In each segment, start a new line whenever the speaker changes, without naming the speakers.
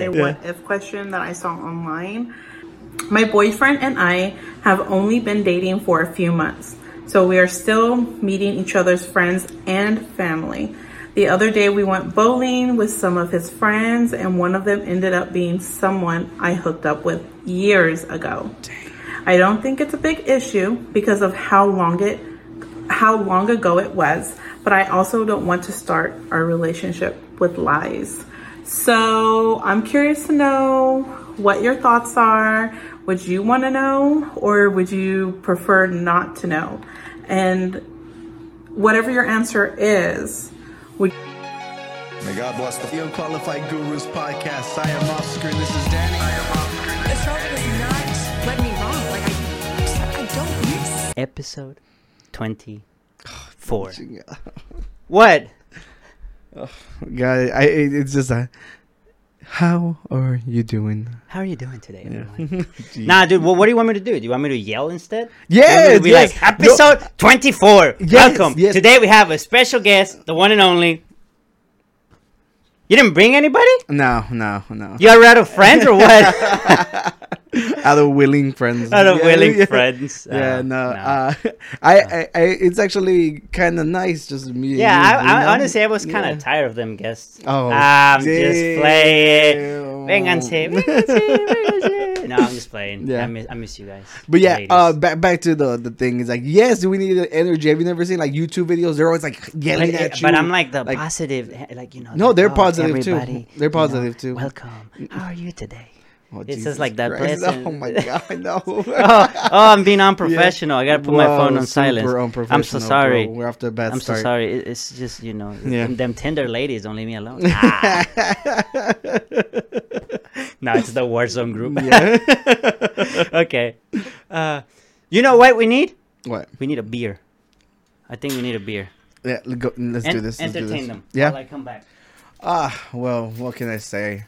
a
Yeah.
what if question that I saw online. My boyfriend and I have only been dating for a few months, so we are still meeting each other's friends and family. The other day we went bowling with some of his friends, and one of them ended up being someone I hooked up with years ago. I don't think it's a big issue because of how long it how long ago it was, but I also don't want to start our relationship with lies. So I'm curious to know what your thoughts are. Would you want to know, or would you prefer not to know? And whatever your answer is, would
May God bless the
The Unqualified Gurus podcast. I am Oscar and this is Danny.
Astrology does not let me wrong. Like I, I don't miss.
Episode 24. What?
God, I, it's just a. How are you doing?
How are you doing today,
Yeah.
nah, dude, what, what do you want me to do? Do you want me to yell instead?
Yes,
You to be
yes.
like, episode 24.
Yes,
Welcome.
yes.
Today we have a special guest, the one and only. You didn't bring anybody?
No, no, no.
You are out of friends or what?
Out of willing friends.
out of
Yeah,
willing
yeah.
friends.
Yeah,
Uh,
no. Uh, I, I, I, it's actually kind of nice just me.
Yeah,
you,
I, I honestly I was kind of
Yeah.
tired of them guests.
Oh,
I'm just playing. Vénganse, vénganse, vénganse. No, I'm just playing.
Yeah.
I miss, I miss you guys.
But yeah, uh, back back to the the thing is like, yes, do we need the energy. Have you never seen like YouTube videos? They're always like yelling
but,
at you.
but I'm like the
like-
positive, eh, like you know.
No, they're
oh,
positive too. They're
you know,
positive too.
Welcome. How are you today?
Oh,
just
Jesus
like that
Christ.
pleasant-
Oh my god, no.
oh, oh, I'm being unprofessional. I gotta put my phone on silence. I'm so sorry.
Bro. We're off to a bad
I'm so sorry. It's just you know,
Yeah.
them, tender ladies don't leave me alone. Ah. no, it's the Warzone group. okay. Uh, you know what we need?
What?
We need a beer. I think we need a beer.
Yeah, let's go. Let's
En-
do this. Let's do
entertain
this.
them.
Yeah.
While I come back.
Ah, well, what can I say?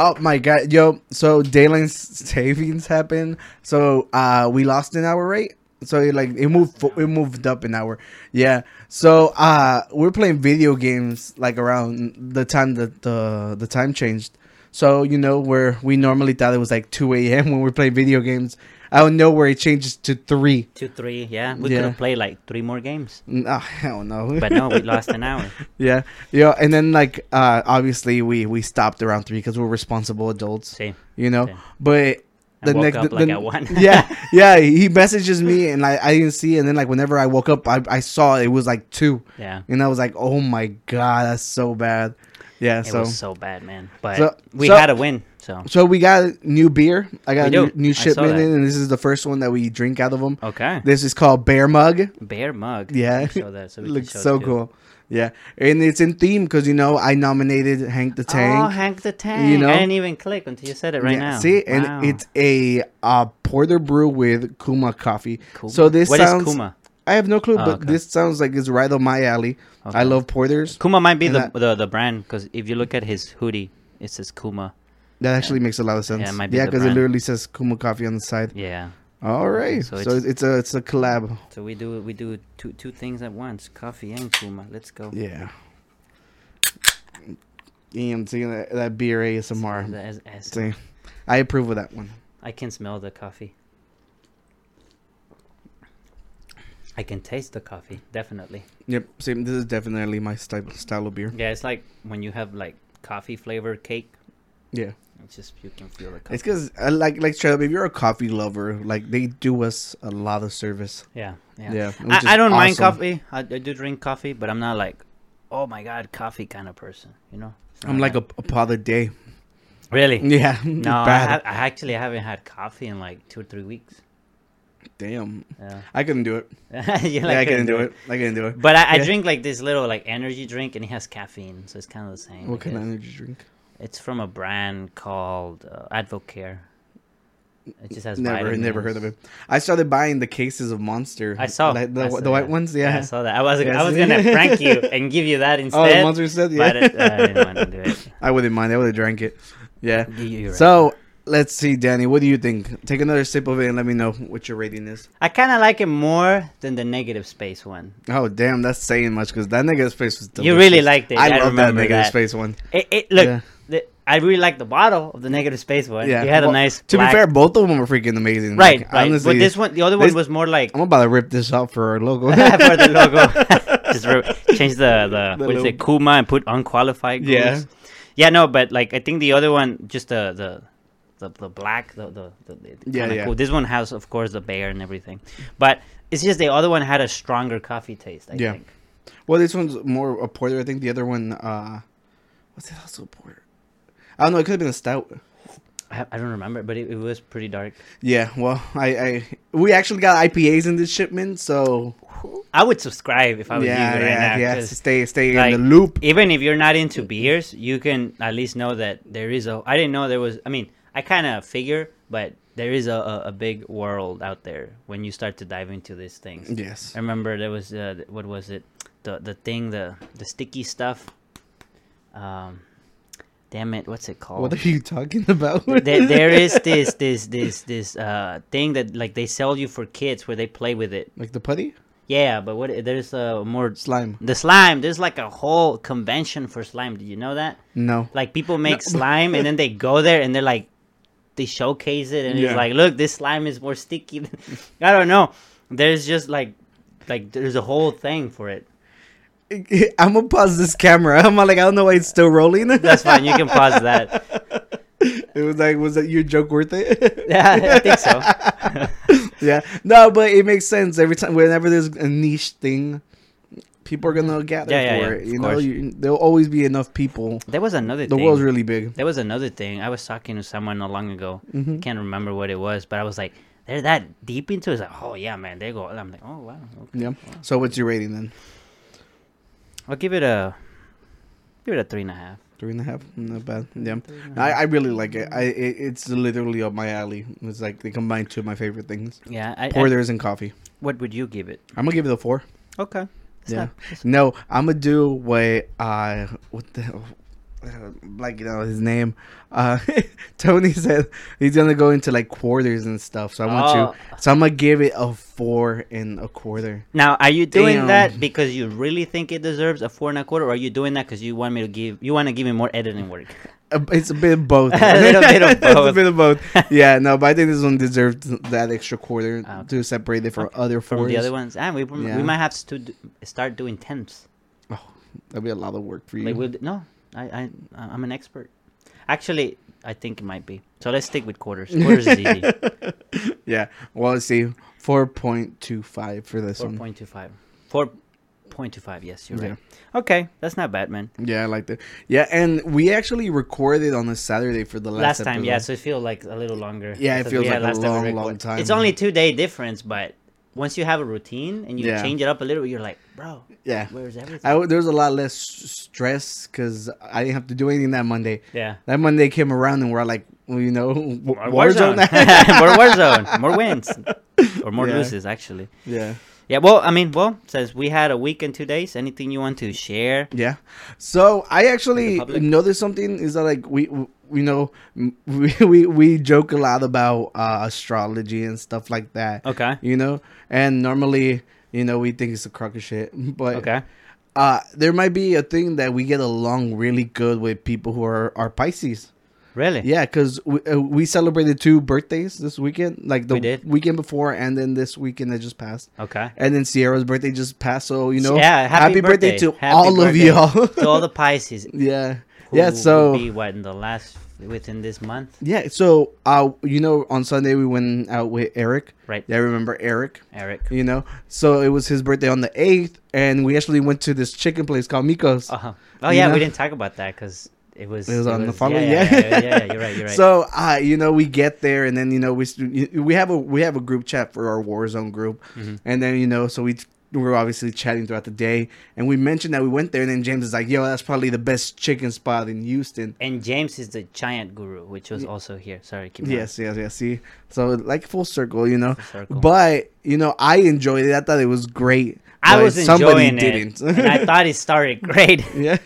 Oh my god, yo! So daylight savings happened. So uh, we lost an hour, right? So it, like it moved, it moved up an hour. Yeah. So uh, we're playing video games like around the time that the the time changed. So you know where we normally thought it was like two a.m. when we're playing video games. I don't know where it changes to three.
Two, three. Yeah, we
Yeah.
could have played like three more games,
Ah, hell no.
but no, we lost an hour.
Yeah, yeah, and then like uh obviously we we stopped around three because we're responsible adults,
See,
you know.
Okay.
But
the woke up, like, at one.
yeah, yeah, he messages me and I I didn't see, and then like whenever I woke up, I I saw it was like two,
yeah.
and I was like, oh my god, that's so bad. Yeah,
It
so
was so bad, man. But
So-
we
so-
had a win, so
so we got new beer. I got a new, new shipment in, and this is the first one that we drink out of them.
okay.
This is called Bear Mug.
Bear mug.
Yeah,
Show that. So
looks so cool. Yeah, and it's in theme because you know I nominated Hank the Tank.
Oh, Hank the Tank.
You know?
I didn't even click until you said it right
Yeah,
now.
See, and
Wow.
it's a uh, porter brew with Kuma coffee.
Kuma.
So this
What is
sounds.
Kuma?
I have no clue,
Oh,
but
okay.
this sounds like it's right on my alley. I love porters.
Kuma might be the,
that-
the the brand because if you look at his hoodie, it says Kuma.
That actually makes a lot of sense.
it might be
yeah, because it literally says Kuma coffee on the side.
Yeah.
All right,
So
so,
it's-
it's, a it's a collab.
So we do we do two two things at once: coffee and Kuma. Let's go.
Yeah. Ian, see that, that beer ASMR.
As-
See, I approve of that one.
I can smell the coffee. I can taste the coffee, definitely.
Yep, same. This is definitely my style style of beer.
Yeah, it's like when you have like coffee flavored cake.
Yeah,
It's just you can feel the coffee.
it's because I uh, like like up. If you're a coffee lover, like they do us a lot of service.
yeah, yeah.
Yeah,
I, I don't mind coffee. I, I do drink coffee, but I'm not like, oh my god, coffee kind of person. You know.
I'm like a, a pot a day.
really.
Yeah,
No, I, ha- I actually haven't had coffee in like two or three weeks.
Damn,
Yeah,
I couldn't do it. yeah, I couldn't do it. I couldn't do it.
But I, I drink like this little like energy drink, and it has caffeine, so it's kind of the same.
What kind of energy drink?
It's from a brand called uh, Advocare. It just has
Never, never heard of it. I started buying the cases of Monster.
I saw
like the,
I
the white ones.
Yeah, I saw that. I was
Yeah,
I was gonna prank you and give you that
Oh,
instead.
the Monster said, yeah.
But it, uh, I didn't want to do it.
I wouldn't mind. I would have drank it. Yeah.
Right.
So let's see, Danny. What do you think? Take another sip of it and let me know what your rating is.
I kind of like it more than the negative space one.
Oh damn, that's saying much because that negative space was.
You really
delicious.
liked it.
I,
I
love that negative
that.
space one.
It, it look.
Yeah.
I really like the bottle of the negative space one.
Yeah,
it had
well,
a nice.
To
black-
be fair, both of them were freaking amazing.
right,
Like,
right.
honestly,
but this one, the other one
this-
was more like
I'm about to rip this out for our logo.
for the logo. Just re- change the the,
The
what is it, Kuma, and put unqualified. Groups.
Yeah.
yeah, no, but like I think the other one, just the the. The, the black the the, the, the
Yeah, yeah.
cool. This one has of course the bear and everything, but it's just the other one had a stronger coffee taste. I
Yeah.
think.
well, this one's more a porter. I think the other one, uh, what's it also a porter? I don't know. It could have been a stout.
I, I don't remember, but it, it was pretty dark.
Yeah. Well, I, I we actually got IPAs in this shipment, so
I would subscribe if I was
yeah,
you right
yeah,
now.
yeah. Stay, stay
like,
in the loop.
even if you're not into beers, you can at least know that there is a. I didn't know there was. I mean, I kind of figure, but there is a, a, a big world out there when you start to dive into these things.
Yes.
I remember there was uh, what was it? The the thing the the sticky stuff. Um, damn it, what's it called?
What are you talking about?
there, there is this this this this uh thing that like they sell you for kids where they play with it.
like the putty
Yeah, but what there's a more
slime.
the slime. There's like a whole convention for slime. Did you know that?
No.
Like people make slime and then they go there and they're like, they showcase it and
Yeah.
it's like, look, this slime is more sticky. I don't know. There's just like, like there's a whole thing for it.
I'm gonna pause this camera. I'm like, I don't know why it's still rolling.
That's fine. You can pause that.
it was like, was that your joke worth it?
Yeah, I think so.
yeah. No, but it makes sense every time. Whenever there's a niche thing, people are gonna gather
Yeah, yeah,
for
yeah,
it. You know, you, there'll always be enough people.
There was another
The
thing.
world's really big.
There was another thing. I was talking to someone not long ago.
Mm-hmm.
Can't remember what it was, but I was like, they're that deep into it. It's like, oh yeah, man, they go. I'm like, oh wow. Okay.
Yeah. So what's your rating then?
I'll give it a give it a three and a half.
Three and a half. Not bad. Yeah. I, I really like it. I it, it's literally up my alley. It's like they combine two of my favorite things:
Yeah. I, I,
porters and coffee.
what would you give it?
I'm gonna give it a four.
Okay.
Yeah.
not-
No, I'm gonna do what uh what the hell like you know his name. Uh Tony said he's gonna go into like quarters and stuff. So I want
Oh.
you so I'm gonna give it a four and a quarter.
Now, are you doing
Damn.
that because you really think it deserves a four and a quarter, or are you doing that because you want me to give you want to give me more editing work?
Uh, it's a bit of both.
A little bit of
it's a bit of both. Yeah, no, but I think this one deserved that extra quarter
Ah, okay.
to separate it from other
From
fours.
the other ones, and we
Yeah.
we might have to do, start doing tenths.
Oh that'd be a lot of work for you.
Like we'll, no, I I I'm an expert. Actually, I think it might be. So let's stick with quarters. Quarters is easy.
yeah. Well, let's see. Four point two five for this
Four
one.
Four point two five. Four point two five. Yes, you're
Yeah.
right. Okay, that's not bad, man.
Yeah, I like that. Yeah, and we actually recorded on a Saturday for the last,
Last, time, yeah, so it feels like a little longer.
Yeah, it feels like a long, long time.
It's only two day difference, but once you have a routine and you
Yeah.
change it up a little, you're like, bro,
Yeah.
where's everything?
I, there was a lot less stress because I didn't have to do anything that Monday.
yeah.
That Monday came around and we're like, well, you know,
More
Warzone.
Warzone. more Warzone. More wins. Or more
Yeah.
loses, actually.
yeah.
Yeah, well, I mean, well, says we had a week and two days, anything you want to share?
Yeah. So I actually noticed something is that like we, we you know we, we we joke a lot about uh, astrology and stuff like that.
Okay.
You know, and normally you know we think it's a crock of shit, but
Okay.
uh, there might be a thing that we get along really good with people who are are Pisces.
Really?
Yeah, because we, uh, we celebrated two birthdays this weekend, like the
We
weekend before, and then this weekend that just passed.
Okay.
And then Sierra's birthday just passed, so you know,
yeah, happy,
birthday, to
Happy
all
birthday
of y'all.
to all the Pisces.
yeah, yeah. So
be what in the last within this month,
yeah, so uh, you know, on Sunday we went out with Eric.
right?
Yeah, I remember Eric.
Eric.
You know, so it was his birthday on the eighth, and we actually went to this chicken place called Miko's.
Uh-huh. Oh yeah,
know?
we didn't talk about that because it was
It was on the following-
Yeah,
yeah.
yeah, yeah, yeah, You're right. You're right.
So, uh, you know, we get there, and then you know we we have a we have a group chat for our Warzone group,
Mm-hmm.
and then you know, so we we were obviously chatting throughout the day, and we mentioned that we went there, and then James is like, "Yo, that's probably the best chicken spot in Houston."
and James is the giant guru, which was also here. Sorry, keep going.
Yes, yes, yes. See, so like full circle, you know.
Circle.
But you know, I enjoyed it. I thought it was great.
I was enjoying it,
didn't.
and I thought it started great.
yeah,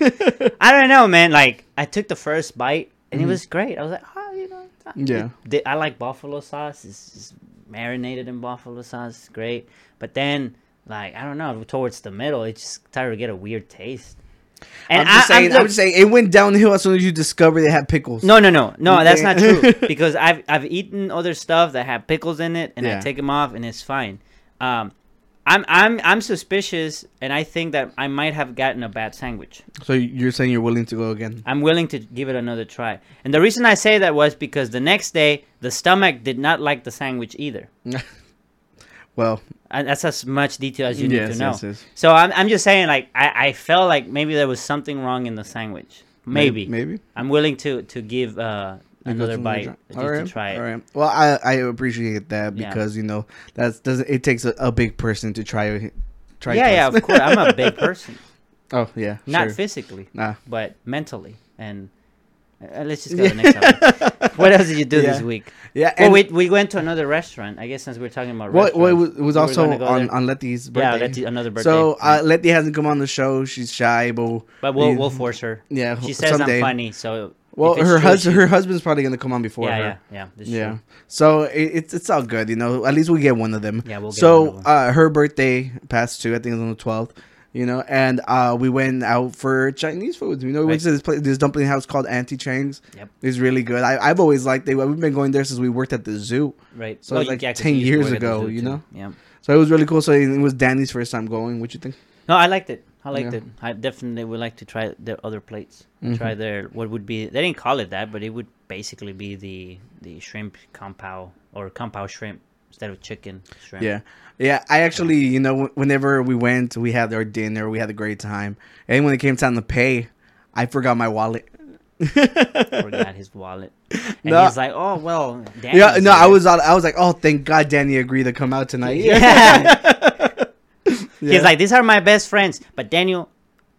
I don't know, man. Like I took the first bite, and it was great. I was like, oh, you know,
Mm-hmm. Yeah.
it- I like buffalo sauce. It's, it's marinated in buffalo sauce. It's great. But then, like I don't know, towards the middle, it just started to get a weird taste. And
I'm just
I,
saying.
I'm,
I'm just saying it went downhill as soon as you discovered they had pickles.
No, no, no, no. That's not true because I've I've eaten other stuff that have pickles in it, and I take them off, and it's fine. Um, I'm I'm I'm suspicious, and I think that I might have gotten a bad sandwich.
So you're saying you're willing to go again?
I'm willing to give it another try. And the reason I say that was because the next day the stomach did not like the sandwich either.
Well,
And that's as much detail as you need to know.
yes, yes.
So I'm I'm just saying, like I I felt like maybe there was something wrong in the sandwich. Maybe.
maybe.
I'm willing to to give uh, another bite
try-
just
right,
to try it.
All right. Well, I I appreciate that
Yeah.
because you know that's doesn't it takes a, a big person to try try.
yeah, yeah, of course. I'm a big person,
oh yeah.
not
sure.
physically,
Nah.
but mentally. And uh, let's just go to the next topic. What else did you do this week?
Yeah.
Well, we we went to another restaurant. I guess since we're talking about
Well, well, it was,
restaurants,
it was
we
also
gonna
on,
there.
on Letty's birthday.
Yeah, Letty, another birthday.
So uh, Letty hasn't come on the show. She's shy, but
but we'll we'll force her.
Yeah,
she says
someday.
I'm funny, so
Well, her husband her husband's probably gonna come on before
yeah,
her.
yeah, yeah,
Yeah.
true.
So it, it's it's all good, you know. At least we get one of them.
Yeah, we'll get
so
one of 'em.
uh, her birthday passed too. I think it was on the twelfth. You know, and uh, we went out for Chinese food. You know, we went to this place, this dumpling house called Auntie Chang's.
Yep.
It's really good. I, I've always liked it. We've been going there since we worked at the zoo.
Right.
So it's like
yeah, 'cause
10
you used to
years
work at the
ago, you
too.
know?
Yeah.
So it was really cool. So it was Danny's first time going. What you think?
No, I liked it. I liked
Yeah.
it. I definitely would like to try their other plates.
Mhm.
Try their what would be they didn't call it that, but it would basically be the the shrimp compound or compound shrimp instead of chicken shrimp.
Yeah. Yeah, I actually, you know, whenever we went, we had our dinner, we had a great time. And when it came time to pay, I forgot my wallet.
Forgot his wallet. And
No.
he's like, "Oh well."
yeah,
Danny's
no, I was I was like, "Oh, thank God Danny agreed to come out tonight."
Yeah.
Yeah.
He's like, "These are my best friends, but Daniel,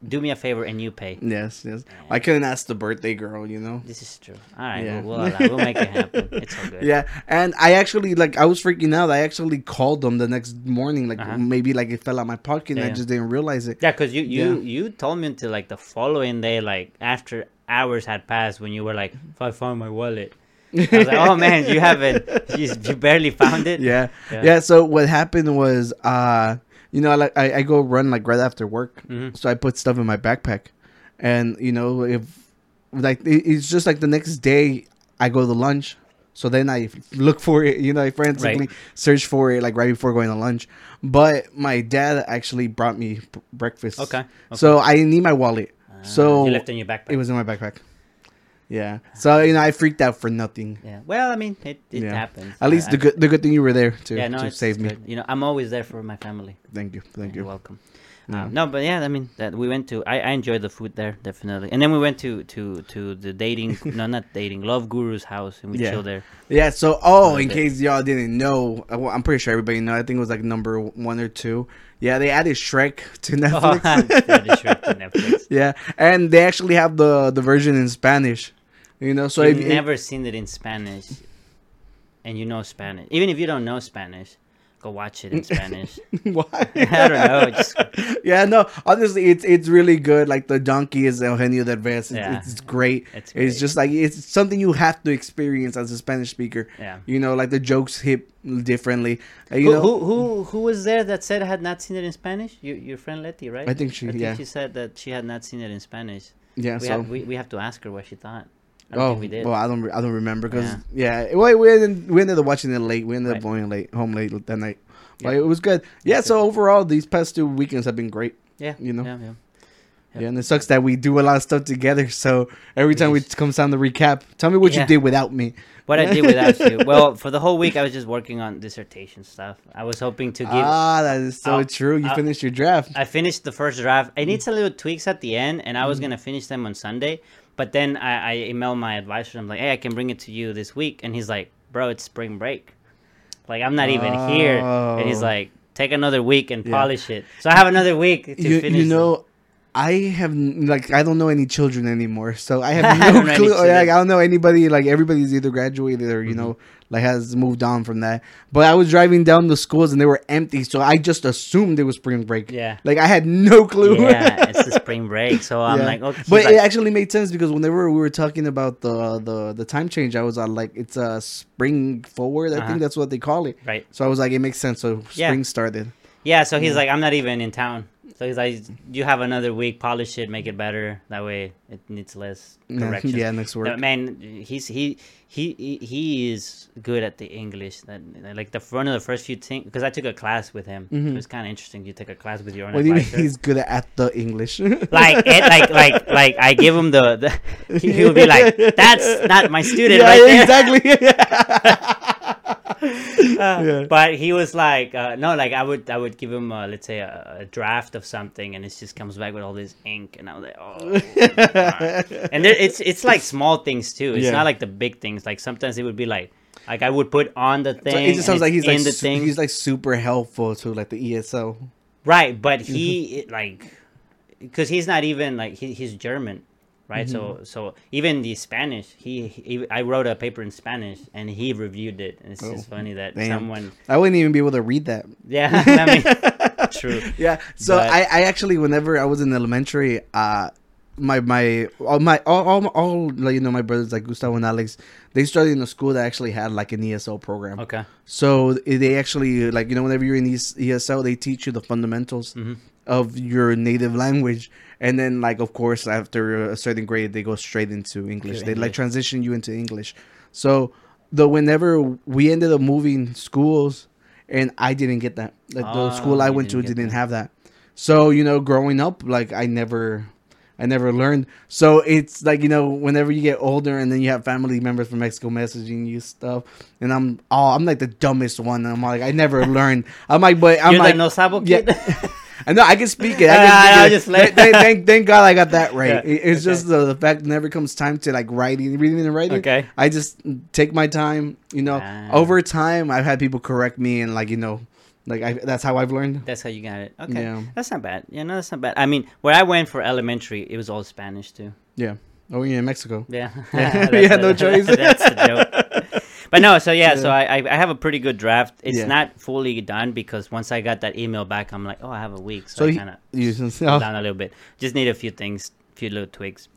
do me a favor and you pay."
Yes, yes. I couldn't ask the birthday girl, you know.
This is true. All right,
Yeah.
we'll, we'll, we'll make it happen. It's all good.
Yeah, and I actually like I was freaking out. I actually called them the next morning, like
Uh-huh.
maybe like it fell out my pocket and I
yeah.
just didn't realize it.
Yeah, because you you
Yeah.
you told me until like the following day, like after hours had passed, when you were like, "If I found my wallet," I was like, "Oh man, you haven't, you, you barely found it."
Yeah.
Yeah.
yeah, So what happened was, uh, you know, like I, I go run like right after work,
Mhm.
so I put stuff in my backpack, and you know, if like it's just like the next day I go to lunch, so then I look for it, you know, I frantically search for it like right before going to lunch. But my dad actually brought me b- breakfast.
Okay, okay.
So I didn't need my wallet, so
you left it in your backpack.
it was in my backpack. Yeah. So you know, I freaked out for nothing.
Yeah. Well, I mean, it, it
Yeah.
happens.
At least
I-
the good the good thing you were there to,
Yeah, no,
to save me.
good. You know, I'm always there for my family.
Thank you. Thank
You're
you.
welcome.
Yeah.
Um, no, but yeah, I mean that we went to. I, I enjoyed the food there definitely, and then we went to to to the dating. no, not dating. Love Guru's house, and we
Yeah.
chilled there.
Yeah, so oh, in
is it?
case y'all didn't know, uh, well, I'm pretty sure everybody know. I think it was like number one or two. Yeah, they added Shrek to
Oh,
Netflix.
yeah, Shrek to Netflix.
yeah, and they actually have the the version in Spanish. You know, so
You've
if
never seen it in Spanish, and you know Spanish. Even if you don't know Spanish, go watch it in Spanish.
why?
I don't know. Just
yeah, no. Honestly, it's it's really good. Like the donkey is Eugenio Derbez. It's,
Yeah.
it's great.
It's
It's, just like it's something you have to experience as a Spanish speaker.
Yeah.
You know, like the jokes hit differently. Uh, you
who,
know,
who who who was there that said had not seen it in Spanish? You, your friend Letty, right?
I think she-
I think
yeah.
she said that she had not seen it in Spanish.
yeah.
We
so
have, we, we have to ask her what she thought. I don't
oh,
think we did.
well, I don't, I don't remember because
Yeah.
yeah, well, we ended, we ended up watching it late. We ended
Right.
up going late, home late that night. But
Yeah.
it was good. Yeah.
That's
So overall, these past two weekends have been great.
yeah,
you know.
Yeah, yeah. Yep.
Yeah, and it sucks that we do a lot of stuff together. So every time we comes time to recap, tell me what
Yeah.
you did without me.
What I did without you. Well, for the whole week, I was just working on dissertation stuff. I was hoping to give.
ah, that is so
I'll-
true. You
I'll-
finished your draft.
I finished the first draft. It needs a little tweaks at the end, and I was gonna finish them on Sunday. But then I, I emailed my advisor. I'm like, hey, I can bring it to you this week, and he's like, bro, it's spring break. Like I'm not even here, and he's
Oh.
like, take another week and
Yeah.
polish it. So I have another week to
you,
finish.
you know, I have like I don't know any children anymore, so I
I
have no
any
clue. Like. I don't know anybody. Like everybody's either graduated or you
Mm-hmm.
know like has moved on from that. But I was driving down the schools and they were empty, so I just assumed it was spring break.
Yeah.
like I had no clue.
yeah, it's the spring break. So I'm
Yeah.
like, okay.
but
like,
it actually made sense because whenever we were talking about the the the time change, I was on like it's a spring forward. I
Uh-huh.
think that's what they call it.
right.
So I was like, it makes sense. So
Yeah.
spring started.
Yeah, so he's like, I'm not even in town. He's like, you have another week, polish it, make it better. That way, it needs less
Yeah,
correction.
yeah, next work.
No, man, he's he he he- is good at the English. That like the one of the first few things because I took a class with him. Mm-hmm. It was kind of interesting. You take a class with your own
What do you mean
advisor.
he's good at the English?
like it, like like like I give him the, the he, will be like, "That's not my student
yeah,
right there."
exactly.
Uh, But he was like, uh, no, like I would, I would give him, uh, let's say, a, a draft of something, and it just comes back with all this ink, and I was like, oh. And there, it's it's like small things too. It's
Yeah.
not like the big things. Like sometimes it would be like, like I would put on the
So
thing.
it just sounds like he's like su-
thing,
he's like super helpful to like the ESO.
right? But he like, because he's not even like he, he's German. Right,
Mm-hmm.
so so even the Spanish, he, he I wrote a paper in Spanish and he reviewed it. And it's just funny that
Oh, Damn.
someone,
I wouldn't even be able to read that.
yeah, I mean, true.
Yeah. So
But-
I, I actually whenever I was in elementary, uh my my all my all, all, all like you know my brothers like Gustavo and Alex, they started in a school that actually had like an ESL program.
Okay.
So they actually like you know whenever you're in ESL, they teach you the fundamentals
Mm-hmm.
of your native language, and then like of course after a certain grade, they go straight into English.
To
They like transition you into English. So though whenever we ended up moving schools, and I didn't get that. Like the
Oh,
school I went to
didn't get
didn't
that.
have that. So you know, growing up, like I never. I never learned. So it's like, you know, whenever you get older and then you have family members from Mexico messaging you stuff, and I'm oh, I'm like the dumbest one. I'm like, I never learned. I'm like, but I'm
You're
like,
no sabo
yeah.
kid.
I know I can speak it. I can speak
I
it.
just
thank, thank, thank God I got that right.
Yeah,
It's
okay.
just the, the fact whenever it comes time to like writing, reading and writing.
Okay.
I just take my time. You know,
Ah.
over time I've had people correct me and like you know, like I, that's how I've learned.
That's how you got it. Okay.
Yeah.
That's not bad. Yeah, no, that's not bad. I mean, where I went for elementary, it was all Spanish too.
Yeah. Oh, you're Mexico.
Yeah.
Yeah,
That's
we had no choice.
that's the joke. But no, so yeah, so I, I have a pretty good draft. It's
Yeah.
not fully done because once I got that email back, I'm like, oh, I have a week, so,
So
I kind of down a little bit. Just need a few things, a few little twigs.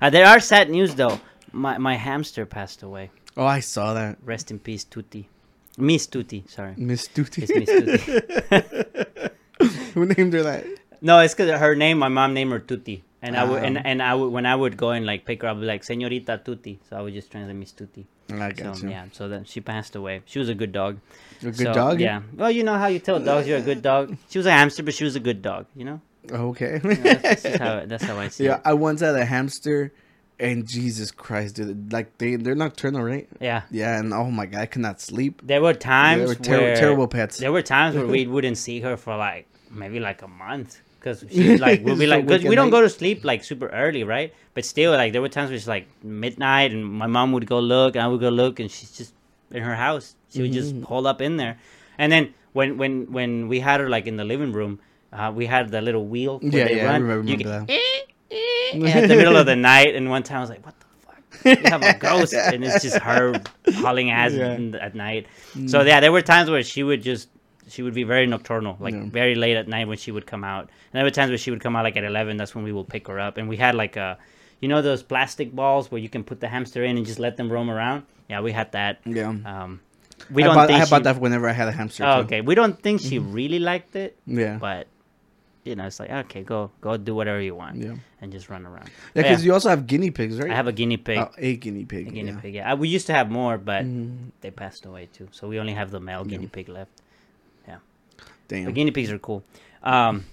Uh, there are sad news though. My my hamster passed away.
Oh, I saw that.
Rest in peace, Tutti. Miss Tutti, sorry.
Miss Duty.
It's Miss Tutti.
Who named her that?
No, it's because her name. My mom named her Tutti, and I would and, oh. and I would when I would go and like pick her up, I'd be like Señorita Tutti. So I would just translate Miss Tutti.
I got
So
you.
yeah, so then she passed away. She was a good dog.
A good
So,
dog.
Yeah. Well, you know how you tell dogs you're a good dog. She was a hamster, but she was a good dog. You know.
Okay.
You know, that's, that's how that's how I see
yeah,
it.
I once had a hamster, and Jesus Christ, dude! Like they they're nocturnal, right?
Yeah.
Yeah, and oh my god, I could not sleep.
There were times
They were ter-
where
terrible pets.
There were times where we wouldn't see her for like maybe like a month because she like we'll be like because we don't
night.
go to sleep like super early, right? But still, like there were times where it's like midnight and my mom would go look and I would go look and she's just in her house. She would just
Mm-hmm.
hold up in there, and then when when when we had her like in the living room, uh, we had the little wheel.
Yeah,
they
yeah, I
run.
remember-
You
remember
get- Eh. at the middle of the night, and one time I was like, "What the fuck? You have a ghost?" and it's just her hauling ass
Yeah.
the- at night. Mm. So yeah, there were times where she would just she would be very nocturnal, like
Yeah.
very late at night when she would come out. And there were times where she would come out like at eleven. That's when we will pick her up, and we had like a. You know those plastic balls where you can put the hamster in and just let them roam around? Yeah, we had that.
Yeah.
Um, we
I
don't
bought,
think
I
she,
bought that whenever I had a hamster.
Oh,
too.
okay, we don't think she mm-hmm. really liked it,
Yeah.
but you know, it's like okay, go go do whatever you want,
Yeah.
and just run around.
Yeah,
But
because you also have guinea pigs, right?
I have a guinea pig.
Oh, a guinea pig.
a guinea
yeah.
pig. Yeah, I- we used to have more, but
Mhm.
they passed away too. So we only have the male guinea pig left.
Yeah, damn.
The guinea pigs are cool. Um,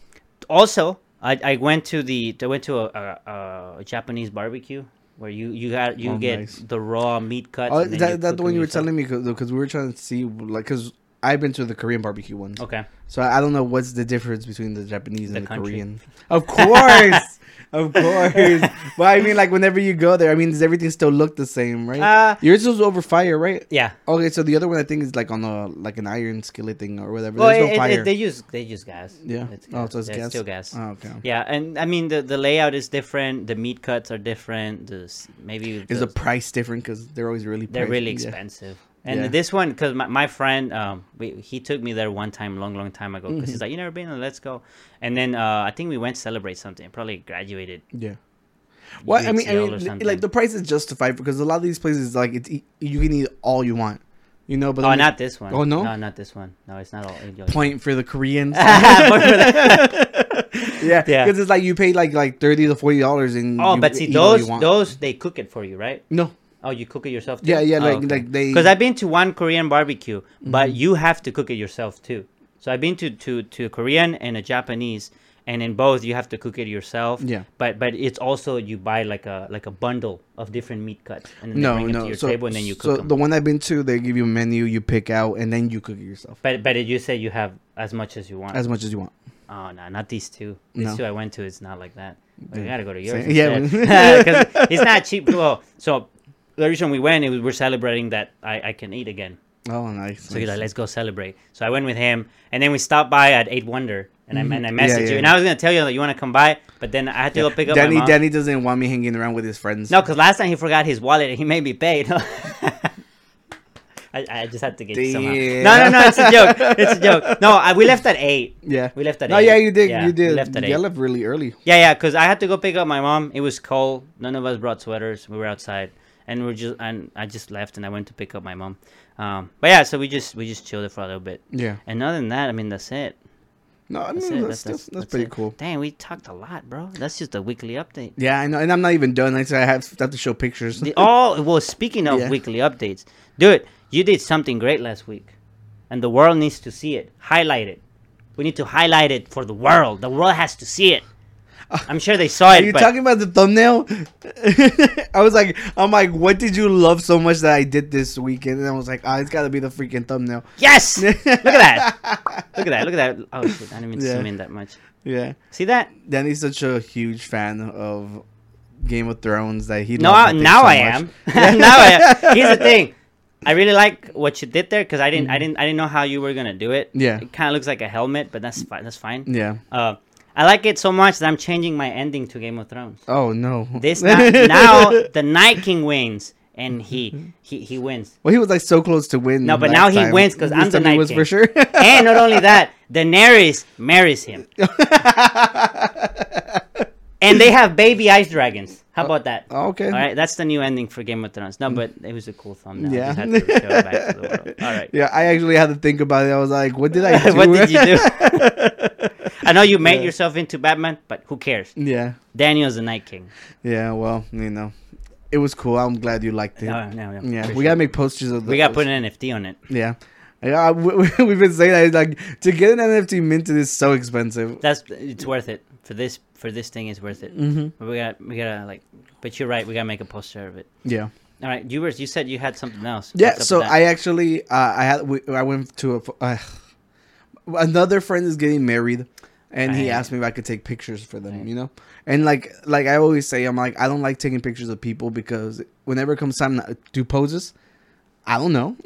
also, I, I went to the I went to a, a, a Japanese barbecue where you you got you
Oh,
get
nice.
the raw meat cut.
Oh, that, that's the one you were
yourself.
telling me because we were trying to see like because I've been to the Korean barbecue ones,
Okay,
so I don't know what's the difference between the Japanese and the
country.
Korean. Of course, of course. But I mean, like whenever you go there, I mean, does everything still look the same, right?
Uh,
Yours was over fire, right?
yeah.
Okay, so the other one I think is like on a like an iron skillet thing or whatever.
Well,
There's
it-
no fire.
it- they use they use gas.
yeah.
It's
oh, so it's gas.
still gas.
Oh, okay.
Yeah, and I mean the the layout is different. The meat cuts are different. The maybe
Is the
the-
price different? Because they're always really
they're
pricey,
really
yeah.
And
Yeah.
this one, because my, my friend, um, we, he took me there one time, long, long time ago. Because
Mm-hmm.
he's like, "You never been? Let's go." And then uh, I think we went to celebrate something. Probably graduated.
Yeah. Well, I mean, I mean, like the price is justified because a lot of these places, like it's you can eat all you want, you know. But
Oh,
only
not this one.
Oh, no?
no, not this one. No, it's not all.
point for the Koreans.
Point for that.
yeah,
Yeah.
Because it's like you pay like like thirty to forty dollars and
Oh,
you
but see those those they cook it for you, right?
no.
Oh, you cook it yourself too?
Yeah, yeah, like- like they-
Because I've been to one Korean barbecue, but
Mm-hmm.
you have to cook it yourself too. So I've been to to to a Korean and a Japanese, and in both you have to cook it yourself.
Yeah.
But but it's also you buy like a like a bundle of different meat cuts, and then they
No,
bring it
no.
to your
so,
table, and then you
so
cook them.
the one I've been to, they give you a menu, you pick out, and then you cook it yourself
But but you say you have as much as you want.
as much as you want.
Oh no, not these two. These
No.
two I went to, it's not like that.
Yeah.
gotta go to yours.
Same- yeah,
instead. 'Cause it's not cheap. Well, so the reason we went, it was we're celebrating that I, I can eat again.
Oh, nice.
So he's like, let's go celebrate. So I went with him, and then we stopped by at Eight Wonder, and I and I
Mm-hmm. Yeah,
messaged you,
yeah.
and I was gonna tell you that you want to come by, but then I had to go pick up
Danny,
my mom.
Danny doesn't want me hanging around with his friends.
No, because last time he forgot his wallet, and he made me pay. I, I just had to get you somehow. No, no, no, it's a joke. It's a joke. No, I, we left at eight.
Yeah.
We left at
No,
eight.
yeah, you did.
Yeah,
you
we
did.
left at
you
eight.
left really early.
Yeah, yeah, because I had to go pick up my mom. It was cold. None of us brought sweaters. We were outside, and we're just and I just left and I went to pick up my mom. Um, but yeah, so we just we just chilled it for a little bit.
Yeah.
And other than that, I mean, that's it.
No, I
That's
mean,
it.
that's,
That's,
that's, that's, pretty
it.
cool.
Dang, we talked a lot, bro. That's just a weekly update.
Yeah, I know, and I'm not even done. I said I have, have to show pictures.
The, oh, well, speaking of
Yeah.
weekly updates, dude, you did something great last week, and the world needs to see it. Highlight it. We need to highlight it for the world. The world has to see it. I'm sure they saw it.
Are you
but
talking about the thumbnail? I was like, I'm like, what did you love so much that I did this weekend? And I was like, ah, it's got to be the freaking thumbnail.
yes, look at that. Look at that. Look at that. Oh shit! I didn't even
Yeah.
zoom in that much.
Yeah,
See that?
Danny's such a huge fan of Game of Thrones that he.
No, I, now
so
I am. now I am. Here's the thing. I really like what you did there because I didn't, I didn't, I didn't know how you were gonna do it.
Yeah.
It kind of looks like a helmet, but that's fine. That's fine.
Yeah.
Uh, I like it so much that I'm changing my ending to Game of Thrones.
Oh no.
This now, now the Night King wins, and he he he wins.
Well, he was like so close to win.
No, but now he wins
because
I'm the
time he
Night
was
King.
for sure.
And not only that, Daenerys marries him, and they have baby ice dragons. How about that?
Oh, okay.
All right, that's the new ending for Game of Thrones. No, but it was a cool thumbnail.
Yeah.
I just had to show it back to the world. All right.
Yeah, I actually had to think about it. I was like, what did I do?
what did you do? I know you made yourself into Batman, but who cares?
yeah.
Daniel's the Night King.
Yeah, well, you know, it was cool. I'm glad you liked it.
No, no, no.
yeah, we
sure.
gotta make posters of.
We got to
those.
put an NFT on it.
Yeah, yeah. We, we've been saying that like to get an NFT minted is so expensive.
That's it's worth it for this for this thing. It's worth it.
Mm-hmm.
We got we gotta like. But you're right. We gotta make a poster of it.
Yeah,
All right, you were You said you had something else.
yeah. So? I actually, uh, I had, we, I went to a, uh, another friend is getting married, and he asked me if I could take pictures for them. You know, and like, like I always say, I'm like, I don't like taking pictures of people because whenever it comes time to do poses. I don't know.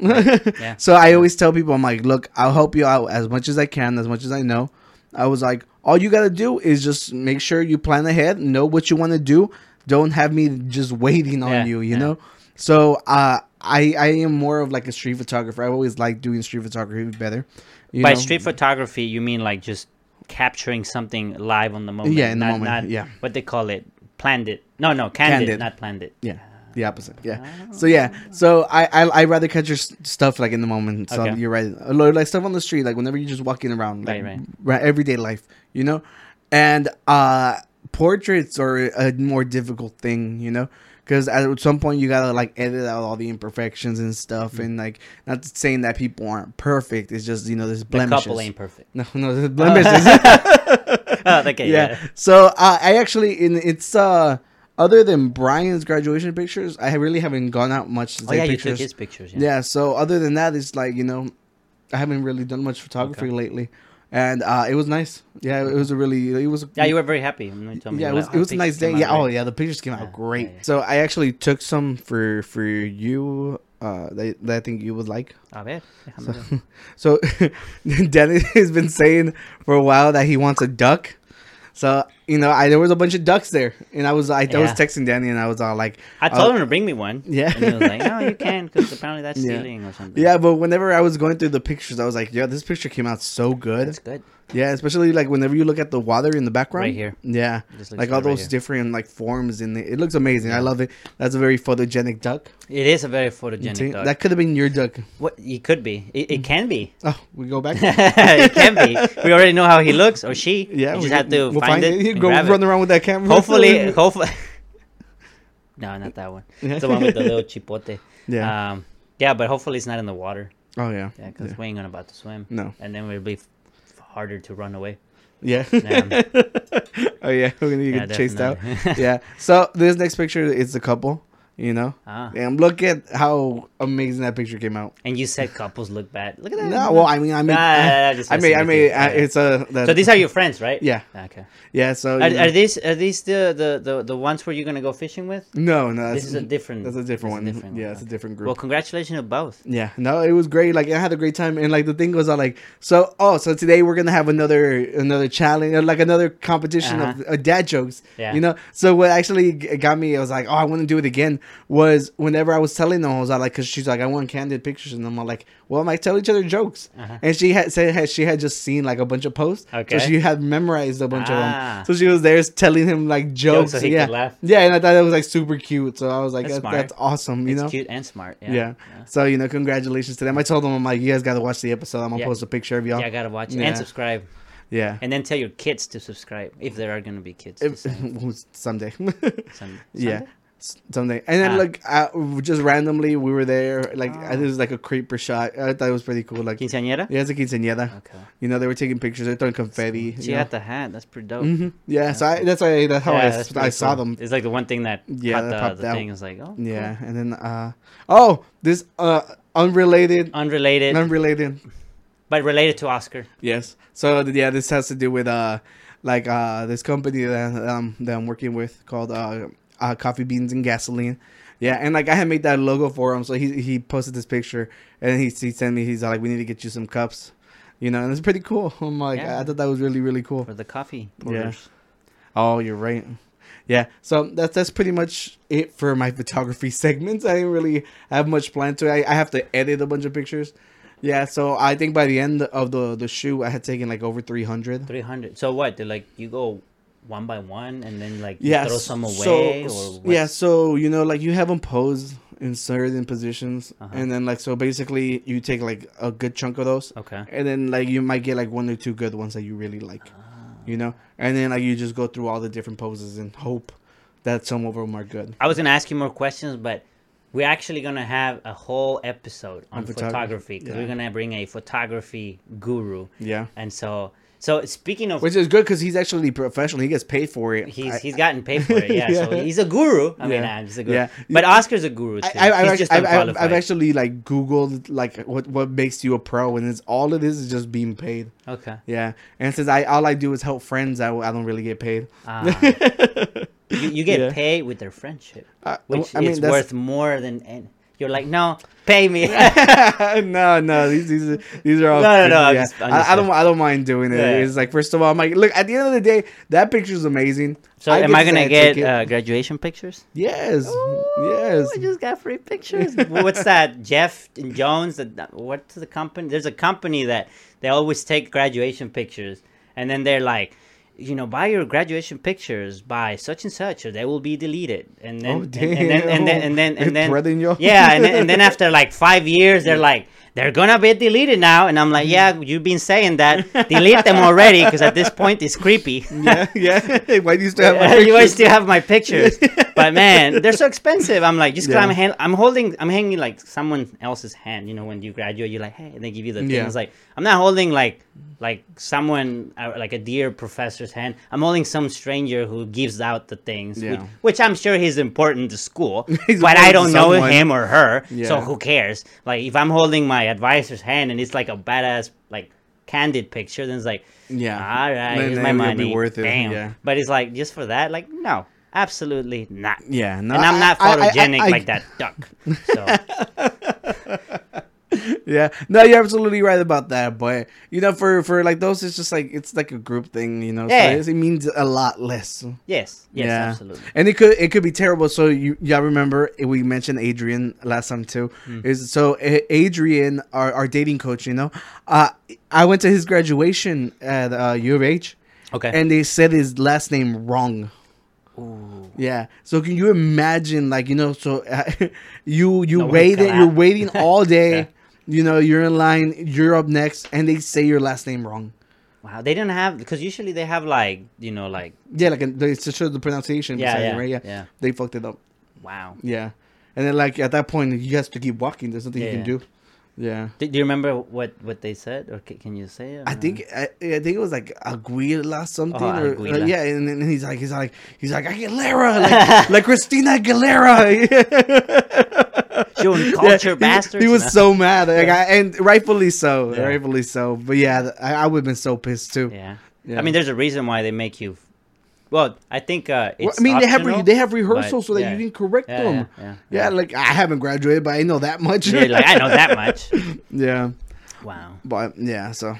Yeah.
So I always tell people, I'm like, look, I'll help you out as much as I can, as much as I know. I was like, all you gotta do is just make sure you plan ahead, know what you want to do. Don't have me just waiting on
Yeah,
you, you
yeah.
know. So uh, I I am more of like a street photographer. I always like doing street photography better.
By
know?
street photography, you mean like just capturing something live on the moment?
Yeah, in the moment,
Not
yeah.
What they call it, planned it. No, no, candid,
Candid.
not planned it.
Yeah, the opposite. Yeah. So yeah, so I I I rather catch your stuff like in the moment. So
Okay.
you're right. A lot- Like stuff on the street, like whenever you're just walking around, like
right. right,
everyday life, you know. And uh portraits are a more difficult thing, you know. Because at some point you gotta like edit out all the imperfections and stuff,
Mm.
and like not saying that people aren't perfect. It's just you know there's
The
blemishes.
couple ain't perfect.
No, no, there's blemishes.
Oh, okay,
yeah.
yeah.
So uh, I actually in it's uh other than Brian's graduation pictures, I really haven't gone out much to
Oh
take
yeah, you
pictures.
took his pictures. Yeah.
yeah. So other than that, it's like you know, I haven't really done much photography lately, and uh, it was nice. Yeah, it was a really it was.
Yeah, you were very happy.
Yeah, it was it
"Oh,
was a nice day. Yeah, oh yeah, the pictures came
Yeah,
out great.
yeah, yeah.
So I actually took some for for you uh that, that I think you would like.
A ver, ver.
So Dennis has been saying for a while that he wants a duck. So you know, I there was a bunch of ducks there, and I was I, I was texting Danny, and I was all like,
I told
uh,
him to bring me one.
Yeah.
And he was like, no, you can't because apparently that's
Yeah.
stealing or something.
Yeah, but whenever I was going through the pictures, I was like, "Yeah, this picture came out so good."
That's good.
Yeah, especially like whenever you look at the water in the background.
Right here.
Yeah, like all
good right
those different like forms in it. It looks amazing. I love it. That's a very photogenic duck.
It is a very
See,
photogenic dog.
That could have been your duck.
what it could be. It, it can be.
Oh, we go back.
it can be. We already know how he looks or she.
yeah,
we just have to
we'll
find, it.
You
and
go run
it.
around with that camera.
Hopefully, hopefully. no, not that one.
Yeah.
The one with the little chipote.
Yeah.
Um, yeah, but hopefully it's not in the water.
oh yeah.
Yeah, because we ain't gonna about to swim.
No.
And then we'll be harder to run away.
Yeah.
Yeah.
Um, oh yeah, we're gonna
Yeah,
get chased out. yeah. So this next picture is a couple. You know.
Ah.
And look at how amazing that picture came out.
And you said couples look bad. Look at that.
No, well, I mean, I mean,
Nah, nah, nah,
I mean, I mean, uh, it's a. that-
So these are your friends, right?
Yeah.
Okay.
Yeah. So.
Are, are these are these the, the, the, the ones where you're gonna go fishing with?
No, no.
This is a different.
That's a different one.
a different
yeah,
one.
it's a different group.
Well, congratulations to both.
Yeah, no, it was great. Like I had a great time, and like the thing was, I like so. Oh, so today we're gonna have another another challenge, or like another competition of
Uh-huh.
uh, dad jokes.
Yeah.
you know. So what actually got me, I was like, oh, I want to do it again. Was whenever I was telling them, I was like, because she's like, I want candid pictures, and I'm like, well, I tell each other jokes.
Uh-huh.
And she had said she had just seen like a bunch of posts,
Okay.
so she had memorized a bunch
Ah.
of them. So she was there telling him like jokes.
so he
yeah,
could laugh.
yeah, and I thought that was like super cute. So I was like,
That's
that,
smart.
that's awesome. You
it's
know,
cute and smart. Yeah.
yeah. So you know, congratulations to them. I told them I'm like, you guys got to watch the episode. I'm gonna
Yeah.
post a picture of y'all.
Yeah, I gotta watch it
Yeah.
and subscribe,
Yeah.
and then tell your kids to subscribe if there are gonna be kids. to
If- someday.
some-
yeah.
Sunday?
S- Someday. And then
Ah.
like uh, just randomly we were there. Like I it was like a creeper shot. I thought it was pretty cool. Like
Quinceañera.
yeah, it's a quinceañera.
Okay.
You know, they were taking pictures. They're throwing confetti.
She had the hat. That's pretty dope.
Mhm. Yeah, so I, that's why that's how
Yeah,
I,
that's
I saw
cool.
them.
It's like the one thing that
Yeah, that
the,
popped
the
out.
thing. Is like, oh, cool.
Yeah, and then uh oh, this uh unrelated
unrelated,
unrelated
but related to Oscar.
Yes. So yeah, this has to do with uh like uh this company that um that I'm working with called uh, uh Coffee Beans and Gasoline. Yeah, and like I had made that logo for him, so he he posted this picture and he he sent me he's like we need to get you some cups. You know, and it's pretty cool. I'm like
Yeah.
I thought that was really really cool.
for the coffee
Yeah. Oh, you're right. Yeah, so that's that's pretty much it for my photography segments. I didn't really have much planned to. I, I have to edit a bunch of pictures. Yeah, so I think by the end of the the shoot, I had taken like over three hundred.
Three hundred. So what? Did like you go one by one and then like
yeah,
throw some away
so, yeah, so you know, like you have them pose in certain positions,
Uh-huh.
and then like so basically you take like a good chunk of those,
Okay.
and then like you might get like one or two good ones that you really like, you know, and then like you just go through all the different poses and hope that some of them are good.
I was gonna ask you more questions, but we're actually gonna have a whole episode on,
On photography,
photography because
yeah.
we're gonna bring a photography guru.
Yeah.
And so, so speaking of,
Which is good because he's actually professional. He gets paid for it.
he's
I-
he's gotten paid for it. Yeah. So he's a guru. I mean,
Yeah.
I'm just a guru.
Yeah.
But Oscar's a guru too.
I, I, I've,
just
actually, I've, I've, I've actually like Googled like what what makes you a pro, and it's all it is is just being paid.
Okay.
Yeah, and since I all I do is help friends, I, I don't really get paid.
Ah. you, you get
Yeah.
paid with their friendship,
Uh,
which
I mean,
is worth more than. You're like, no, pay me.
no, no, these these are, these are all.
No, no, no, I'm just- I'm just
I don't. I don't mind doing it.
Yeah.
It's like first of all, I'm like, look. At the end of the day, that picture is amazing.
so am I gonna get uh, graduation pictures?
yes, yes.
I just got free pictures. What's that? Jeff and Jones. That what's the company? There's a company that they always take graduation pictures, and then they're like, you know, buy your graduation pictures by such and such, or they will be deleted. And then,
Oh,
and, and then, and then, and then,
They're
and then, yeah, and then, and then after like five years, they're like. They're gonna be deleted now, and I'm like, yeah, you've been saying that. Delete them already, because at this point it's creepy.
yeah, yeah. Why do you still have my pictures?
guys still have my pictures, but man, they're so expensive. I'm like, just 'cause
Yeah.
I'm hand, I'm holding, I'm hanging like someone else's hand. You know, when you graduate, you're like, hey, and they give you the thing.
Yeah.
It's like I'm not holding like like someone uh, like a dear professor's hand. I'm holding some stranger who gives out the things, which,
Yeah.
which I'm sure he's important to school, but I don't know him or her, so who cares? Like if I'm holding my advisor's hand and it's like a badass like candid picture, then it's like
Yeah.
all right,
Then-
here's
then
my money.
worth it,
Damn.
yeah.
But it's like just for that, like no, absolutely not.
Yeah, no,
and I'm not
I- I- I-
photogenic
I-
like that duck. So
yeah. No, you're absolutely right about that. But you know, for for like those, it's just like it's like a group thing. You know,
Yeah.
so it means a lot less.
Yes. Yes.
yeah,
Absolutely.
And it could it could be terrible. So you y'all remember we mentioned Adrian last time too.
Hmm.
Is so Adrian, our, our dating coach, you know, uh, I went to his graduation at uh, U of H,
Okay.
and they said his last name wrong. Yeah. So can you imagine, like you know, so uh, you you
No can
you're waiting all day.
Yeah.
You know, you're in line, you're up next, and they say your last name wrong.
wow. They didn't have because usually they have like you know like
Yeah, like they to show the pronunciation.
Yeah,
beside it,
yeah,
right? Yeah.
yeah.
They fucked it up.
wow.
Yeah. And then like at that point, you have to keep walking. There's nothing you can do. Yeah.
Do, do you remember what what they said or ca- can you say it?
I think I, I think it was like Aguila something
Oh,
or
Aguila.
uh, yeah, and then he's like he's like he's like Aguilera like like Christina Aguilera.
Showing
Yeah,
culture,
he-
bastards.
He was
No.
so mad, like, I, and rightfully so,
Yeah.
rightfully so. But yeah, I, I would have been so pissed too.
Yeah.
Yeah.
I mean, there's a reason why they make you. Well, I think uh,
Well, I mean, they have re- they have rehearsals so that
yeah.
you can correct
Yeah,
them.
yeah,
Yeah,
yeah, yeah.
like I haven't graduated, but I know that much.
Yeah, like I know that much.
yeah,
Wow.
but yeah, so.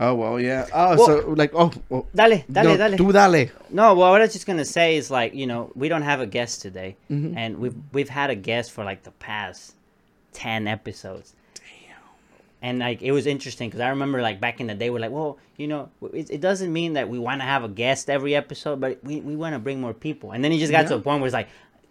Oh well, yeah. Oh,
Well-
so like, oh, well,
Dale, dale,
no,
dale.
tú dale.
No, well, what I was just gonna say is like you know we don't have a guest today,
Mm-hmm.
and we've we've had a guest for like the past ten episodes. And like it was interesting because I remember like back in the day we're like, well, you know, it, it doesn't mean that we want to have a guest every episode, but we, we want to bring more people. And then he just got to a point where it's like,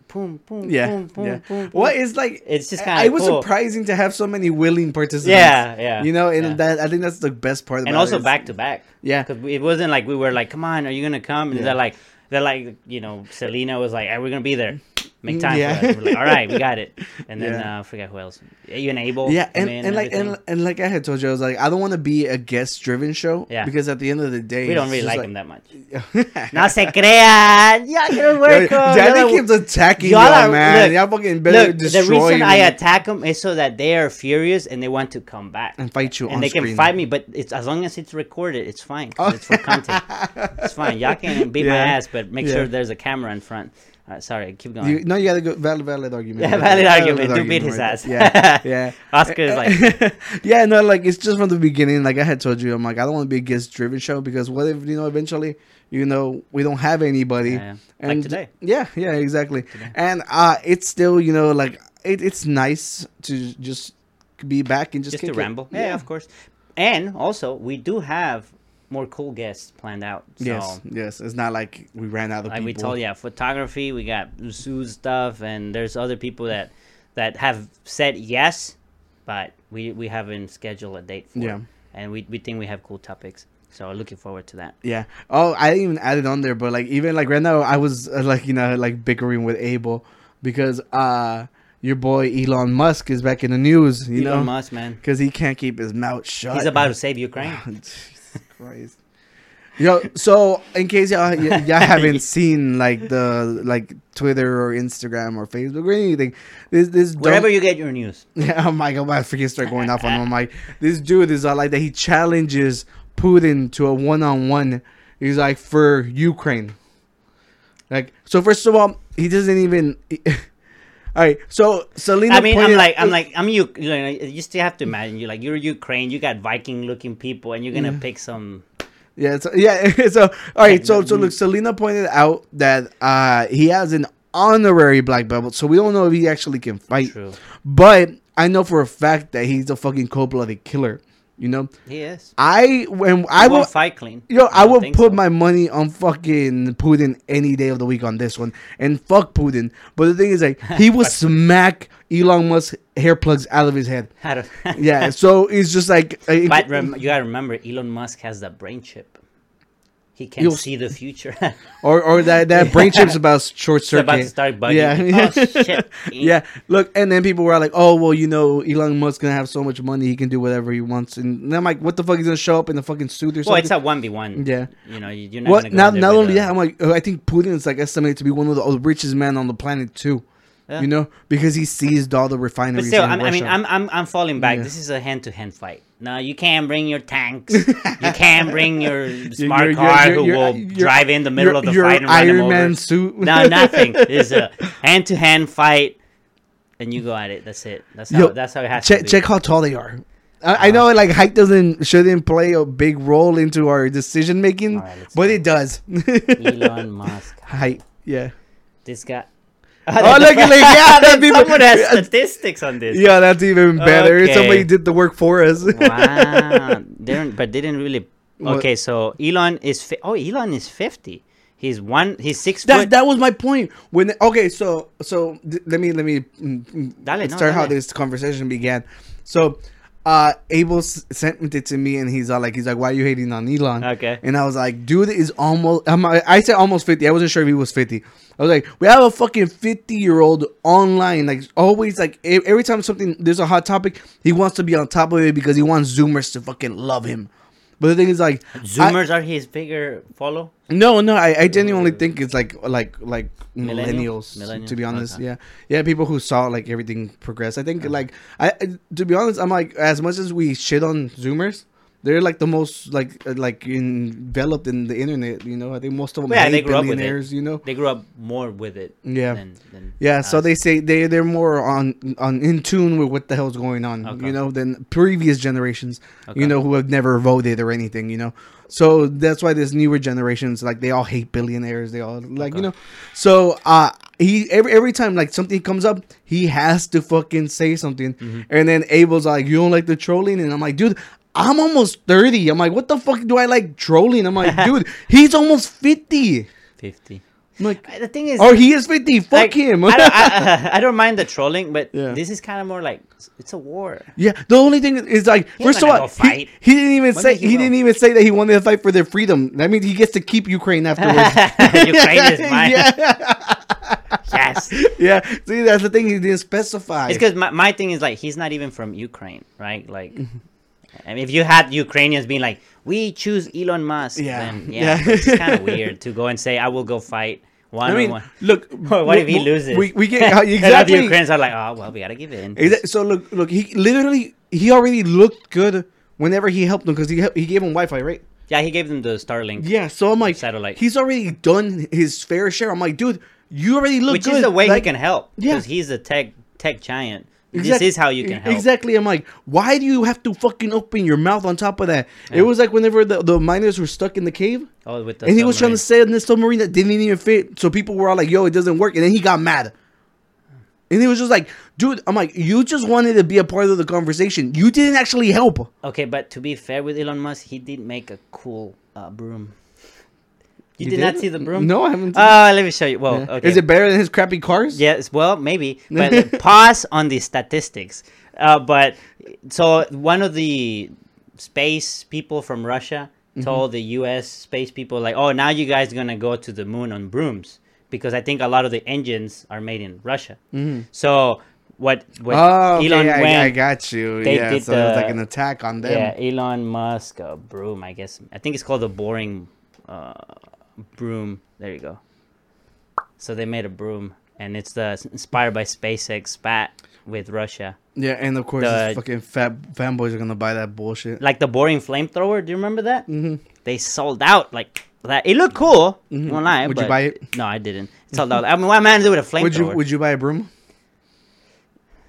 boom, boom,
Yeah,
boom, boom,
yeah.
boom, boom.
What is like?
It's just
I-
kinda
It was
cool.
surprising to have so many willing participants.
Yeah, yeah,
You know, and
yeah.
that I think that's the best part.
Of
it.
And also
it
back to back.
Yeah.
because it wasn't like we were like, "Come on, are you gonna come?" And
Yeah.
they're like, they're like, you know, Selena was like, are we're gonna be there. Make time
yeah.
for us." We're like, "All right, we got it." And then
Yeah.
uh, I forget who else. You and Abel.
Yeah,
came
and, and like and, and like I had told you, I was like, I don't want to be a guest driven show.
Yeah.
Because at the end of the day,
we don't really
just
like, him that much. No se crean. Ya quiero hueco.
Daddy
Y'all
keeps attacking
y'all
y'all,
are-
man.
look,
y'all fucking better
Look, the reason
me
I attack them is so that they are furious and they want to come back.
and fight you
and they
screen.
can fight me, but it's as long as it's recorded, it's fine. 'cause It's for content. it's fine. Y'all can beat my ass, but make
Yeah.
sure there's a camera in front. Uh, sorry, keep going.
You, no, you gotta go valid, valid argument.
Yeah, valid argument. Do beat his
right
ass.
there. Yeah, yeah.
Oscar is like,
yeah, no, like it's just from the beginning. Like I had told you, I'm like I don't want to be a guest driven show because what if you know eventually you know we don't have anybody
Yeah, yeah. Like today.
Yeah, yeah, exactly. And uh it's still you know like it, it's nice to just be back and just,
just to ramble. Yeah, of course. And also, we do have more cool guests planned out. So,
Yes, yes. It's not like we ran out of
like
people.
we told, yeah, photography. We got zoo stuff, and there's other people that that have said yes, but we we haven't scheduled a date for.
Yeah.
it. And we we think we have cool topics. So looking forward to that.
Yeah. Oh, I didn't even add it on there, but like even like right now, I was uh, like you know like bickering with Abel because uh your boy Elon Musk is back in the news. You
Elon
know,
Musk, man.
because he can't keep his mouth shut.
He's about to save Ukraine.
Christ. Yo, so in case y'all, y- y'all haven't seen like the like Twitter or Instagram or Facebook or anything, this this
Wherever you get your news.
Yeah, oh my god, I forget start going off on him. I'm like, this dude is uh, like that. He challenges Putin to a one on one. He's like for Ukraine. Like so, first of all, he doesn't even. all right, so Selena.
I mean, I'm like, I'm like, I'm you. You, know, you still have to imagine. You like, you're Ukraine. You got Viking-looking people, and you're gonna pick some.
Yeah, so, yeah. So all right, so so
mm.
look, Selena pointed out that uh he has an honorary black belt, so we don't know if he actually can fight.
True.
But I know for a fact that he's a fucking cold-blooded killer. You know,
He is.
I when
I
I
will
will.
fight clean.
Yo, I,
don't
would put
so.
my money on fucking Putin any day of the week on this one, and fuck Putin. But the thing is, like, he will smack Elon Musk hair plugs out of his head.
To-
Yeah, so it's just like,
but rem- you gotta remember, Elon Musk has that brain chip. He can
You'll-
see the future.
or or that that brain chip's about short circuit.
about to start bugging.
Yeah,
Oh, shit.
yeah. Look, and then people were like, "Oh, well, you know, Elon Musk's gonna have so much money, he can do whatever he wants." And I'm like, "What the fuck? He's gonna show up in a fucking suit or
Well,
something?"
it's a one v one.
Yeah.
You know, you- you're not go
Not not only
a-
that, I'm like, uh, I think Putin is like estimated to be one of the richest men on the planet too.
Yeah.
You know, because he seized all the
But
refineries.
still,
in
I'm, I mean, I'm, I'm, I'm falling back.
Yeah.
This is a hand to hand fight. No, you can't bring your tanks. you can't bring your smart
your-
car
your-
who will drive in the middle of the fight and run
Iron Man suit.
No, nothing. It's a hand to hand fight. and you go at it. That's it. That's how.
Yo,
that's how it has
check
to be.
check how tall they are. I, I uh-huh. know like height doesn't shouldn't play a big role into our decision making,
let's
but
go.
it does.
Elon Musk.
height, yeah.
This guy.
Oh, look at like yeah, that's even,
Someone has statistics on this.
yeah, that's even better.
Okay.
Somebody did the work for us.
Wow. but didn't really. Okay, so Elon is. Fi- oh, Elon is fifty. He's one. He's six
That
foot.
that was my point. When okay, so so th- let me let me mm,
Dale, no,
start how this conversation began. So, uh, Abel s- sent it to me, and he's all like, he's like, why are you hating on Elon?
Okay.
And I was like, dude is almost. I'm, I said almost fifty. I wasn't sure if he was fifty. I was like, we have a fucking fifty year old online, like always, like every time something there's a hot topic, he wants to be on top of it because he wants Zoomers to fucking love him. But the thing is, like, I-
Zoomers are his bigger follow.
no, no, I, I genuinely think it's like like like
Millennial?
millennials. To be honest,
okay.
yeah, yeah, people who saw like everything progress. I think like I I- to be honest, I'm like as much as we shit on Zoomers, they're like the most like uh, like enveloped in the internet. You know, I think most of them
Yeah, they grew up with it.
You know,
They grew up more with it.
Yeah.
Than, than
yeah. So they say they they're more on on in tune with what the hell's going on.
Okay.
You know, than previous generations.
Okay.
You know, who have never voted or anything. You know. So that's why this newer generations like they all hate billionaires. They all like you know. So uh he every every time like something comes up, he has to fucking say something.
Mm-hmm.
And then Abel's like, "You don't like the trolling?" And I'm like, "Dude, I'm almost 30. I'm like, "What the fuck do I like trolling?" I'm like, "Dude, he's almost 50."
fifty.
I'm like,
Uh, The thing is,
"Oh, he is 50. Fuck
like,
him."
I, don't, I, I don't mind the trolling, but
Yeah.
this is kind of more like it's a war.
Yeah, the only thing is like
He's
first of all,
gonna
he, he didn't even
When
say
he
he, didn't even say that he wanted to fight for their freedom. That means he gets to keep Ukraine afterwards.
Ukraine is mine.
yeah,
Yes.
yeah. See, that's the thing. He didn't specify.
It's because my, my thing is like he's not even from Ukraine, right? Like,
Mm-hmm.
I mean, if you had Ukrainians being like, "We choose Elon Musk,"
Yeah.
then
Yeah.
yeah, it's kind of weird to go and say, "I will go fight one
I mean,
one."
look.
what if he
we-
loses?
We, we get
And
uh,
the
exactly.
Ukrainians are like, "Oh, well, we gotta give in."
Exa- So look, look. He literally he already looked good whenever he helped them because he he gave him Wi-Fi, right?
Yeah, he gave them the Starlink.
Yeah. So I'm like,
Satellite.
he's already done his fair share. I'm like, dude, you already look
which
good.
Which is the way
Like-
he can help.
Yeah.
because he's a tech tech giant.
Exact-
This is how you can help.
Exactly. I'm like, why do you have to fucking open your mouth on top of that? It was like whenever the, the miners were stuck in the cave
Oh, with the
and he was trying to sail in this submarine that didn't even fit. So people were all like, yo, it doesn't work. And then he got mad. And he was just like, dude, I'm like, you just wanted to be a part of the conversation. You didn't actually help.
Okay, but to be fair with Elon Musk, he did make a cool uh, broom. You,
You
did, not see the broom?
No, I haven't. seen
Uh, let me show you. Well,
it.
okay.
Is it better than his crappy cars?
Yes, well, maybe. But pause on the statistics. Uh, but so one of the space people from Russia
Mm-hmm.
told the U.S. space people like, "Oh, now you guys gonna go to the moon on brooms because I think a lot of the engines are made in Russia." So what? What
Mm-hmm. Oh, okay,
Elon
I,
went?
I got you.
they
yeah,
did
so was like an attack on them.
Yeah, Elon Musk uh, broom. I guess I think it's called the boring uh, broom. There you go. So they made a broom, and it's the inspired by SpaceX spat with Russia,
Yeah, and of course,
The-
fucking fat fanboys are gonna buy that bullshit.
like the boring flamethrower. Do you remember that? Mm-hmm. They sold out like that. It looked cool. Won't lie,
Would you buy it?
No, I didn't. It sold out. I mean, what man do it with a flamethrower?
Would you Would you buy a broom?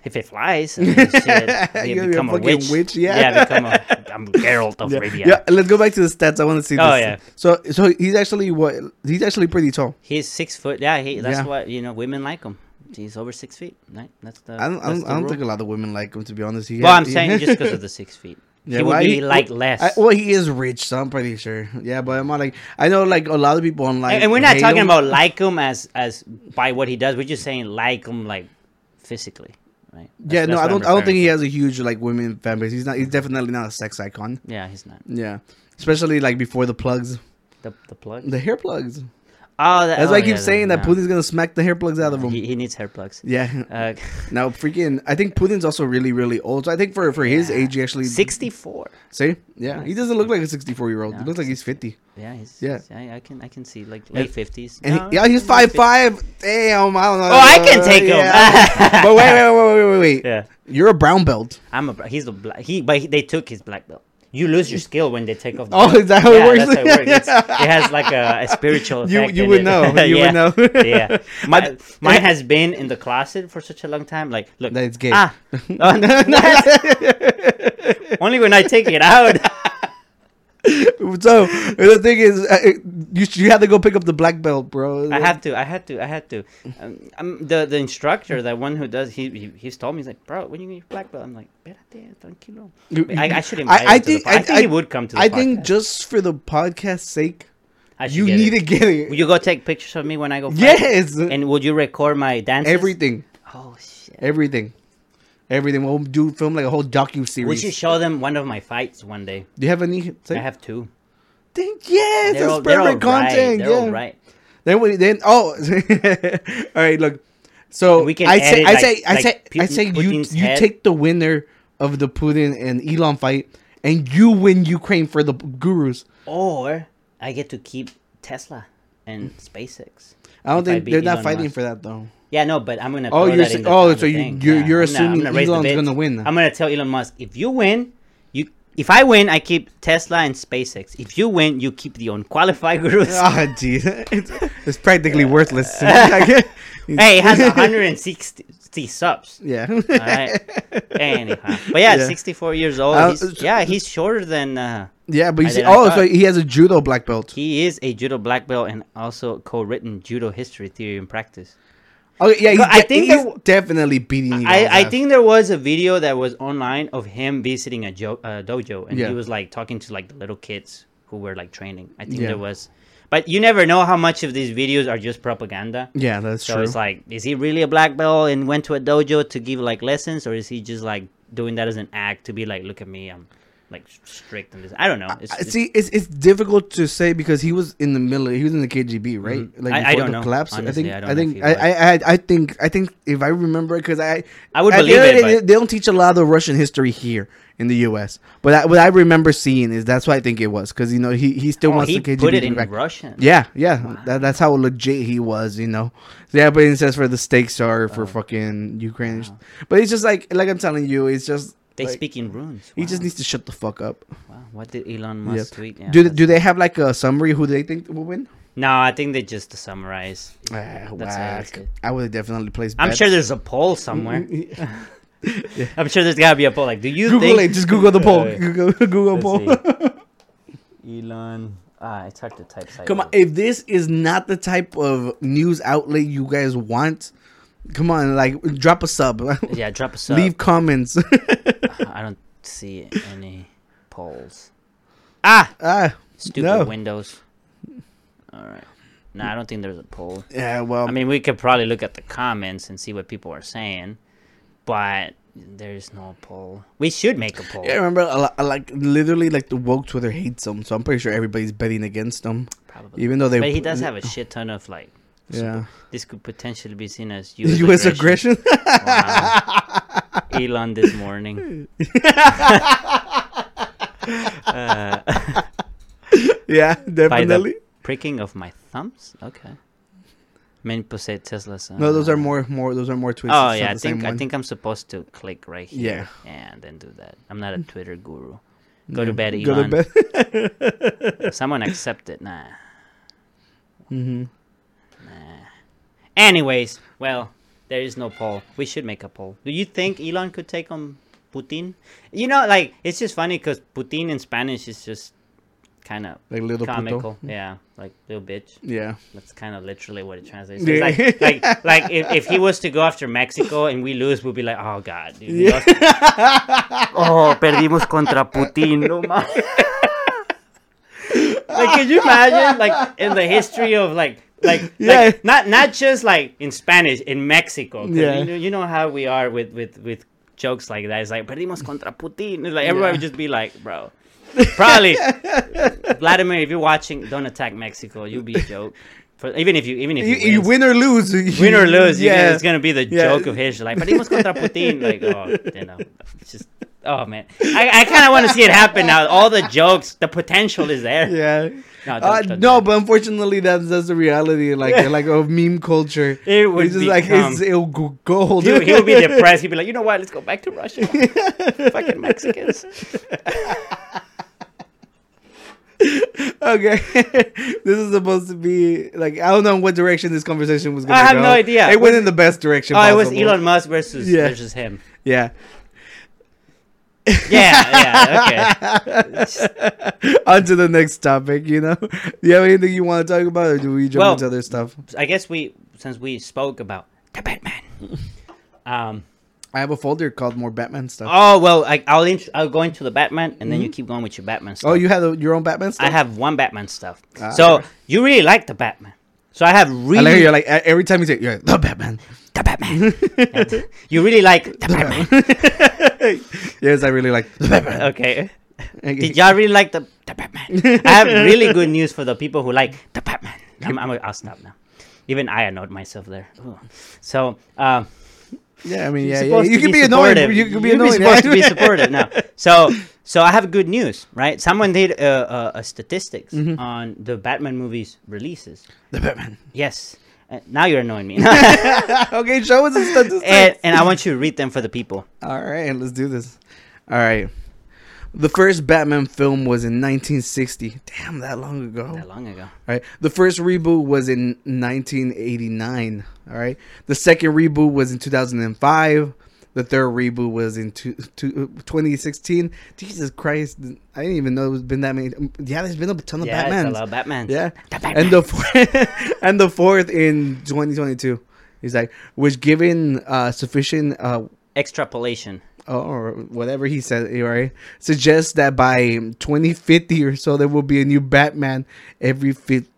If it flies, I mean, shit,
a
become a witch.
witch, yeah.
yeah, become a. I'm Geralt of
Yeah.
Rivia.
yeah, let's go back to the stats. I want to see this.
Oh, yeah.
So, so he's actually what? He's actually pretty tall.
He's six foot. Yeah, he. That's
Yeah.
what you know. Women like him. He's over six feet. Right. That's the.
I don't. I don't, I don't think a lot of women like him. To be honest, he
Well,
had-
I'm saying just because of the six feet.
Yeah,
he would
well,
be
he-
like
well,
less.
I, well, he is rich, so I'm pretty sure. Yeah, but I'm not like I know like a lot of people online.
and, and we're not talking
him.
about like him as as by what he does. We're just saying like him like physically, right? That's-
Yeah, no, I don't.
I'm
don't think he has a huge like women fan base. He's not. He's definitely not a sex icon.
Yeah, he's not
Yeah, especially like before the plugs,
the the plug.
the hair plugs.
Oh, that,
That's
oh,
why I keep
yeah,
saying that. Putin's gonna smack the hair plugs out of him.
He, he needs hair plugs.
yeah.
Uh,
Now freaking, I think Putin's also really really old. So I think for for his age, he actually
sixty four.
See, yeah, he doesn't look like a 64 year old. He looks like he's 50.
Yeah, he's,
Yeah.
I, I can I can see like late fifties.
And yeah, he's five five. Damn, I don't know.
Oh, I can take him.
But wait, wait, wait, wait, wait, wait.
Yeah.
You're a brown belt.
I'm a he's a black he but he, they took his black belt you lose your skill when they take off. The
Oh, is that how it works?
That's how it works. It has like a, a spiritual
You-
effect.
you would
it.
know. You would
yeah.
know.
yeah, my, mine has been in the closet for such a long time. Like, look,
That it's gay.
Ah, Oh, only when I take it out.
So the thing is, uh, you you have to go pick up the black belt, bro.
I had to. I had to. I had to. Um, um, the the instructor, that one who does, he, he he's told me he's like, bro, when you get your black belt, I'm like, espérate, tranquilo. I, I should invite
I, I
him to the
think
po- I, think he would come to. The
I think just for the podcast sake,
I
you need
it.
to get it.
Will you go take pictures of me when I go? fight?
yes,
And would you record my dances?
everything,
Oh shit.
everything, everything. We'll do film like a whole docu series.
We should show them one of my fights one day.
Do you have any? Say?
I have two.
Think, yes,
They're
that's
all, they're all
perfect
right.
content.
They're
yeah.
all right.
Then we then oh, all right. Look, so
We can
I say I
like-
say I
like
say I say you
Putin's
you
head.
take the winner of the Putin and Elon fight, and you win Ukraine for the gurus.
Or I get to keep Tesla and SpaceX.
I don't
If I
think they're not
Elon
fighting
Musk.
for that though.
Yeah, no, but I'm gonna.
Oh, you're
that
sa-
in the
oh, so you-
thing.
you're- you're
I'm gonna-
assuming
gonna the
Elon's gonna win.
I'm gonna tell Elon Musk if you win, you if I win, I keep Tesla and SpaceX. If you win, you keep the unqualified gurus.
Ah, geez, it's, it's practically worthless. hey,
it has 160 subs.
yeah.
All right. Anyhow, but yeah,
Yeah.
64 years old.
Uh,
he's, yeah, he's shorter than. Uh,
Yeah, but you see, oh, so he has a judo black belt.
he is a judo black belt and also co-written judo history theory and practice.
Oh yeah, he's,
I think
think
there
he's definitely beating. Elon's
I, I think there was a video that was online of him visiting a jo- uh, dojo and
Yeah.
he was like talking to like the little kids who were like training. I think
Yeah.
there was, but you never know how much of these videos are just propaganda.
Yeah, that's
So
true.
So it's like, is he really a black belt and went to a dojo to give like lessons, or is he just like doing that as an act to be like, look at me, I'm like strict and this? I don't know. It's, it's-
See, it's it's difficult to say because he was in the military. He was in the KGB, right?
Mhm.
Like
I- I don't
the
know.
collapse. I
Honestly,
think
I don't
I think I. I I I think I think if I remember because I
I would believe it,
the
but-
They don't teach a lot of Russian history here in the U.S. But I, what I remember seeing is that's what I think it was because you know he he still
oh,
wants
he
the KGB
put it in
back.
Russian.
Yeah, yeah, that, that's how legit he was, you know. Yeah, but it says for the stakes are for fucking Ukraine, but it's just like like I'm telling you, it's just
They
like,
speak in runes.
He just needs to shut the fuck up.
Wow. What did Elon
Yeah.
Musk tweet? Yeah,
do
that's-
do they have like a summary who they think will win?
No, I think they just summarize.
Ah,
That's
whack. I would definitely place.
I'm sure there's a poll somewhere. I'm sure there's gotta be a poll. Like, do you
Google
think
it. Just Google the poll.
Uh,
Google, Google poll.
Elon? Ah, it's hard to type.
Come on,
sideways.
if this is not the type of news outlet you guys want, come on, like drop a sub,
yeah, drop a sub.
leave comments.
I don't see any polls. Ah,
ah,
stupid
no.
Windows. All right. No, I don't think there's a poll.
yeah. Well,
I mean, we could probably look at the comments and see what people are saying, but there's no poll. We should make a poll.
yeah, remember, a lot, like literally, like the woke Twitter hates him, so I'm pretty sure everybody's betting against him,
Probably.
even though they.
but he does have a shit ton of like.
Yeah.
This could potentially be seen as U.S.
U.S. aggression.
Wow. Elon this morning. uh,
yeah, definitely.
pricking of my thumbs. Okay. Many people say Tesla's. Uh,
No, those are more, more. Those are more tweets.
Oh yeah, I think I think I'm supposed to click right here. Yeah. And then do that. I'm not a Twitter guru. Go to bed, Elon.
Go to bed.
Someone accept it. Nah.
hmm
Nah. Anyways, well, there is no poll. We should make a poll. Do you think Elon could take on Putin? You know, like it's just funny because Putin in Spanish is just kind of
Like little
comical.
puto.
Yeah, like little bitch.
Yeah.
That's kind of literally what it translates.
Yeah.
like, like, like if, if he was to go after Mexico and we lose, we'll be like, oh god, dude, we lost- oh, perdimos contra Putin. No mames. like, could you imagine, like, in the history of like, like,
Yeah.
like not not just like in Spanish in Mexico.
Yeah.
You know, you know how we are with with with jokes like that. It's like perdimos contra Putin. It's like everybody
Yeah.
would just be like, bro. Probably Vladimir, if you're watching, don't attack Mexico. You'll be a joke. For, even if you even if
You,
you,
you
win,
or lose.
win or lose, yeah, it's gonna be the
Yeah.
joke of history. Like, perdimos contra Putin. Like, oh, you know, it's just, oh man, I, I kind of want to see it happen now. All the jokes, the potential is there.
Yeah.
No, don't-
Uh,
don't do
no,
that.
but unfortunately, that's that's the reality. Like like of meme culture.
It would
it's just like it's, it'll go gold.
He'll, he'll be depressed. He'll be like, you know what? Let's go back to Russia. Fucking Mexicans.
Okay, this is supposed to be like I don't know what direction this conversation was going.
I have
go.
no idea.
It went in the best direction.
Oh, it was. Elon Musk versus
Yeah.
versus him.
Yeah.
Yeah, yeah, okay.
On to the next topic. You know, do you have anything you want to talk about, or do we jump
Well-
into other stuff?
I guess we since we spoke about the Batman. Um.
I have a folder called more Batman stuff.
Oh well, I, I'll int- I'll go into the Batman, and then you keep going with your Batman stuff.
Oh, you have a, your own Batman stuff.
I have one Batman stuff.
Ah,
so
okay.
you really like the Batman. So I have
I
really
like you're like every time you say you're like, the Batman.
the Batman. You really like the Batman.
yes, I really like the Batman.
Okay. Did y'all really like the, the Batman? I have really good news for the people who like the Batman. I'm, I'm, I'll stop now. Even I annoyed myself there. Ooh. So, um,
Yeah, I mean, yeah, yeah. You can
be
be annoying.
supportive.
You can be
annoyed.
You're
supposed to be supportive now. So, so I have good news, right? Someone did uh, uh, a statistics
Mm-hmm.
on the Batman movies releases.
the Batman.
Yes. Uh, now you're annoying me.
okay, show us the statistics.
and, and I want you to read them for the people.
All right, let's do this. All right. The first Batman film was in 1960. Damn, that long ago.
That long ago.
All right. The first reboot was in 1989. All right. The second reboot was in 2005. The third reboot was in two, two, 2016. Jesus Christ. I didn't even know it's been that many. Yeah, there's been a ton of
Yeah,
Batmans.
it's a lot of Batmans.
Yeah.
The Batman.
And the fourth, and the fourth in 2022. He's like, which given uh, sufficient uh,
Extrapolation.
or whatever he said, right, suggests that by 2050 or so there will be a new Batman every 50.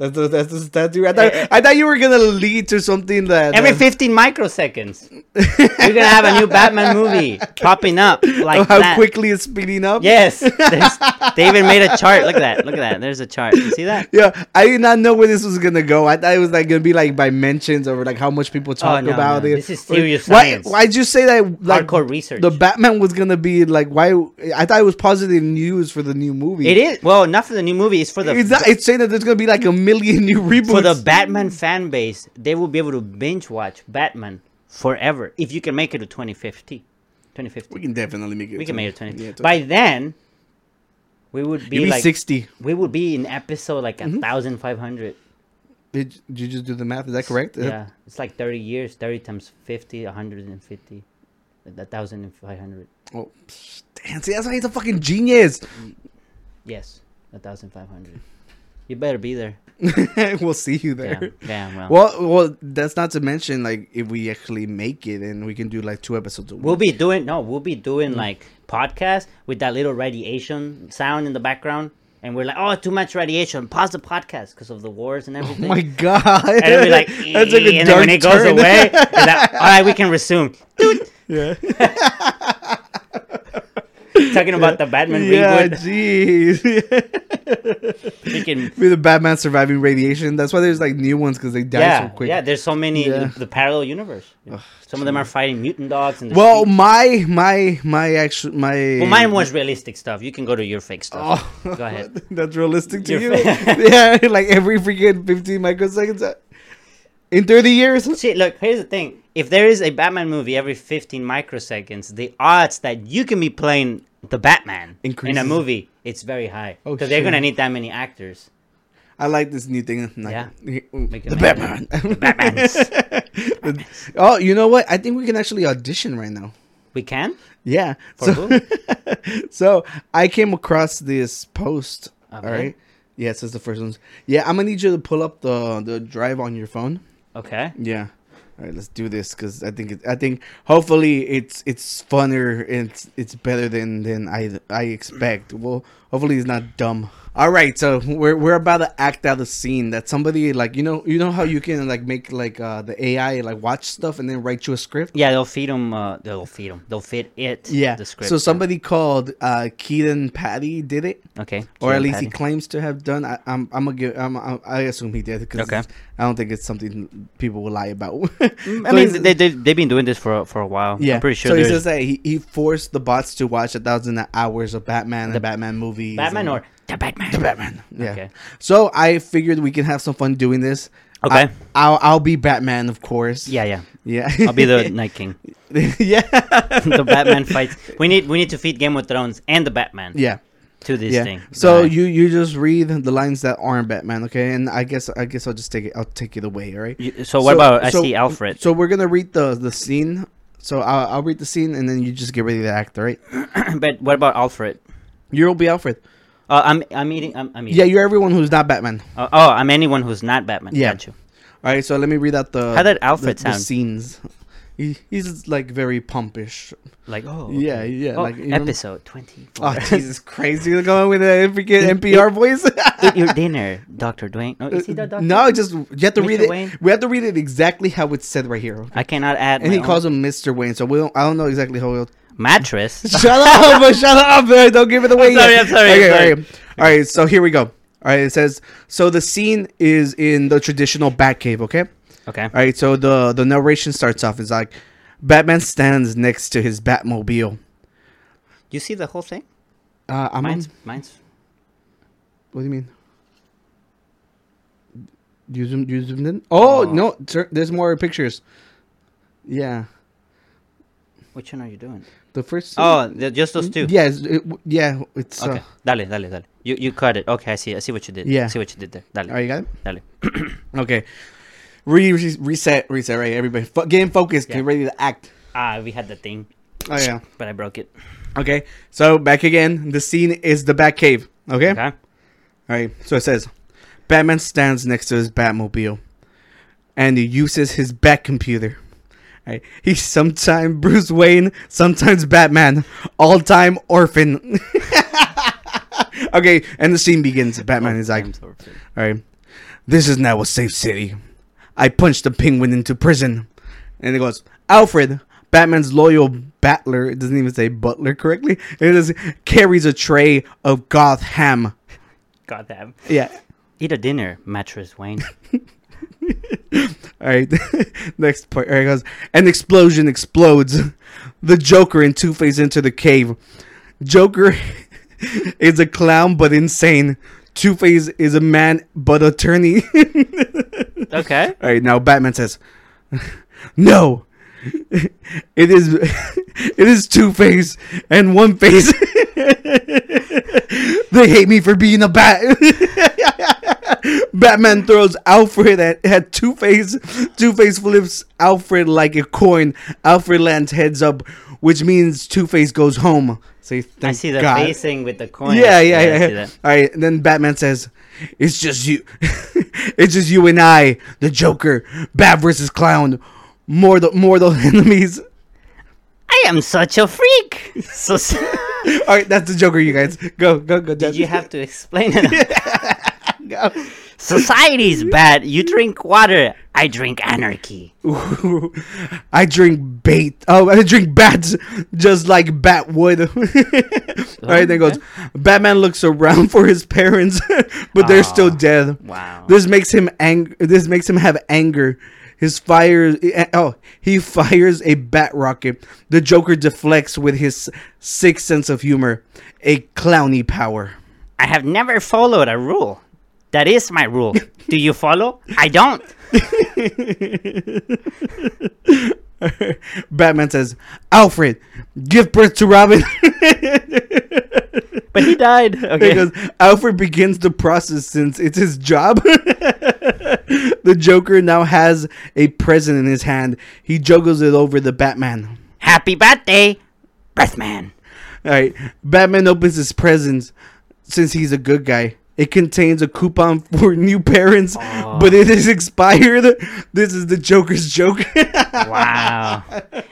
That's the, that's the statue. I thought, I thought you were gonna lead to something that
Every
that-
15 microseconds, you're gonna have a new Batman movie popping up like
how
that.
quickly it's speeding up.
Yes, they even made a chart. Look at that. Look at that. There's a chart. You see that?
Yeah, I did not know where this was gonna go. I thought it was like gonna be like by mentions or like how much people oh, talk
Oh, no,
about
no.
it.
This is
Or-
serious
why,
science.
Why'd you say that? Like
Hardcore research.
The Batman was gonna be like why? I thought it was positive news for the new movie.
It is well, not for the new movie. It's for the
It's not. It's saying that there's gonna be like a million new reboots
for the Batman fan base. They will be able to binge watch Batman forever if you can make it to 2050. 2050.
We can definitely make it.
We can make it 20.
Yeah, to-
By then, we would be
be
like
sixty.
we would be in episode like a
Mm-hmm.
thousand five hundred.
Did, did you just do the math? Is that correct?
Yeah, it's like 30 years. 30 times 50, 150. A thousand and five hundred.
Oh, psh, damn! See, that's why he's a fucking genius.
Yes, a thousand five hundred. You better be there.
we'll see you there.
Well,
Well, well, that's not to mention like if we actually make it and we can do like two episodes a week.
we'll be doing no, we'll be
Mm.
doing like podcast with that little radiation sound in the background, and we're like, oh, too much radiation. Pause the podcast because of the wars and everything.
Oh my god!
and it'll be like,
that's like a
and then when it goes
turn.
away, like, all right, we can resume. Dude.
yeah,
Talking about the Batman
yeah,
reboot,
jeez. With the Batman surviving radiation, that's why there's like new ones because they die
yeah,
so quick.
yeah. There's so many
Yeah.
the, parallel universe. Some of them are fighting mutant dogs and.
Well, my my my actual my
well, mine was realistic stuff. You can go to your fake stuff.
Oh,
Go ahead.
That's realistic to
You're
you. yeah, like every freaking 15 microseconds uh, in 30 years.
See, look, here's the thing. If there is a Batman movie every 15 microseconds, the odds that you can be playing the Batman in a movie, it's very high.
Oh,
Because they're
shit.
to need that many actors.
I like this new thing. Like,
Yeah. Make
the
it
Batman.
The Batmans.
oh, you know what? I think we can actually audition right now.
we can?
Yeah.
For
so,
who?
so I came across this post.
Okay.
All right. Yes, it's the first one. Yeah, I'm gonna need you to pull up the the drive on your phone.
Okay.
Yeah. All right, let's do this because I think it, I think hopefully it's it's funner and it's it's better than than I I expect. Well, hopefully he's not dumb. All right, so we're we're about to act out a scene that somebody like you know you know how you can like make like uh the AI like watch stuff and then write you a script.
Yeah, they'll feed them. Uh, they'll feed them. They'll fit it.
Yeah.
The script.
So somebody called uh Keaton Patti did it.
Okay.
Or at least he claims to have done. I, I'm, I'm gonna give. I'm, I'm, I assume he did because
Okay.
I don't think it's something people will lie about.
I mean, they, they, they've been doing this for, for a while.
Yeah,
I'm pretty sure
So he says that he, he forced the bots to watch a thousand hours of Batman and Batman movies.
Batman
and-
or the Batman.
the Batman. Yeah.
Okay.
So I figured we can have some fun doing this.
Okay.
I, I'll I'll be Batman, of course.
Yeah, yeah.
Yeah.
I'll be the Night King.
yeah.
the Batman fights. We need we need to feed Game of Thrones and the Batman.
Yeah.
to this
yeah.
thing.
So
Right.
you you just read the lines that aren't Batman, okay? And I guess I guess I'll just take it. I'll take it away. All right.
You- so what about I see Alfred?
So we're gonna read the the scene. So I'll, I'll read the scene, and then you just get ready to act. All right.
but what about Alfred?
You'll be Alfred.
Uh, I'm I'm eating. I'm, I'm eating.
Yeah, you're everyone who's not Batman.
Oh, oh, I'm anyone who's not Batman.
Yeah.
Got you.
All right. So let me read out the.
How did Alfred
the, the scenes. He, he's like very pompish.
Like oh
Yeah, yeah,
Oh,
like,
episode twenty.
Oh Jesus! You're going with a freaking NPR voice.
Eat your dinner, Doctor Dwayne. Oh, is he the doctor?
No, just you have to
Mr.
read it.
Wayne?
We have to read it exactly how it's said right here.
I cannot add.
And he
own
calls him Mr. Wayne, so we don't. I don't know exactly how he'll.
Mattress.
shut up! shut up! Don't give it away.
I'm sorry,
yet.
I'm sorry, I'm sorry.
all right. All right. So here we go. All right. It says so. The scene is in the traditional Batcave. Okay.
okay.
All right. So the the narration starts off. It's like Batman stands next to his Batmobile.
You see the whole thing?
Uh, I'm on,
Mine's mine's.
What do you mean? You zoomed, you zoomed in? Oh,
Oh.
no, sir, there's more pictures. Yeah,
Which one are you doing?
The first.
Oh, the, just those two.
yes, it, yeah, it's.
Okay.
Uh,
Dale, dale, dale. You you cut it. Okay, I see. I see what you did.
Yeah.
I see what you did there. Dale.
all right, you got it.
Dale.
Okay, re, re- reset, reset. Right, everybody, Fo- get in focus.
Yeah.
Get ready to act.
Ah, we had the thing,
Oh yeah.
but I broke it.
Okay, so back again. The scene is the Batcave. Okay.
Okay.
All right. So it says, Batman stands next to his Batmobile, and he uses his Bat computer. Right. He's sometimes Bruce Wayne, sometimes Batman, all-time orphan. okay, and the scene begins. Batman is like, all right, this is now a safe city. I punched the penguin into prison. And it goes, Alfred, Batman's loyal battler, it doesn't even say butler correctly. It is, carries a tray of goth ham.
God damn.
Yeah.
Eat a dinner, mattress Wayne.
All right. Next part. All right, guys. an explosion explodes. The Joker and Two Face enter the cave. Joker is a clown but insane. Two Face is a man but attorney.
okay.
All right, now Batman says, "No, it is, it is Two Face and One Face. they hate me for being a bat." Batman throws Alfred at, at Two Face. Two Face flips Alfred like a coin. Alfred lands heads up, which means Two Face goes home. Say,
I see the
God.
facing with the coin.
Yeah, yeah, yeah.
that.
All right, and then Batman says, "It's just you, it's just you and I, the Joker, Bat versus Clown, mortal mortal enemies."
I am such a freak. So,
All right, that's the Joker, you guys. Go, go, go.
did you have to explain it?
Go.
Society's bad. You drink water. I drink anarchy.
I drink bait. Oh, I drink bats, just like Bat would. All right, then goes. Batman looks around for his parents, but they're still dead.
Wow.
This makes him ang- This makes him have anger. His fires. Eh, oh, he fires a bat rocket. The Joker deflects with his sick sense of humor, a clowny power.
I have never followed a rule. That is my rule. Do you follow? I don't.
Batman says, "Alfred, give birth to Robin."
But he died. Okay.
Because Alfred begins the process since it's his job. the Joker now has a present in his hand. He juggles it over the Batman.
Happy birthday, Breathman.
All right, Batman opens his presents since he's a good guy. It contains a coupon for new parents, but it is expired. This is the Joker's joke.
Wow.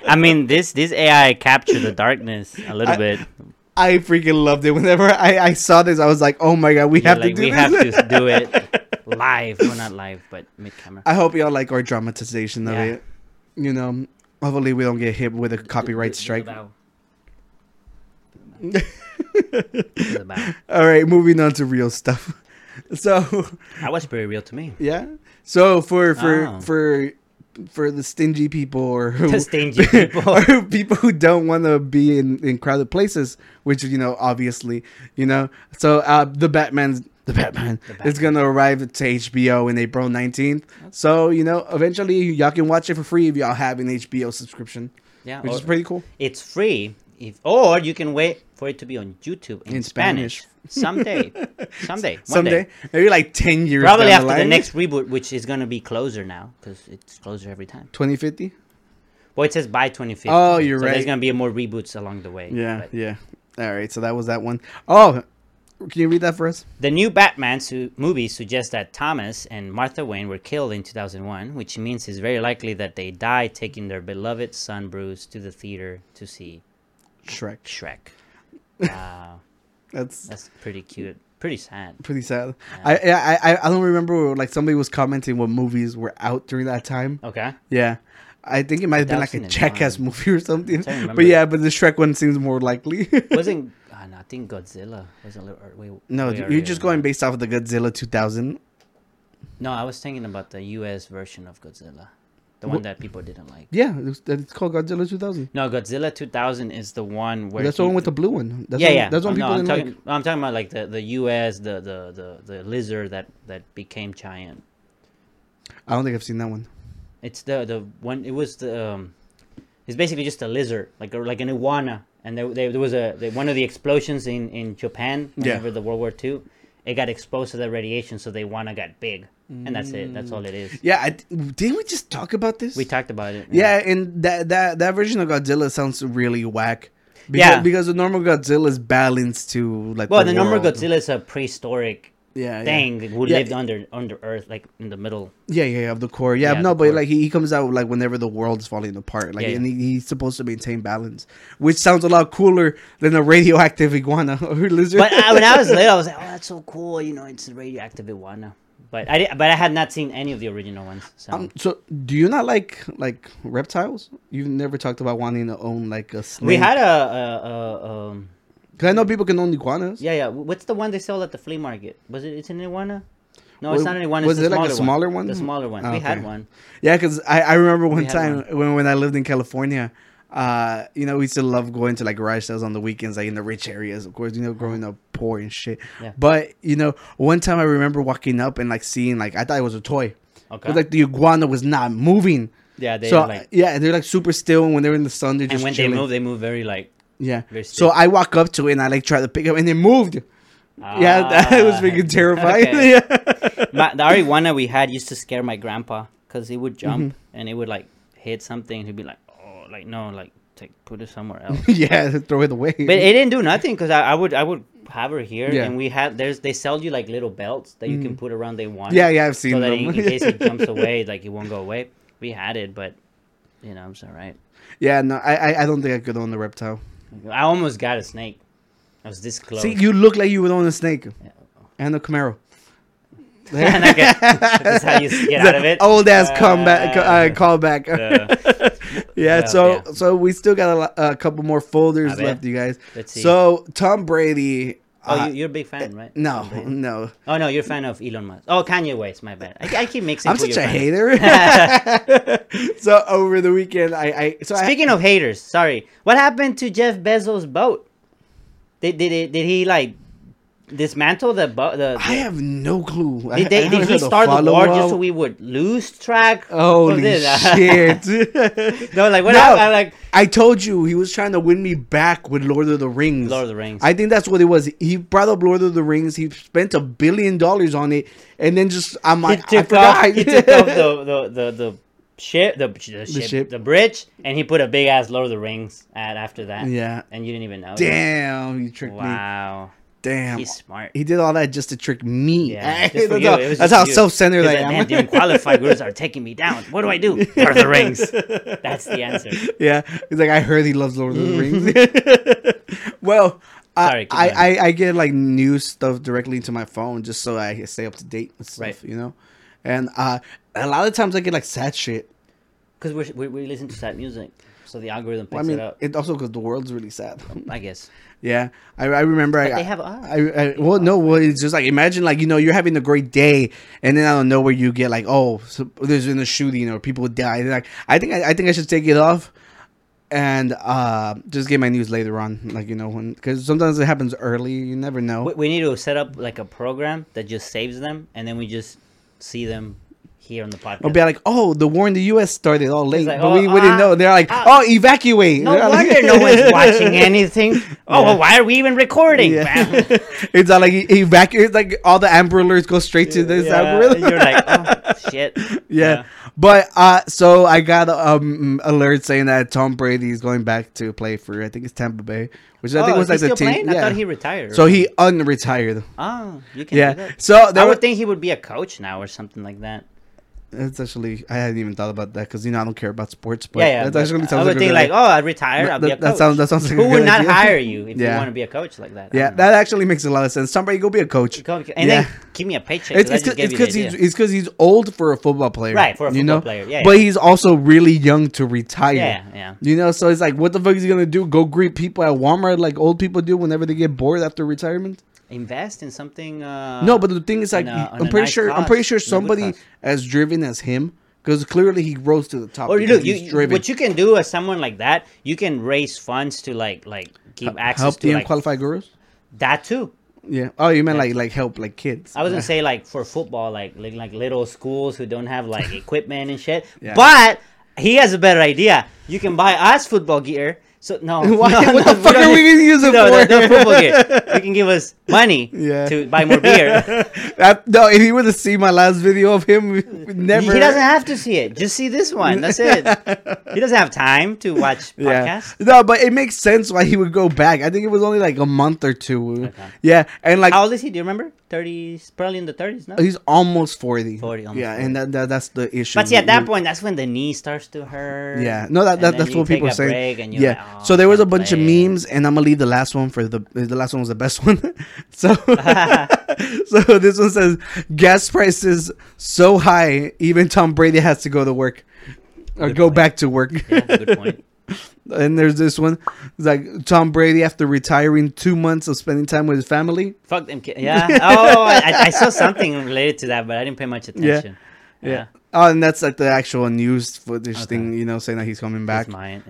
I mean, this this AI captured the darkness a little
I-
bit.
I freaking loved it. Whenever I, I saw this, I was like, "Oh my god, we
Yeah,
have
like
to do this."
we
this."
have to do it live. Well, not live, but mid camera.
I hope y'all like our dramatization of
Yeah.
it. You know, hopefully we don't get hit with a copyright strike. All right, moving on to real stuff. So, that
was very real to me.
yeah. So for for
Oh.
for for the stingy people or who,
The stingy people.
or people who don't want to be in in crowded places, which you know, obviously, you know. So uh, the Batman's the Batman, is gonna arrive to HBO in April nineteenth. So you know, eventually y'all can watch it for free if y'all have an HBO subscription,
Yeah,
which is pretty cool.
It's free. If or you can wait for it to be on YouTube in,
In
Spanish.
Spanish.
someday, someday,
Someday,
day.
maybe like ten years.
Probably after the,
line.
next reboot, which is gonna be closer now because it's closer every time.
2050.
Well, it says by 2050.
Oh, you're
so
right.
There's gonna be more reboots along the way.
Yeah,
but-
yeah. All right, so that was that one. Oh, can you read that for us?
The new Batman su- movie suggests that Thomas and Martha Wayne were killed in 2001, which means it's very likely that they died taking their beloved son Bruce to the theater to see
Shrek.
Shrek. Wow,
That's
that's pretty cute. Pretty sad.
pretty sad. I, yeah, I I I don't remember like somebody was commenting what movies were out during that time.
Okay.
Yeah. I think it might have been like a
2001.
Jackass movie or something. But yeah, but the Shrek one seems more likely.
Wasn't think Godzilla was a little. Way,
no,
way
you're
earlier
just going based off of the Godzilla 2000.
No, I was thinking about the U.S. version of Godzilla, the one that people didn't like.
Yeah, it's, it's called Godzilla 2000.
No, Godzilla 2000 is the one where
That's the one with the blue one. That's
yeah,
one,
yeah.
That's one
Oh, no,
people
I'm
didn't
talking.
like.
I'm talking about like the, the U.S. the, the the the lizard that that became giant.
I don't think I've seen that one.
It's the the one. It was the. Um, it's basically just a lizard, like a, like an iguana, and there, there, there was a the, one of the explosions in in Japan
Yeah.
whenever the World War II. It got exposed to the radiation, so they wanna got big, and that's it. That's all it is. Mm.
Yeah, I, didn't we just talk about this?
We talked about it.
Yeah, and that that that version of Godzilla sounds really whack. Because,
Yeah.
because the normal Godzilla is balanced to like.
Well, the, normal
world.
Godzilla is a prehistoric
yeah, yeah.
who
Yeah.
lived under under Earth, like in the middle.
Yeah, yeah, yeah, of the core. Yeah, no, but
core.
like he, he comes out like whenever the world's falling apart, like, and he, he's supposed to maintain balance, which sounds a lot cooler than a radioactive iguana or lizard.
But I, when I was little, I was like, "Oh, that's so cool!" You know, it's a radioactive iguana. But I did, but I had not seen any of the original ones. So
um, so do you not like like reptiles? You've never talked about wanting to own like a snake.
we had a, a, a um,
'Cause I know people can own iguanas.
yeah, yeah. What's the one they sell at the flea market? Was it? It's an iguana. No, it's not an iguana.
was it like a
smaller
smaller one?
The smaller one.
Oh,
we had one.
Yeah, because I, I remember one time when, when I lived in California, uh, you know, we used to love going to like garage sales on the weekends, like in the rich areas, of course, you know, growing up poor and shit.
Yeah.
But, you know, one time I remember walking up and like seeing, like, I thought it was a toy.
Okay.
But like the iguana was not moving.
yeah, they
so,
like.
yeah, they're like super still. And when they're in the sun, they're
And
just
when
chilling.
they move, they move very like.
Yeah. So. I walk up to it and I like try to pick up and it moved. yeah, that was
Ah,
freaking terrifying.
okay.
yeah.
my, the iguana we had used to scare my grandpa because he would jump
Mm-hmm.
and it would like hit something. He'd be like, "Oh, like no, like take put it somewhere else."
yeah, throw it away.
but it didn't do nothing because I, I would I would have her here
Yeah.
and we had there's they sell you like little belts that you can put around the one.
Mm-hmm. yeah, yeah, I've seen
So that
them.
in, in case it jumps away, like it won't go away. We had it, but you know, it's all right.
yeah, no, I, I don't think I could own the reptile.
I almost got a snake. I was this close.
See, you look like you would own a snake and a Camaro.
get, that's how you get out of it.
Old ass comeback, uh,
Uh,
callback.
uh,
yeah, so
yeah.
so we still got a, a couple more folders left, you guys.
Let's see.
So Tom Brady.
Oh,
uh,
you, you're a big fan, right?
no, no,
Oh no, you're a fan of Elon Musk. Oh, Kanye West. My bad. I, I keep mixing.
I'm such a hater. so over the weekend, I, I so I,
Speaking of haters, sorry. What happened to Jeff Bezos' boat? Did did it, did he like dismantle the? The, the
I have no clue. I-
did, they,
haven't
did he start the war just so we would lose track?
Holy shit!
no, like what
No.
happened? Like
I told you he was trying to win me back with Lord of the Rings.
Lord of the Rings.
I think that's what it was. He brought up Lord of the Rings. He spent a billion dollars on it, and then just I'm like, I
took
forgot.
off. He took off the the the, the ship, the, the ship, the
ship.
bridge, and he put a big ass Lord of the Rings ad after that.
Yeah.
and you didn't even know.
Damn, you tricked me.
Wow,
Damn,
he's smart.
he did all that just to trick me.
Yeah,
that's that's how
you.
self-centered I
like,
am.
Man, the unqualified gurus are taking me down. What do I do? Lord of the Rings. That's the answer.
yeah, he's like, I heard he loves Lord of the Rings. well,
Sorry,
I, I. I get like new stuff directly into my phone just so I stay up to date with stuff,
Right.
you know. And uh, a lot of times I get like sad shit.
Because we we listen to sad music, so the algorithm picks
Well, I mean,
it up.
it also because the world's really sad.
I guess.
Yeah, I, I remember. I,
they have.
I, I, well, no, well, it's just like imagine like you know you're having a great day, and then I don't know where you get like, oh, so there's been a shooting or people died. Like, I think I, I think I should take it off, and uh, just get my news later on. Like you know when because sometimes it happens early. You never know.
We, we need to set up like a program that just saves them, and then we just see them here on the podcast.
I'll be like, oh, the war in the U.S. started all late,
like,
but
oh,
we, didn't
ah,
know. They're like,
ah.
oh, evacuate.
no
They're like-
wonder no one's watching anything. Oh,
Yeah.
well, why are we even recording?
Yeah. it's not like evacuate. It's like all the Amber Alerts go straight to this
Yeah,
algorithm.
You're like, oh shit.
yeah. But uh, so I got um alert saying that Tom Brady is going back to play for I think it's Tampa Bay, which I think
Oh,
was like
he
the team.
playing? I thought he retired.
so he unretired.
Oh, you can.
Yeah.
Do that.
So
I would think he would be a coach now or something like that.
It's actually I hadn't even thought about that because you know I don't care about sports. But
yeah, yeah.
That's actually
I
sounds
would
like
think like, oh, I retire.
That-
I'll be a
that-
coach.
that sounds- that sounds like a
Who would not
idea.
hire you if you want to be a coach like that?
Yeah, that actually makes a lot of sense. Somebody go be a coach.
And
Yeah.
then give me a paycheck.
It's
'cause I
it's
just gave you the
because he's it's because he's old for a football player,
Right, for a
you
football
know?
player, yeah,
But
yeah.
he's also really young to retire.
Yeah, yeah.
You know, so it's like, what the fuck is he gonna do? Go greet people at Walmart like old people do whenever they get bored after retirement?
Invest in something. Uh,
no, but the thing is, like, I'm pretty
nice
sure, I'm pretty sure
on a good
somebody
cause.
as as him, because clearly he rose to the top.
Or
because
look, you,
driven.
what you can do as someone like that, you can raise funds to like like give access
help
to
the
like
unqualified gurus.
that too.
Yeah. Oh, you meant
Yeah.
like like help like kids.
I was gonna say like for football, like like, like little schools who don't have like equipment and shit.
Yeah.
But he has a better idea. You can buy us football gear. So no,
Why-
no,
what
no,
the fuck are we gonna use it
no, no,
for?
no football gear. You can give us money
Yeah.
to buy more beer.
That- no, if you were to see my last video of him, never.
He doesn't have to see it. Just see this one. That's it. He doesn't have time to watch
Yeah. No, but it makes sense why he would go back. I think it was only like a month or two.
Okay.
Yeah, and like
How old is he? Do you remember? Thirty, probably in the thirties. No.
he's almost forty.
40, almost
yeah,
40.
and that, that that's the issue.
But see, at that point, that's when the knee starts to hurt.
Yeah, no, that, that that's what people
a
are saying.
break and you're
Yeah,
like, "Oh,
so there oh, was a bunch of memes, and I'm gonna leave the last one for the the last one was the best one. so, so this one says gas prices so high, even Tom Brady has to go to work or
Good
go
point.
back to work.
Yeah, good point.
and there's this one, it's like Tom Brady after retiring two months of spending time with his family.
Fuck them kids. Yeah. Oh, I, I saw something related to that, but I didn't pay much attention.
Yeah. yeah. Oh, and that's like the actual news footage
Okay.
thing, you know, saying that he's coming back.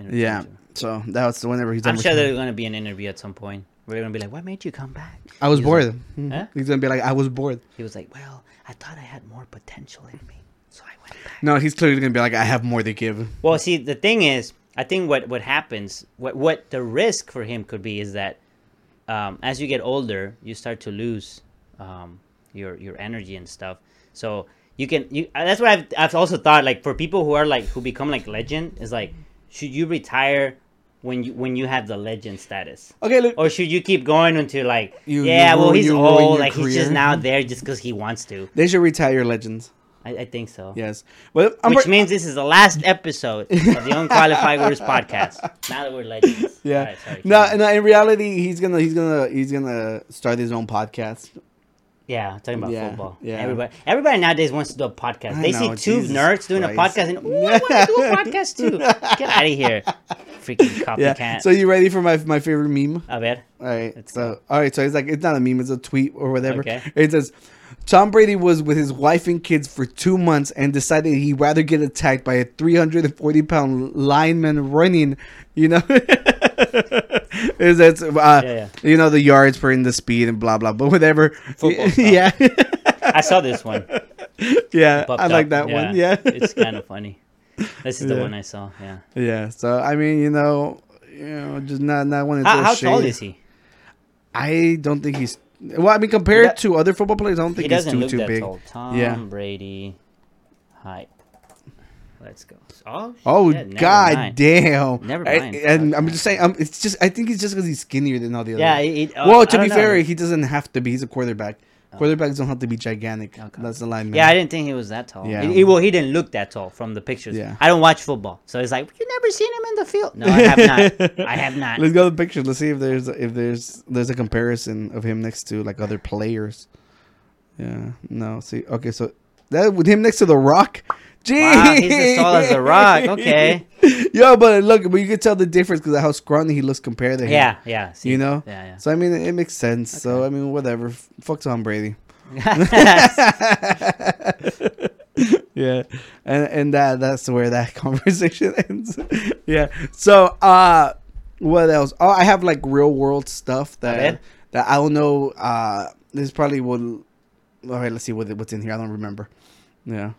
Yeah. So that was whenever he's.
I'm sure there's gonna be an interview at some point they're gonna be like, "What made you come back?"
I was
He's
bored.
like-
Mhm.
Huh?
He's gonna be like, I was bored.
He was like, "Well, I thought I had more potential in me, so I went back."
No, he's clearly gonna be like, I have more to give.
Well, see, the thing is, I think what what happens, what what the risk for him could be is that um, as you get older, you start to lose um, your your energy and stuff. So you can you. uh, That's what I've I've also thought. Like for people who are like who become like legend, is like should you retire when you when you have the legend status?
Okay, look.
Or should you keep going until like
You-
yeah,
you
well he's old, like he's just now there just because he wants to.
They should retire legends.
I, I think so.
Yes, but I'm
Which means this is the last episode of the Unqualified Gurus podcast. Now that we're legends.
yeah.
Alright, sorry,
no, no. In reality, he's gonna he's gonna he's gonna start his own podcast.
Yeah, talking about
Yeah,
football.
yeah.
Everybody everybody nowadays wants to do a podcast.
I
they
know,
see two
Jesus
nerds doing a podcast and "Ooh, I want to do a podcast too. Get out of here. Freaking
Yeah.
copycat.
So you ready for my my favorite meme?
a ver.
All right.
Let's
so
go.
all right. So it's like it's not a meme. It's a tweet or whatever.
Okay.
It says. Tom Brady was with his wife and kids for two months and decided he'd rather get attacked by a 340 pound lineman running, you know. Is that uh,
Yeah, yeah.
you know the yards per in the speed and blah blah, but whatever. Yeah,
I saw this one.
yeah. I like
up.
that one. Yeah,
it's kind of funny. This is the
Yeah.
one I saw. Yeah.
yeah. So I mean, you know, you know, just not not to
How, how tall is he?
I don't think he's. Well, I mean, compared
do-
to other football players, I don't
He
think he's too
look
too
that
big.
tall. Tom
Yeah.
Brady height. Let's go. Oh,
Oh
shit, never
god
mind.
damn!
Never
I-
mind.
and I'm just saying, um, it's just I think it's just because he's skinnier than all the other.
Yeah. It, uh,
well, to be fair,
know.
he doesn't have to be. He's a quarterback. Uh, Quarterbacks don't have to be gigantic.
Okay.
That's the line.
Yeah, I didn't think he was that tall.
Yeah.
He- he- well, he didn't look that tall from the pictures.
Yeah.
I don't watch football, so it's like you never seen him in the field. No, I have not. I have not.
Let's go to the picture. Let's see if there's if there's there's a comparison of him next to like other players. Yeah. No. See. Okay. So that with him next to the Rock. Gee.
Wow, he's as tall as a Rock. Okay.
Yo, but look, but you can tell the difference because of how scrawny he looks compared to him.
Yeah, yeah. see,
You know.
Yeah, yeah.
So I mean, it makes sense. So I mean, whatever. Fuck Tom Brady.
yeah.
yeah and and that that's where that conversation ends yeah so uh what else oh i have like real world stuff that that i don't know uh this probably will all right let's see what what's in here i don't remember yeah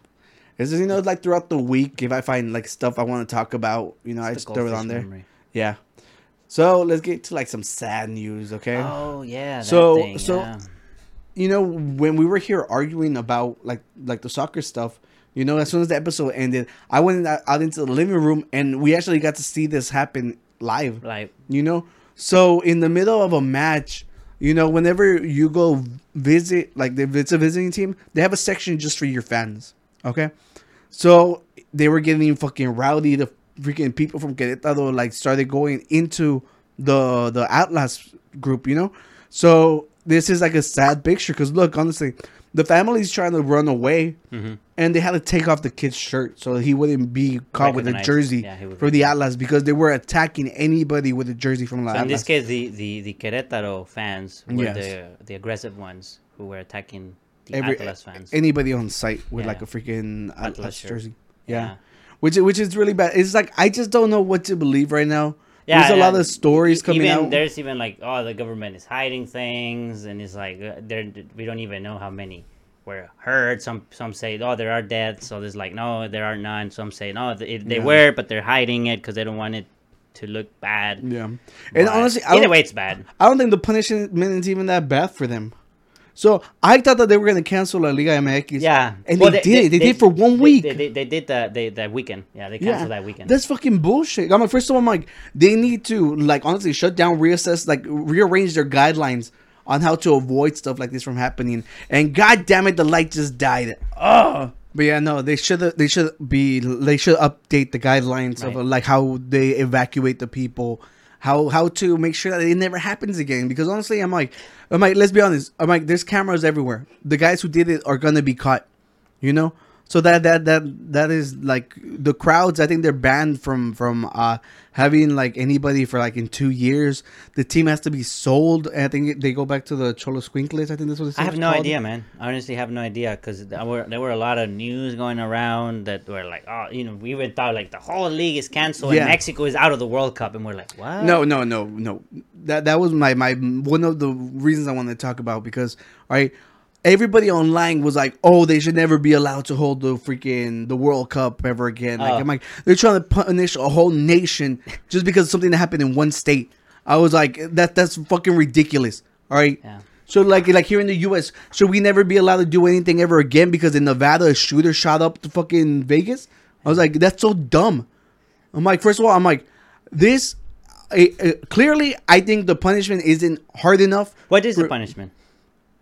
It's just, you know, like throughout the week, if I find like stuff I want to talk about, you know, I just throw it on there.
memory.
Yeah. So let's get to like some sad news, okay?
Oh yeah. That
So-
thing,
so-
yeah.
you know when we were here arguing about like like the soccer stuff you know as soon as the episode ended i went out uh, out into the living room and we actually got to see this happen live
like
you know so in the middle of a match you know whenever you go visit like if it's a visiting team they have a section just for your fans okay so they were getting fucking rowdy. The freaking people from Querétaro like started going into the the Atlas group you know? So this is like a sad picture because look honestly the family's trying to run away
Mm-hmm.
and they had to take off the kid's shirt so he wouldn't be caught with a jersey
Yeah,
for the Atlas because they were attacking anybody with a jersey from the
So in this case, the, the, the Querétaro fans were
Yes.
the the aggressive ones who were attacking
Every-
Atlas fans.
anybody on site with
Yeah.
like a freaking Atlas,
Atlas
jersey. Yeah.
Yeah.
Which which is really bad. It's like I just don't know what to believe right now.
Yeah,
There's a lot of stories coming
even,
out.
There's even like, oh, the government is hiding things, and it's like uh, there we don't even know how many were hurt. Some some say, oh, there are deaths. So there's like, no, there are none. Some say, no, th- they
Yeah.
were, but they're hiding it because they don't want it to look bad.
Yeah. And
But
honestly, I
either way, it's bad.
I don't think the punishment is even that bad for them. So I thought that they were gonna cancel La Liga MX.
Yeah,
And
Well,
they, did. They, did for one
they-
week.
They, they, they did that. They that weekend. Yeah, they canceled that weekend.
That's fucking bullshit. I'm like, first of all, I'm like, they need to like honestly shut down, reassess, like rearrange their guidelines on how to avoid stuff like this from happening. And god damn it, the light just died. Oh, but yeah, no, they should they should be they should update the guidelines of like how they evacuate the people. How, how to make sure that it never happens again. Because honestly I'm like I'm like let's be honest. I'm like there's cameras everywhere. The guys who did it are gonna be caught you know so that that that that is like the crowds i think they're banned from from uh having like anybody for like in two years the team has to be sold i think they go back to the cholo squinkles i think that's what it's
I have no
called.
idea, man. I honestly have no idea because there were there were a lot of news going around that were like, oh, you know, we even thought like the whole league is canceled
Yeah.
and Mexico is out of the World Cup, and we're like, what?
no no no no that that was my my one of the reasons i wanted to talk about because all right everybody online was like oh they should never be allowed to hold the freaking the world cup ever again like
Oh.
i'm like they're trying to punish a whole nation just because something that happened in one state i was like that that's fucking ridiculous all right
Yeah.
so like like here in the us should we never be allowed to do anything ever again because in nevada a shooter shot up to fucking vegas i was like that's so dumb i'm like first of all i'm like this clearly i think the punishment isn't hard enough
What is the punishment?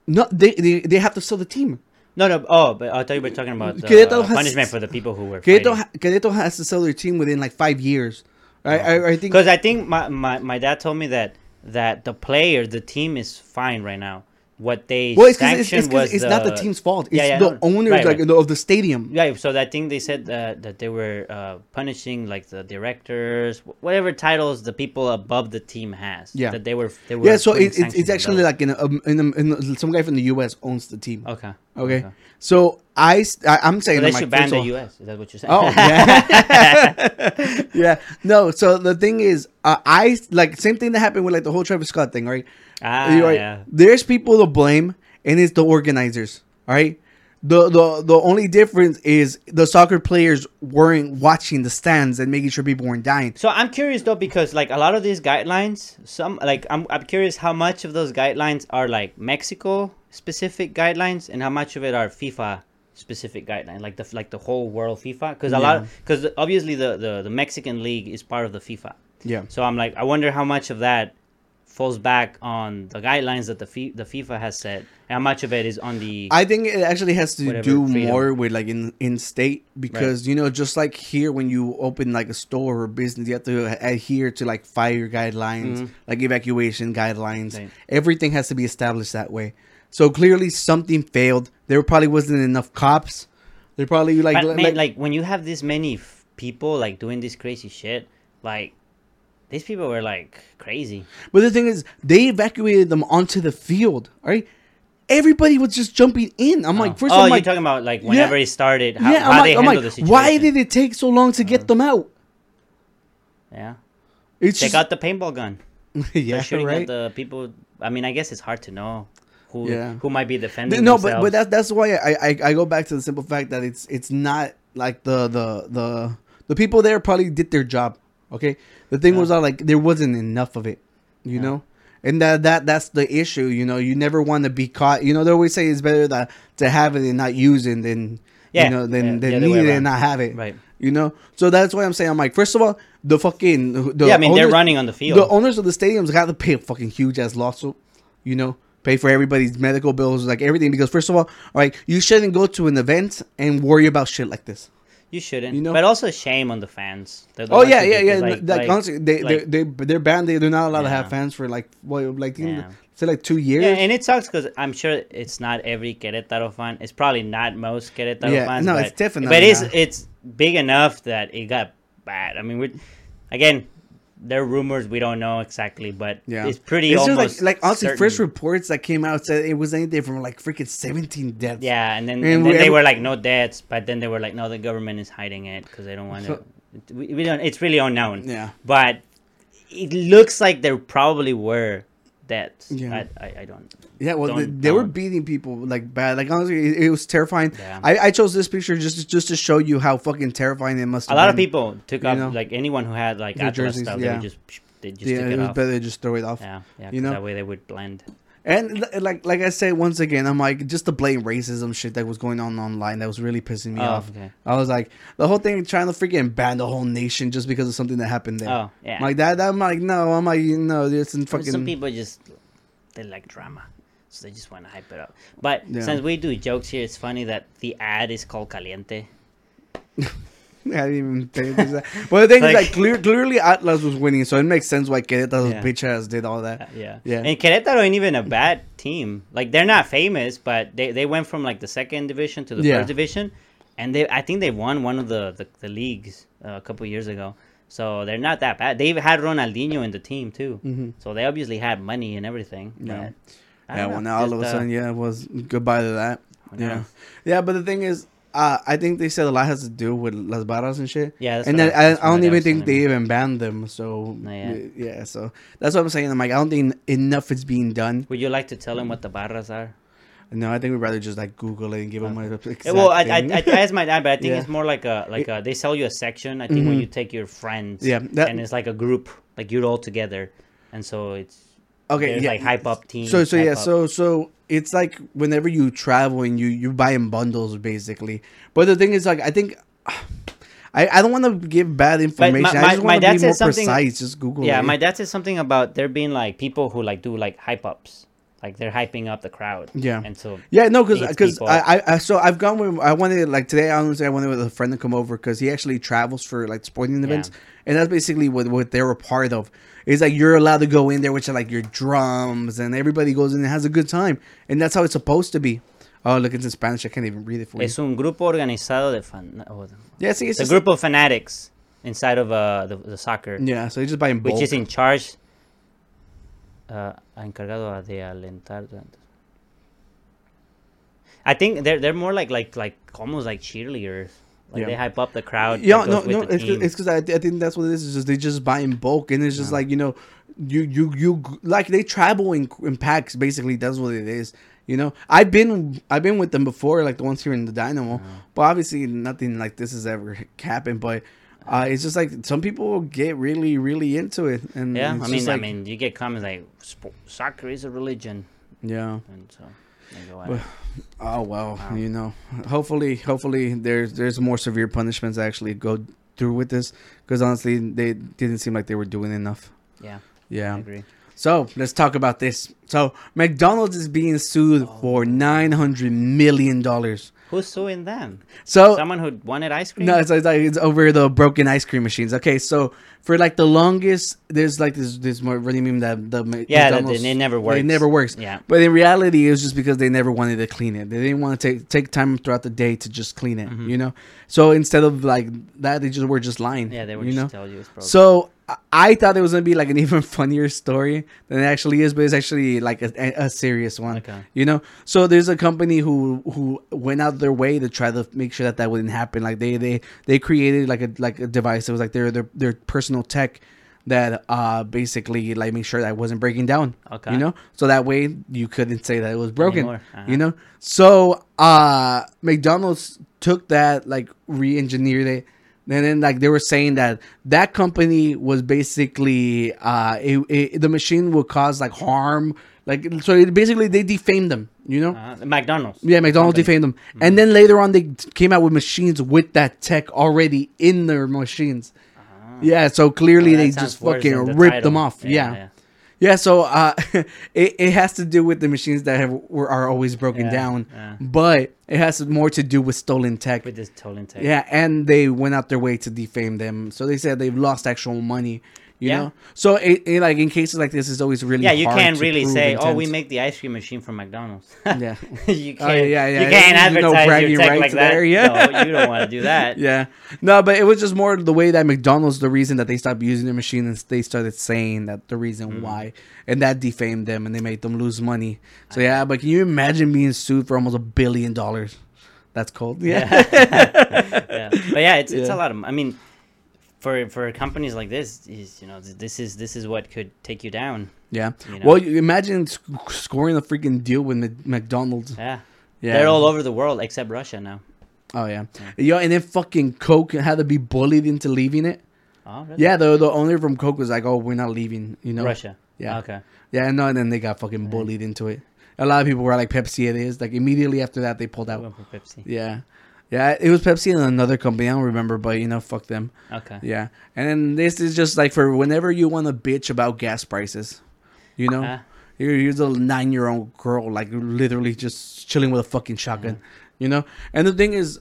No, they, they they have to sell the team.
No, no. Oh, but I thought you were talking about the
Querétaro has-
punishment for the people who were
Querétaro, ha- Querétaro has to sell their team within like five years. I, I, I think
Because I think my, my, my dad told me that that the player, the team is fine right now. What they
well, it's,
sanctioned
it's, 'cause
was
it's not the team's fault. It's
Yeah, yeah,
the
no.
owners
Right,
like
right.
of the stadium.
Yeah, so I think they said that that they were uh, punishing like the directors, whatever titles the people above the team has.
Yeah.
that they were. They were
Yeah, so it, it's, it's actually like in, a, um, in, a, in a- some guy from the U.S. owns the team.
okay.
Okay, so I, I am saying
So they should ban the U.S. Is that what you're saying?
Oh yeah, yeah. No, so the thing is, uh, I like same thing that happened with like the whole Travis Scott thing, right?
Ah,
right.
yeah.
There's people to blame, and it's the organizers. All right. The, the the only difference is the soccer players weren't watching the stands and making sure people weren't dying.
So I'm curious though because like a lot of these guidelines, some like I'm I'm curious how much of those guidelines are like Mexico specific guidelines and how much of it are FIFA specific guidelines, like the like the whole world FIFA. Because a lot because obviously the, the the Mexican league is part of the FIFA.
Yeah.
So I'm like I wonder how much of that falls back on the guidelines that the Fi- the FIFA has set, and how much of it is on the
I think it actually has to do
freedom.
more with like in in state because you know just like here when you open like a store or business you have to adhere to like fire guidelines like evacuation guidelines
Mm-hmm. Right.
everything has to be established that way so clearly something failed there probably wasn't enough cops they probably like
But
like,
man, like when you have this many f- people like doing this crazy shit, like these people were like crazy.
but the thing is they evacuated them onto the field all right everybody was just jumping in i'm like oh. first
oh,
of all oh,
you're
like
talking about like whenever
Yeah.
it started, how,
yeah
how
i'm
they
like, I'm like
the situation.
why did it take so long to get uh. them out
Yeah,
it's
take
just,
out the paintball gun.
yeah
They're shooting
right
at the people. I mean, I guess it's hard to know who
Yeah.
who might be defending.
no, but
themselves.
but that's that's why I, I I go back to the simple fact that it's it's not like the the the the people there probably did their job. Okay, the thing was uh, like there wasn't enough of it, you
Yeah.
know, and that that that's the issue. You know, you never want to be caught. You know, they always say it's better that to have it and not use it than
Yeah,
you know than
yeah,
than need it and not have it.
Right.
You know, so that's why I'm saying I'm like, first of all, the fucking the
yeah, I mean they're
owners-
running on the field.
the owners of the stadiums got to pay a fucking huge ass lawsuit, you know, pay for everybody's medical bills, like everything. Because first of all, all right, you shouldn't go to an event and worry about shit like this.
You shouldn't.
you know-
but also shame on the fans. The
Oh yeah, yeah, yeah.
this,
Like, honestly, they
like-
they they they're banned. They, they're not allowed to have fans for like what like
Yeah.
say like two years.
Yeah, and it sucks because I'm sure it's not every Querétaro fan. It's probably not most Querétaro
Yeah,
fans.
no,
but,
it's definitely
But it's it's big enough that it got bad. I mean, we again, there are rumors we don't know exactly, but
yeah,
it's pretty
It's
almost
just like like honestly,
certain.
first reports that came out said it was anything from like freaking seventeen deaths.
Yeah, and then,
And
and
we-
they were like no deaths, but then they were like no, the government is hiding it because they don't want to. We, we don't. It's really unknown.
Yeah.
but it looks like there probably were deaths.
Yeah.
I, I, I don't.
Yeah, well, they,
Don't-
they were beating people like bad. Like honestly, it, it was terrifying.
Yeah.
I, I chose this picture just just to show you how fucking terrifying it must.
A lot of people took off
know?
like anyone who had like Atlas
jerseys,
stuff. They
yeah.
would just they just
Yeah,
took
it
it
was
off.
better to just throw it off.
Yeah, yeah.
You know?
that way they would blend.
And like like I said once again, I'm like just the blatant racism shit that was going on online that was really pissing me
Oh,
off.
okay.
I was like the whole thing trying to freaking ban the whole nation just because of something that happened there.
Oh, yeah.
Like that, I'm like no, I'm like no, this is fucking.
Some people just they like drama, so they just want to hype it up. But
Yeah.
since we do jokes here, it's funny that the ad is called Caliente.
I didn't even think of that. But the thing is,
Like-
like clear, clearly Atlas was winning, so it makes sense why Querétaro's
Yeah.
bitch ass did all that.
Uh, yeah,
Yeah.
And Querétaro ain't even a bad team. Like they're not famous, but they, they went from like the second division to the
Yeah.
first division, and they I think they won one of the the, the leagues uh, a couple years ago. So they're not that bad. They've had Ronaldinho in the team too,
Mhm.
so they obviously had money and everything.
Yeah. Yeah, well, now all of a
just, uh,
sudden, yeah, it was goodbye to that. Yeah, yeah, but the thing is, uh, I think they said a lot has to do with Las Barras and shit.
Yeah,
and then
I-
I, I don't even think they even banned them. So yeah, so that's what I'm saying. I'm like, I don't think enough is being done.
Would you like to tell them what the barras are?
No, I think we'd rather just like Google it and give them my exact
well, I, I. I, I asked my dad, but I think
Yeah.
it's more like a like a, they sell you a section. I think when
Mhm.
you take your friends,
Yeah, that-
and it's like a group, like you're all together, and so it's
okay, yeah.
like hype up team.
So so yeah,
up-
so so it's like whenever you travel and you you buy in bundles basically. But the thing is like I think I, I don't want to give bad information.
my-
I just want to
dad
be more
something-
precise. Just Google
yeah,
it.
my dad said something about there being like people who like do like hype ups, like they're hyping up the crowd.
Yeah.
and so
Yeah, no, because because. I, I so I've gone with I wanted like today I honestly I wanted with a friend to come over because he actually travels for like sporting events and that's basically what what they were part of. Is like you're allowed to go in there, which are like your drums and everybody goes in and has a good time, and that's how it's supposed to be. Oh, look, it's in Spanish. I can't even read it for you.
es un grupo organizado de fan. oh,
Yeah, see, it's
a group of fanatics inside of uh the, the soccer,
Yeah, so you just buy in bulk.
which is in charge. Uh, encargado de alentar. I think they're they're more like like like almost like cheerleaders. Like
Yeah.
they hype up the crowd.
Yeah, no, no, it's because I, I think that's what it is. It's just they just buy in bulk, and it's just like you know, you you you like they travel in in packs. Basically, that's what it is. You know, I've been I've been with them before, like the ones here in the Dynamo, but obviously nothing like this has ever happened. But uh, it's just like some people get really really into it, and
Yeah, I mean, I mean, you get comments like "Spo- "soccer is a religion,"
yeah.
and so go
But- Oh well, you know. Hopefully, hopefully there's there's more severe punishments that actually go through with this because honestly, they didn't seem like they were doing enough.
Yeah,
Yeah.
I agree.
So let's talk about this. So McDonald's is being sued
Oh.
for nine hundred million dollars.
Who's suing them?
So
Someone who wanted ice cream?
no, it's, it's like it's over the broken ice cream machines. Okay, so for like the longest, there's like this this more really mean that the
Yeah, that-
McDonald's-
it never works.
It never works.
Yeah.
but in reality, it was just because they never wanted to clean it. They didn't want to take take time throughout the day to just clean it. You know, so instead of like that, they just were just lying.
Mm-hmm. yeah, they were
you
just
know.
you it's broken.
So I- thought it was gonna be like an even funnier story than it actually is, but it's actually like a, a, serious one.
Okay.
You know, so there's a company who who went out their way to try to make sure that that wouldn't happen. Like they they they created like a like a device. It was like their their their personal tech that uh basically like make sure that it wasn't breaking down.
Okay.
You know, so that way you couldn't say that it was broken.
Uh-huh.
You know, so uh McDonald's took that like re-engineered it and then like they were saying that that company was basically uh it, it, the machine would cause like harm like so it basically they defamed them you know?
Uh, McDonald's.
yeah McDonald's
Company.
defamed them. And then later on they came out with machines with that tech already in their machines. Yeah so clearly
Oh, that
they just fucking
the
ripped them off. Yeah. Yeah, so uh, it, it has to do with the machines that have, were, are always broken
Yeah,
down,
yeah.
but it has more to do with stolen tech.
With this total tech.
yeah, and they went out their way to defame them. So they said they've lost actual money. You
Yeah.
know, so it, it, like in cases like this, it's always really
Yeah, you can't really say, "Oh, we make the ice cream machine from McDonald's."
Yeah.
you
Oh,
can't.
yeah, yeah,
You can't
there's no
advertise your tech
rights
like that.
there, yeah.
No, you don't want to do that.
Yeah, no, but it was just more the way that McDonald's, the reason that they stopped using the machine, and they started saying that the reason
Mm.
why, and that defamed them, and they made them lose money. So yeah, but can you imagine being sued for almost a billion dollars? That's cold. Yeah,
yeah. But yeah, it's it's
Yeah.
a lot of. I mean, for for companies like this, is you know this is this is what could take you down.
yeah.
You know?
Well, you imagine sc- scoring a freaking deal with McDonald's.
Yeah.
Yeah,
They're all over the world except Russia now.
Oh yeah, yo, and then fucking Coke had to be bullied into leaving it.
Oh, really?
Yeah, the the owner from Coke was like, "Oh, we're not leaving," you know.
Russia.
Yeah.
Okay.
Yeah, no, and then they got fucking bullied into it. A lot of people were like, "Pepsi, it is." Like immediately after that, they pulled out.
went for Pepsi.
Yeah, yeah, it was Pepsi and another company. I don't remember, but you know, fuck them.
Okay.
Yeah, and then this is just like for whenever you want to bitch about gas prices, you know,
Uh.
you're, you're the nine year old girl, like literally just chilling with a fucking shotgun, you know. And the thing is,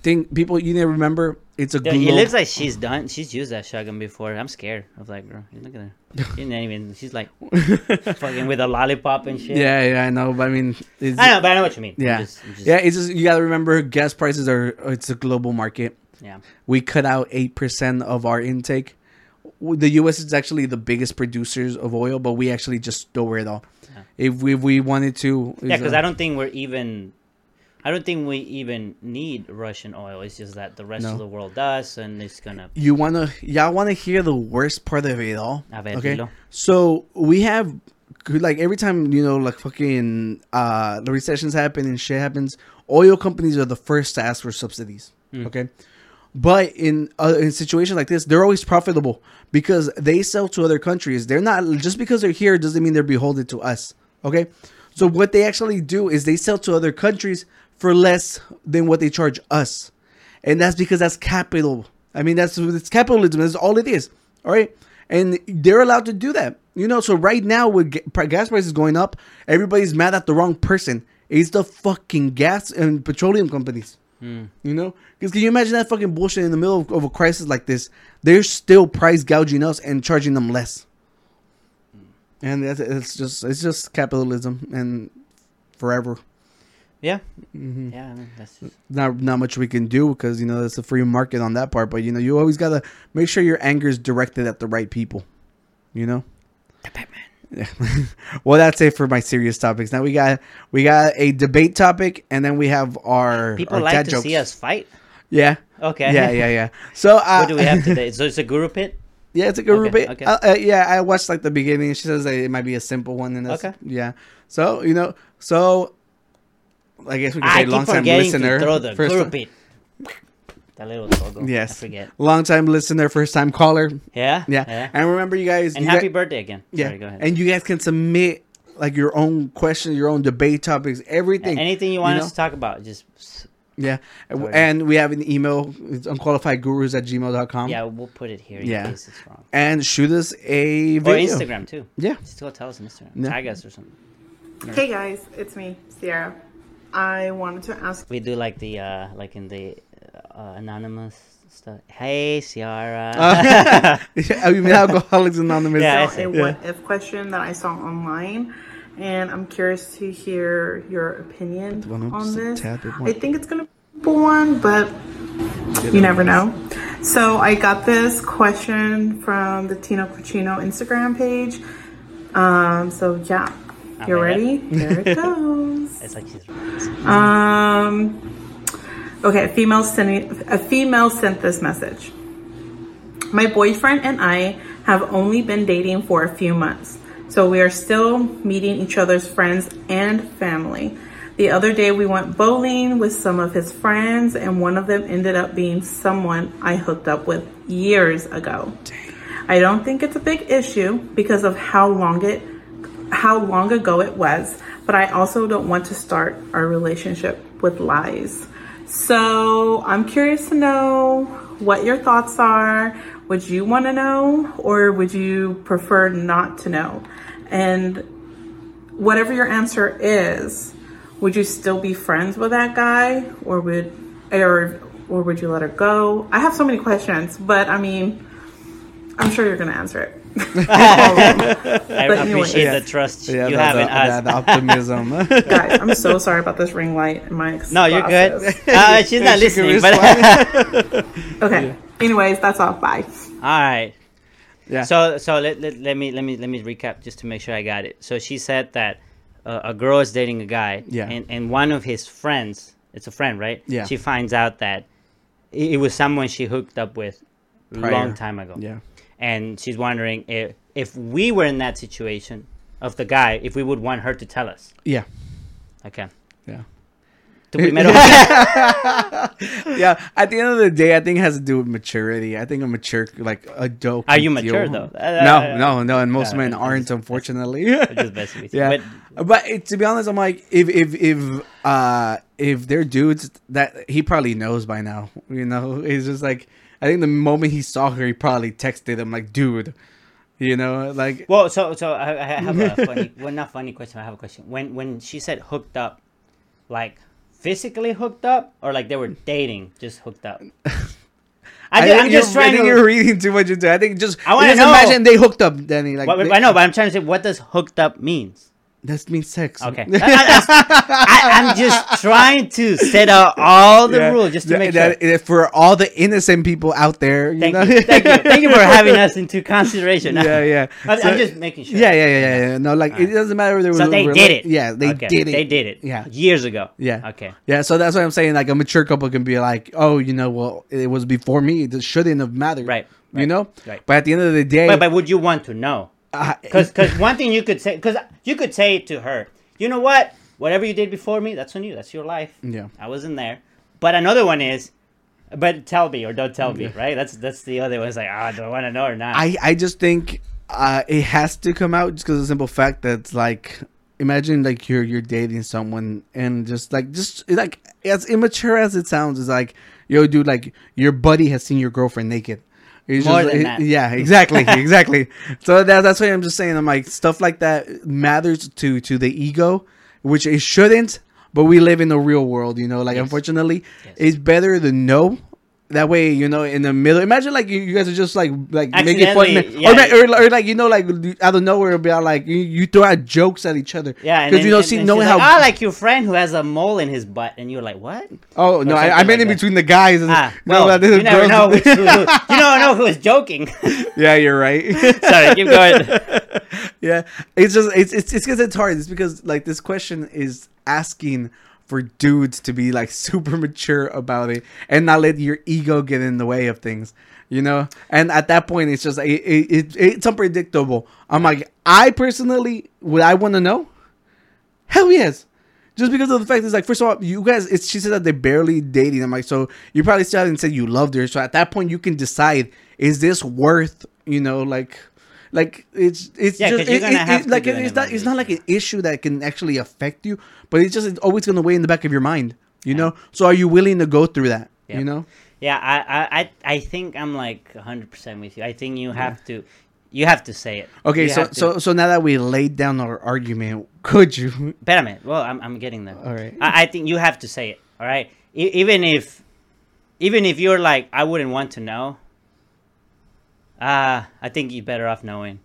thing people you need to remember, it's a
Yeah,
globe.
it looks like she's done. She's used that shotgun before. I'm scared. I was like, girl, look at her. She didn't even. She's like fucking with a lollipop and shit.
yeah, yeah, I know, but I mean, it's,
I know, but I know what you mean. I'm
yeah,
just- I'm just-
yeah. It's just you gotta remember, gas prices are it's a global market.
yeah.
we cut out 8% of our intake. The US is actually the biggest producers of oil, but we actually just store it all. If we, if we wanted to.
Yeah, because I don't think we're even. I don't think we even need Russian oil. It's just that the rest
No.
of the world does, and it's gonna.
You want to. Y'all want to hear the worst part of it all?
A ver,
Okay.
dilo.
So we have. Like every time, you know, like fucking uh the recessions happen and shit happens, oil companies are the first to ask for subsidies. Okay. But in uh, in situations like this, they're always profitable because they sell to other countries. They're not just because they're here doesn't mean they're beholden to us. Okay, so what they actually do is they sell to other countries for less than what they charge us, and that's because that's capital. I mean, that's it's capitalism. That's all it is. All right, and they're allowed to do that. You know, so right now with gas prices going up, everybody's mad at the wrong person. It's the fucking gas and petroleum companies. Hmm. You know, because can you imagine that fucking bullshit in the middle of, of a crisis like this? They're still price gouging us and charging them less, hmm. and that's it's just it's just capitalism and forever.
Yeah.
Mm-hmm.
Yeah, I mean, that's just.
Not not much we can do because you know it's a free market on that part. But you know you always gotta make sure your anger is directed at the right people. You know. The Batman. Yeah. well, that's it for my serious topics. Now we got we got a debate topic, and then we have our
People
our
like to
jokes.
see us fight.
Yeah.
Okay.
Yeah, yeah, yeah. So uh,
what do we have today? So it's a guru pit.
Yeah, it's a good
Okay, okay.
Uh, uh, yeah, I watched like the beginning. She says it might be a simple one, and that's,
Okay.
yeah. So you know, so I guess we can ah,
I
say long time
forgetting
listener.
to throw the
first
guru
time-
That little todo.
Yes.
I forget.
long time listener, first time caller.
Yeah.
Yeah. and remember, you guys.
And
you
happy
guys-
birthday again.
Yeah,
Sorry, go ahead.
and you guys can submit like your own questions, your own debate topics, everything.
Anything you want
know?
us to talk about, just
Yeah,
Sorry.
and we have an email. It's unqualifiedgurus at gmail.com.
yeah, we'll put it here in
Yeah.
case it's wrong.
and shoot us a
Or. Instagram too.
Yeah.
Just go tell us on Instagram.
Yeah.
Tag us or something.
Hey guys, it's me, Sierra. I wanted to ask
We do like the uh like in the uh, anonymous stuff. Hey, Ciara.
I mean, Alcoholics Anonymous.
Yeah, I
a
see.
what if question that I saw online, and I'm curious to hear your opinion on this.
tad bit more.
I think it's gonna be one, but you never know. So I got this question from the Tino Cucino Instagram page. Um, so yeah, you
ready.
ready? Here it goes.
it's like she's
Um, okay, a female sent a female sent this message. My boyfriend and I have only been dating for a few months, so we are still meeting each other's friends and family. The other day we went bowling with some of his friends, and one of them ended up being someone I hooked up with years ago. I don't think it's a big issue because of how long it how long ago it was, but I also don't want to start our relationship with lies. So, I'm curious to know what your thoughts are. Would you want to know or would you prefer not to know? And whatever your answer is, would you still be friends with that guy or would or or would you let her go? I have so many questions, but I mean, I'm sure you're to answer it.
I
But
appreciate
Yeah.
the trust
Yeah,
you
the,
have
the,
in us.
yeah, the optimism.
Guys, I'm so sorry about this ring light in my
no, you're good. Uh, she's not
She
listening, but
Okay. Anyways, that's all. Bye.
all right.
yeah.
So so let, let, let me let me let me recap just to make sure I got it. So she said that uh, a girl is dating a guy,
Yeah.
and and one of his friends, it's a friend, right?
Yeah.
She finds out that it, it was someone she hooked up with a
Prior.
long time ago.
yeah.
And she's wondering if if we were in that situation of the guy, if we would want her to tell us.
Yeah.
Okay.
Yeah. Yeah. At the end of the day, I think it has to do with maturity. I think a mature, like a dope.
Are you mature,
deal-
though? Uh,
No, no, no. And most
no,
men aren't, unfortunately.
I'm just messing with you.
yeah.
But
But, it, to be honest, I'm like, if if if uh if they're dudes that he probably knows by now, you know, it's just like I think the moment he saw her, he probably texted him like, dude, you know, like
Well, so so I, I have a funny, well, not funny question. I have a question. When when she said hooked up, like physically hooked up, or like they were dating, just hooked up. I, am just
you're- I
trying
think
to.
you're reading too much into. it. I think just
I wanna know.
imagine they hooked up, Danny. Like
What-
they-
I know, but I'm trying to say, what does hooked up means?
That means sex.
Okay, I, am just trying to set out all the
Yeah.
rules just to
That-
make sure.
that- that for all the innocent people out there. You
Thank
know?
you, thank you, thank you for having us into consideration.
yeah, yeah.
I'm,
So-
I'm just making sure.
Yeah, yeah, yeah, yeah. No, like it doesn't matter. If they
So
were-
they
were
did it.
Yeah, they
Okay,
did it.
They did it.
Yeah.
years ago.
Yeah.
Okay.
Yeah, so that's what I'm saying. Like a mature couple can be like, oh, you know, well, it was before me. This shouldn't have mattered.
Right,
You
right,
know.
right.
But at the end of the day,
But, but would you want to know?
Uh,
Because one thing you could say, because you could say to her, you know what? Whatever you did before me, that's on you. That's your life.
Yeah.
I wasn't there. But another one is, but tell me or don't tell me, right? That's that's the other one. It's like, ah, do I want to know or not?
I I just think uh, it has to come out just because of the simple fact that it's like imagine like you're you're dating someone and just like just like as immature as it sounds is like yo dude like your buddy has seen your girlfriend naked. It's
More
just-
than
it-
that.
Yeah, exactly, exactly. So that, that's why I'm just saying. I'm like stuff like that matters to to the ego, which it shouldn't. But we live in the real world, you know. Like
Yes.
unfortunately,
Yes.
it's better to know. That way, you know, in the middle. Imagine like you, you guys are just like like making fun,
Accidentally,
or, or, or like you know, like out of nowhere, it'll be out, like you, you throw out jokes at each other.
yeah,
because you know,
and
see,
then
knowing how.
like, ah, like your friend who has a mole in his butt, and you're like, what?
oh no, I, I meant in
that.
between the guys. And,
Ah,
no,
well, you never know. Who, who, you don't know who is joking.
yeah, you're right.
Sorry, keep going.
yeah it's just it's it's it's because it's hard it's because like this question is asking for dudes to be like super mature about it and not let your ego get in the way of things you know? And at that point it's just it, it, it it's unpredictable. I'm like i personally would i want to know? Hell yes. Just because of the fact is like first of all you guys it's she said that they're barely dating i'm like so you probably still haven't said you loved her. So at that point you can decide is this worth you know like like it's it's
Yeah,
just it- it- it- like it's not it's not like an issue that can actually affect you but it's just it's always gonna weigh in the back of your mind you know so are you willing to go through that
Yeah.
you know
Yeah, I, I, I, think I'm like 100 percent with you. I think you have to, you have to say it.
okay
You
so so so now that we laid down our argument could you
Espérame. Well, I'm, I'm getting there.
All right.
I, I think you have to say it. All right. E- even if, even if you're like, I wouldn't want to know. Uh, I think you're better off knowing,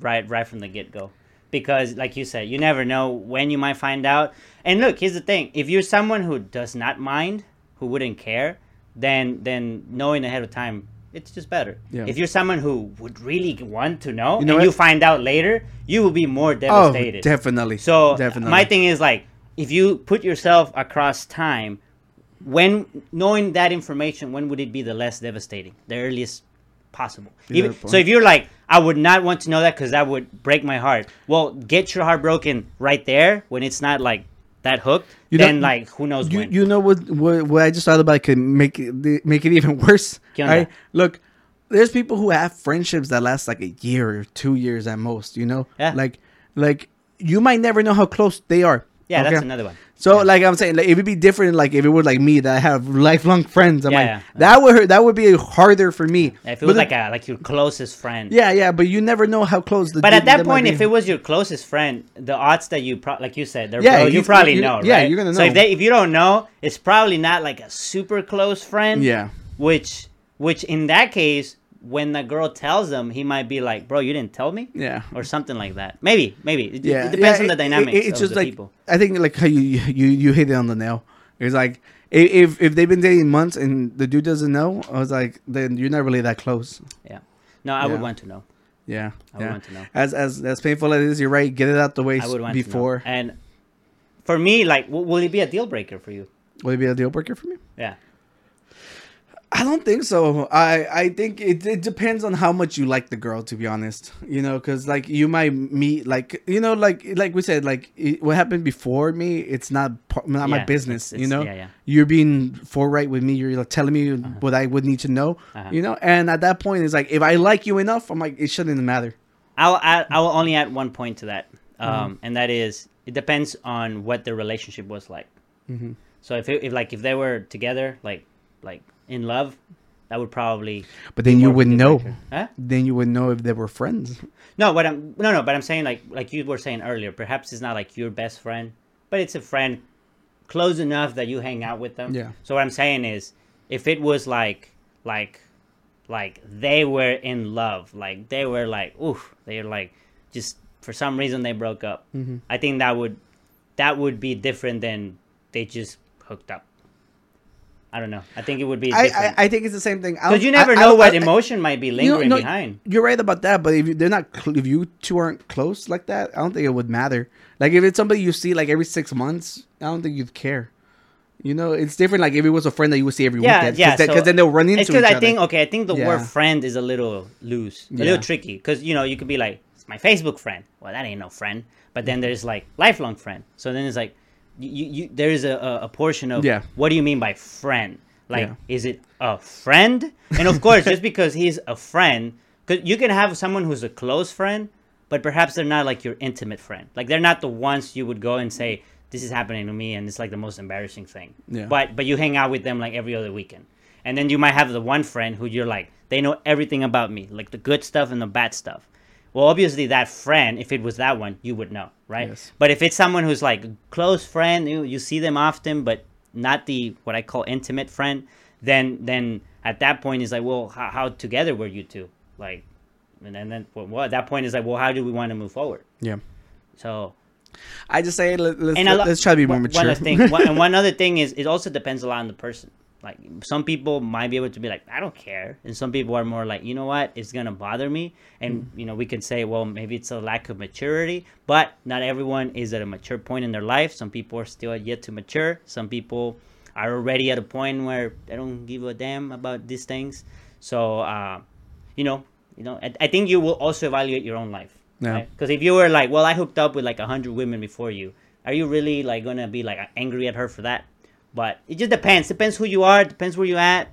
right, right from the get go, because like you said, you never know when you might find out. And look, here's the thing: if you're someone who does not mind, who wouldn't care, then then knowing ahead of time. It's just better.
Yeah.
If you're someone who would really want to know,
You know
and you
what?
find out later, you will be more devastated.
oh
devastated.
definitely
So
definitely
my thing is like, if you put yourself across time, when knowing that information, when would it be the less devastating? The earliest possible. Even, so if you're like, I would not want to know that because that would break my heart. Well, get your heart broken right there when it's not like that hooked,
You know-
then like who knows
You
when.
you know what, what what I just thought about could make it make it even worse. Right? Look, there's people who have friendships that last like a year or two years at most. You know,
Yeah.
like like you might never know how close they are.
Yeah, that's another one.
So like I'm saying, like it would be different. Like if it were like me that I have lifelong friends, I'm
Yeah,
like
yeah.
that would hurt, that would be harder for me.
If it
But
was
the-
like a like your closest friend.
yeah, yeah, but you never know how close the.
But at that point, if it was your closest friend, the odds that you, pro- like you said, they're
Yeah,
you,
you-
probably
you-
know,
yeah,
right?
you're gonna
So if
know.
they, if you don't know, it's probably not like a super close friend.
yeah,
Which, which in that case, when the girl tells him, he might be like, "Bro, you didn't tell me,"
yeah,
or something like that. Maybe, maybe. It,
yeah,
it depends
yeah,
on the
it- it-
dynamics
it's
of
just
the
like
people.
I think like how you you you hit it on the nail. It's like if if they've been dating months and the dude doesn't know, I was like, then you're not really that close.
Yeah. No, I would want to know.
Yeah,
I would want to know.
As as as painful as it is, you're right. Get it out the way
I would want
before.
And for me, like, w- will it be a deal breaker for you?
Will it be a deal breaker for me?
Yeah.
I don't think so. I I think it, it depends on how much you like the girl, to be honest. You know, because like you might meet like you know like like we said like it, what happened before me. It's not not my business.
it's-
you know,
yeah, yeah.
you're being forthright with me. You're like, telling me what I would need to know.
Uh-huh.
You know, and at that point, it's like if I like you enough, I'm like it shouldn't matter.
I'll add, I will only add one point to that, um,
Mm-hmm.
and that is it depends on what the relationship was like.
Mm-hmm.
So if, it, if like if they were together, like like in love, that would probably.
But then you
more of a
would
deal
know.
Huh?
Then you wouldn't know if they were friends.
No, what I'm no no, but I'm saying like like you were saying earlier. Perhaps it's not like your best friend, but it's a friend close enough that you hang out with them.
Yeah.
So what I'm saying is, if it was like like like they were in love, like they were like oof, they're like just for some reason they broke up.
Mm-hmm.
I think that would that would be different than they just hooked up. I don't know. I think it would be
I. I I think it's the same thing. I
because you never
I- I
know what
I-
emotion might be
You know,
lingering
no,
behind.
You're right about that, but if you, they're not, cl- if you two aren't close like that, I don't think it would matter. Like if it's somebody you see like every six months, I don't think you'd care. You know, it's different. Like if it was a friend that you would see every
yeah,
weekend,
yeah.
because
so
then they'll run into
It's
each
because I think okay, I think the word friend is a little loose, a
Yeah.
little tricky. Because you know you could be like, it's my Facebook friend. Well, that ain't no friend. But
Mm-hmm.
then there's like lifelong friend. So then it's like, you, you, there is a, a, portion of
Yeah.
what do you mean by friend? Like,
Yeah.
is it a friend? And of course, just because he's a friend, because you can have someone who's a close friend, but perhaps they're not like your intimate friend. Like they're not the ones you would go and say, "This is happening to me," and it's like the most embarrassing thing.
Yeah.
But but you hang out with them like every other weekend, and then you might have the one friend who you're like, they know everything about me, like the good stuff and the bad stuff. Well, obviously that friend, if it was that one, you would know, right?
Yes.
But if it's someone who's like a close friend, you you see them often, but not the what I call intimate friend, then then at that point it's like, well, how, how together were you two? Like, and then, then well, at that point is like, well, how do we want to move forward?
yeah,
So
I just say let, let's
lo-
let's try to be more mature.
One other thing, one, and one other thing is, it also depends a lot on the person. Like some people might be able to be like, I don't care, and some people are more like, you know what, it's gonna bother me, and
Mm-hmm.
you know, we can say, well, maybe it's a lack of maturity, but not everyone is at a mature point in their life. Some people are still yet to mature. Some people are already at a point where they don't give a damn about these things. So, uh, you know, you know, I, I think you will also evaluate your own life.
Yeah.
Because if you were like, well, I hooked up with like a hundred women before you, are you really like gonna be like angry at her for that? But it just depends. Depends who you are. Depends where you at,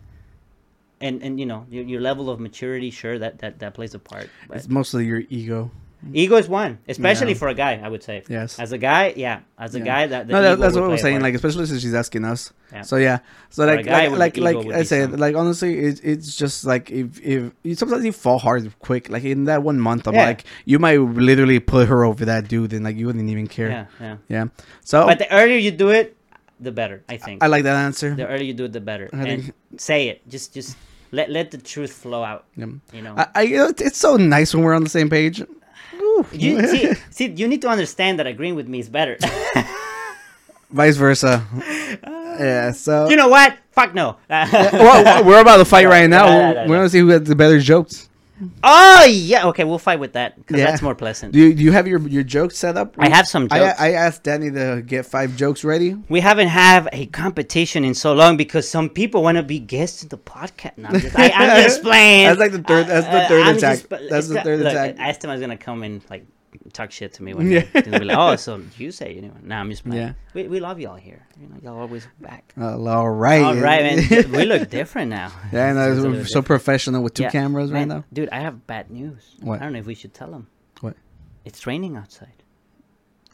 and and you know your, your level of maturity. Sure, that that that plays a part. But
it's mostly your ego.
ego is one, especially
Yeah.
for a guy. I would say.
Yes.
As a guy, yeah. As a
Yeah.
guy, that the
no, that, that's what I was saying. Like, especially since she's asking us.
Yeah.
So yeah. So
For
like,
guy,
like, like, like I said, like honestly, it, it's just like if if you, sometimes you fall hard quick. Like in that one month, I'm
Yeah.
like, you might literally put her over that dude, and like you wouldn't even care.
yeah, yeah.
Yeah. So
But the earlier you do it, the better. I think.
I like that answer.
the earlier you do it, the better.
I
and
think-
say it. Just just let let the truth flow out.
Yeah.
You know.
I, I it's so nice when we're on the same page.
You, see, see, you need to understand that agreeing with me is better.
Vice versa. yeah. So
you know what? Fuck no.
well, we're about to fight right now. We're gonna see who has the better jokes.
Oh yeah. Okay, we'll fight with that because
Yeah.
that's more pleasant.
Do you, do you have your your jokes set up?
I have some
I,
jokes.
I asked Danny to get five jokes ready.
we haven't have a competition in so long because some people want to be guests in the podcast. No, I'm just, I, am just playing.
That's like the third- that's the uh, third
I'm
attack. That's the third
look,
attack.
Esteban's gonna come in like talk shit to me when
Yeah.
be like, oh, so you say you know? Nah, I'm just playing.
Yeah.
We, we love y'all here. You know, y'all always back.
Uh, all right.
All right, man. we look different now.
Yeah, and
It's
we're so
different.
professional with two
Yeah.
cameras right now.
dude. I have bad news.
What?
I don't know if we should tell them.
What?
It's raining outside.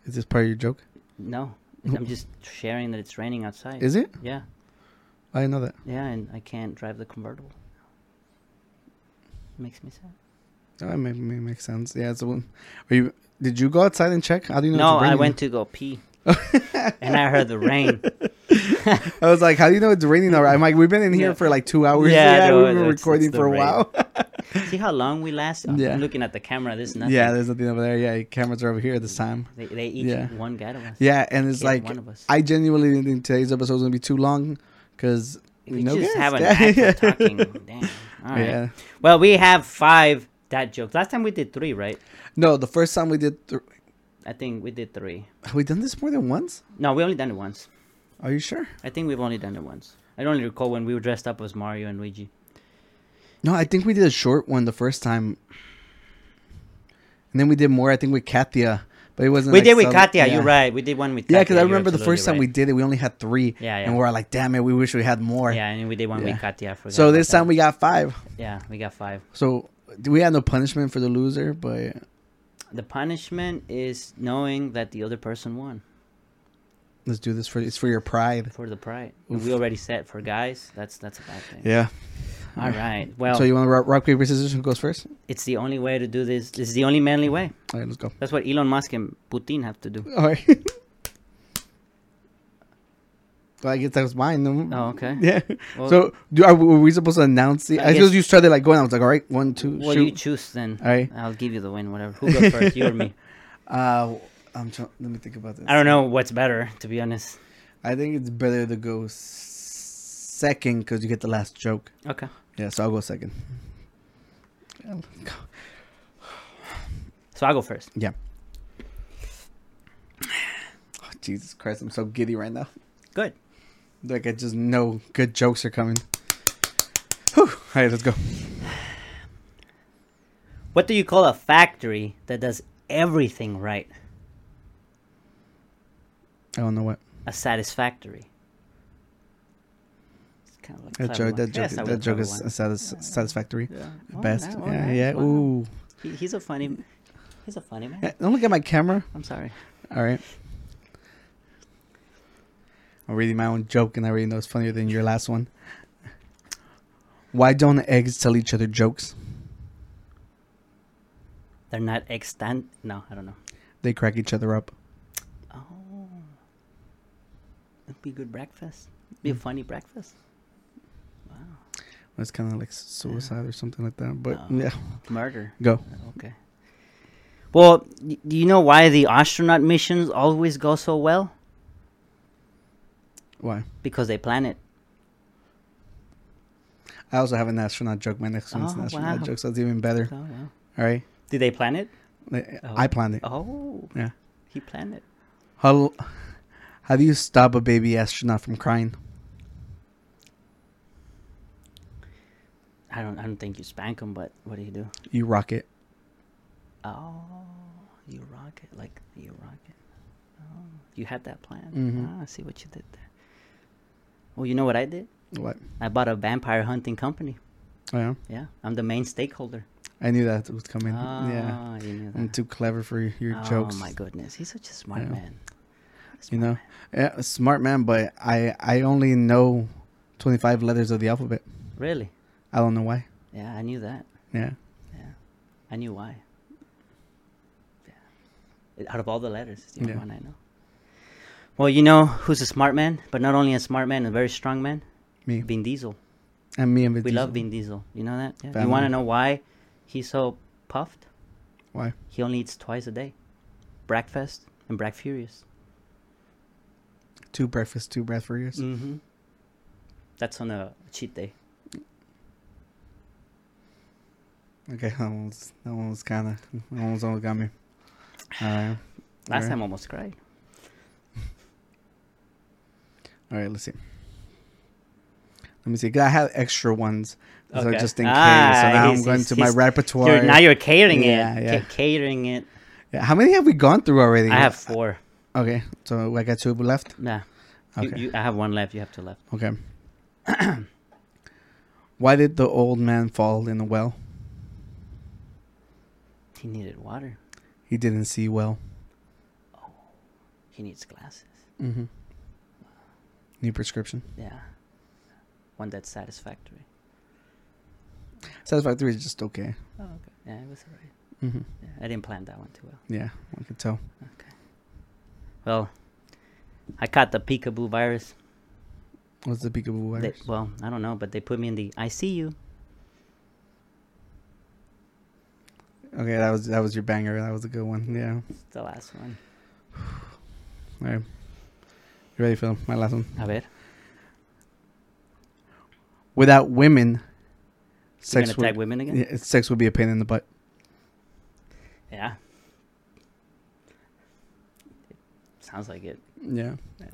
Is this part of your joke?
No, I'm just sharing that it's raining outside.
Is it?
Yeah,
I know that.
yeah, and I can't drive the convertible. Makes me sad.
Oh, that make, make, makes sense. Yeah. So, are you? Did you go outside and check? How do you know?
No, I went to go pee, and I heard the rain.
I was like, "How do you know it's raining?" Already? I'm like, "We've been in here
Yeah.
for like two hours.
Yeah,
Yeah,
no,
we've been
it's-
recording
it's
for a
rain.
while."
See how long we last? I'm
Yeah.
looking at the camera. There's nothing.
yeah, there's nothing over there. Yeah, cameras are over here this time.
They, they each
Yeah.
one of us.
Yeah, and it's like
one of us.
I genuinely didn't think today's episode was gonna be too long because
we
no
just
guest.
have for talking. Damn. All right.
Yeah.
Well, we have five dad jokes. Last time we did three, right?
No, the first time we did, th-
I think we did three.
have we done this more than once?
No, we only done it once.
Are you sure?
I think we've only done it once. I don't recall when we were dressed up as Mario and Luigi.
No, I think we did a short one the first time, and then we did more. I think with Katia, but it wasn't.
We
like,
did with
so-
Katya.
yeah.
You're right. We did one with.
Katia,
Yeah,
because I remember the first time we did it, we only had three.
Yeah, yeah.
And we're like, damn it, we wish we had more.
Yeah, and we did one
Yeah.
with forgot
So this
that.
time we got five.
Yeah, we got five.
So we had no punishment for the loser, but
The punishment is knowing that the other person won
let's do this for it's for your pride.
for the pride. And we already said for guys, that's that's a bad thing.
Yeah.
All right. Well,
so you want to rock, rock paper scissors? Who goes first?
it's the only way to do this. This is the only manly way.
All right, let's go.
That's what Elon Musk and Putin have to do.
All right. well, I guess that was mine. no?
Oh, okay.
Yeah.
Well-
so, do are, were we supposed to announce the?
I
I,
guess-
suppose you started like going. I was like, all right, one, two,
Well,
shoot.
you choose then.
All right.
I'll give you the win. Whatever. Who goes first? You or me?
Uh, I'm trying. Let me think about this.
I don't know what's better, to be honest.
I think it's better to go second because you get the last joke.
Okay.
Yeah, so I'll go second.
So I'll go first.
Yeah. Oh, Jesus Christ, I'm so giddy right now.
Good.
Like I just know good jokes are coming. Whew. All right, let's go.
What do you call a factory that does everything right?
I don't know what
A satisfactory. It's kind of like
that joke. That joke.
Yes,
that joke is
one.
satis- satisfactory.
Yeah. Oh,
Best.
yeah,
Yeah,
alright,
yeah.
wow.
Ooh.
He, he's a funny. He's a funny man.
Yeah, don't look at my camera.
I'm sorry.
All right. I'm reading my own joke, and I already know it's funnier than your last one. Why don't eggs tell each other jokes?
They're not extant. No, I don't know.
They crack each other up.
Oh, it'd be good breakfast. Be a mm. funny breakfast.
Wow, It's kind of like suicide or something like that. But
No.
yeah,
Murder.
go.
Okay. Well, do you know why the astronaut missions always go so well?
Why?
Because they plan it.
I also have an astronaut joke. My next one's an
Oh,
astronaut
wow.
joke, so it's even better.
Oh, well.
All right.
Did they plan it?
I-
Oh.
I planned it.
Oh,
Yeah.
he planned it.
How how do you stop a baby astronaut from crying?
I don't. I don't think you spank him, but what do you do?
You rock it.
Oh, you rock it like you rock it. Oh, you had that plan.
Mhm.
Ah, I see what you did there. Well, you know what I did?
What?
I bought a vampire hunting company.
Oh, yeah.
Yeah, I'm the main stakeholder.
I knew that was coming. yeah.
Ah, you knew
I'm too clever for your
oh
jokes.
Oh my goodness, he's such a smart
Yeah.
man.
You know, yeah, a smart man, but I I only know 25 letters of the alphabet.
Really?
I don't know why.
Yeah, I knew that.
Yeah.
Yeah, I knew why. Yeah, out of all the letters, it's the only
Yeah.
one I know. Well, you know who's a smart man, but not only a smart man, a very strong man.
Me
Vin Diesel.
and me and Vin
We love
Diesel.
Vin Diesel. You know that? Yeah. You want to know why he's so puffed?
Why?
He only eats twice a day, breakfast and Black Furious.
Two breakfast, two breath for years.
Mm-hmm. That's on a cheat day.
Okay, that one was that one was kind of that one was almost got me. Right.
Last
Alright.
time I almost cried.
All right, let's see. Let me see. I have extra ones, so just in case.
Ah,
so now I'm going to my repertoire.
You're, now you're catering
Yeah,
it.
yeah.
Ca- catering it.
Yeah. How many have we gone through already?
I have four.
Okay, so I got two left.
Yeah.
Okay.
you, I have one left. You have two left.
Okay. Why did the old man fall in the well?
He needed water.
He didn't see well.
Oh, He needs glasses.
Mm-hmm. New prescription.
Yeah. One that's satisfactory.
Satisfactory is just okay.
Oh, okay. Yeah, it was alright.
Mm-hmm.
Yeah, I didn't plan that one too well.
Yeah, I can tell.
Okay. Well, I caught the peekaboo virus.
What's the peekaboo
They,
virus?
well, I don't know, but they put me in the ICU.
Okay, that was that was your banger. That was a good one. Yeah.
It's the last one.
All right. You ready for my last one?
A ver.
Without women,
You're
sex would,
women again?
yeah, sex would be a pain in the butt.
Yeah. Sounds like it.
Yeah.
Yeah.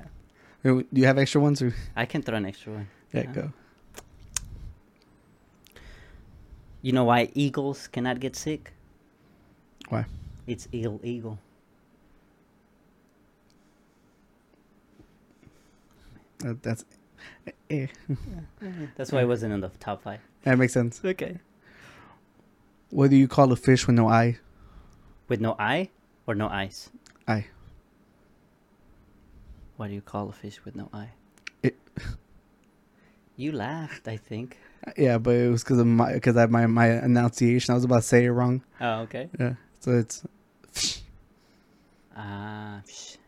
Do you have extra ones or?
I can throw an extra one.
Yeah,
Yeah.
go.
You know why eagles cannot get sick?
Why?
It's eagle eagle.
That, that's. Eh.
That's why it wasn't in the top five.
That makes sense.
Okay.
What do you call a fish with no eye?
With no eye or no eyes?
Eye.
What do you call a fish with no eye?
It-
You laughed, I think.
Yeah, but it was because of my because I my my enunciation. I was about to say it wrong.
Oh, okay.
Yeah, so it's
Ah, psh.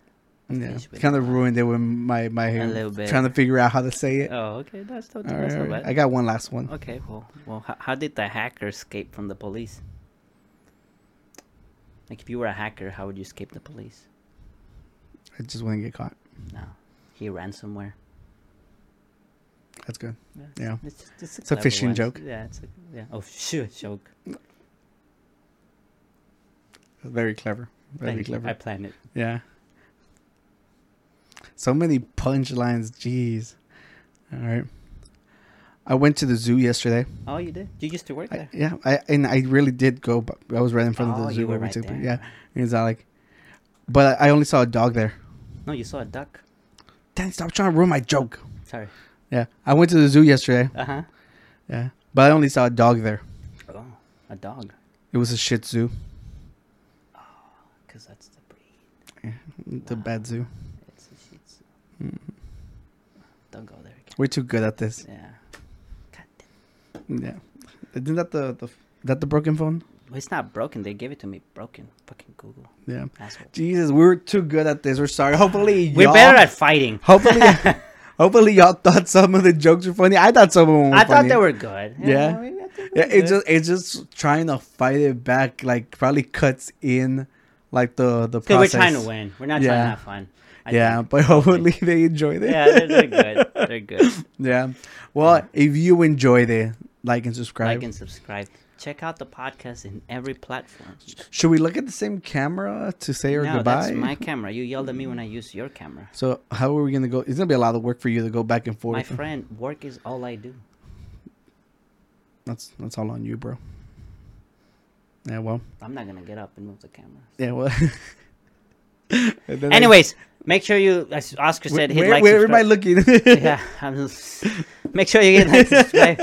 Yeah, kind of ruined it with my my
A little bit.
trying to figure out how to say it.
Oh, okay. That's not, that's
right,
not bad.
I got one last one.
Okay, well, well, how, how did the hacker escape from the police? Like, if you were a hacker, how would you escape the police?
I just wouldn't get caught.
No, he ran somewhere.
That's good.
Yeah,
Yeah.
it's, just, it's a,
It's a fishing
one.
joke.
Yeah, it's a, yeah. Oh, shoot, joke.
Very clever. Very
Thank you.
clever.
I planned it.
Yeah. So many punchlines. Jeez. All right. I went to the zoo yesterday.
Oh, you did? You used to work
I,
there?
yeah, I and I really did go. But I was right in front
Oh,
of the zoo
you were right there.
Yeah, it's not like. But I only saw a dog there.
No, you saw a duck.
Dang! Stop trying to ruin my joke.
Sorry.
Yeah, I went to the zoo yesterday.
Uh huh.
Yeah, but I only saw a dog there.
Oh, a dog.
It was a Shih Tzu, Oh,
Because that's the breed.
the bad zoo.
It's a Shih Tzu.
Mm-hmm.
Don't go there again.
We're too good at this.
Yeah.
Yeah, isn't that the the that the broken phone?
Well, it's not broken. They gave it to me broken. Fucking Google.
Yeah.
Asshole.
Jesus, we're too good at this. We're sorry. Hopefully,
We're better at fighting.
Hopefully, hopefully y'all thought some of the jokes were funny. I thought some of them were
I thought they were good.
Yeah.
I mean, I
Yeah, it's just it's just trying to fight it back. Like probably cuts in, like the the
Because we're trying to win. We're not trying to have fun. I
yeah,
think.
but hopefully they enjoyed it.
yeah, they're, they're good. They're good.
Yeah. Well, if you enjoyed it, like and subscribe.
Like and subscribe. Check out the podcast in every platform.
Should we look at the same camera to say our
no,
goodbye?
that's my camera. You yelled at me when I used your camera.
So how are we gonna go? It's gonna be a lot of work for you to go back and forth.
My friend, work is all I do.
That's that's all on you, bro. Yeah. Well.
I'm not gonna get up and move the camera.
Yeah. Well.
Anyways, make sure you, as Oscar said, hit
where,
like.
where am I looking?
yeah, I'm just, make sure you get like subscribe.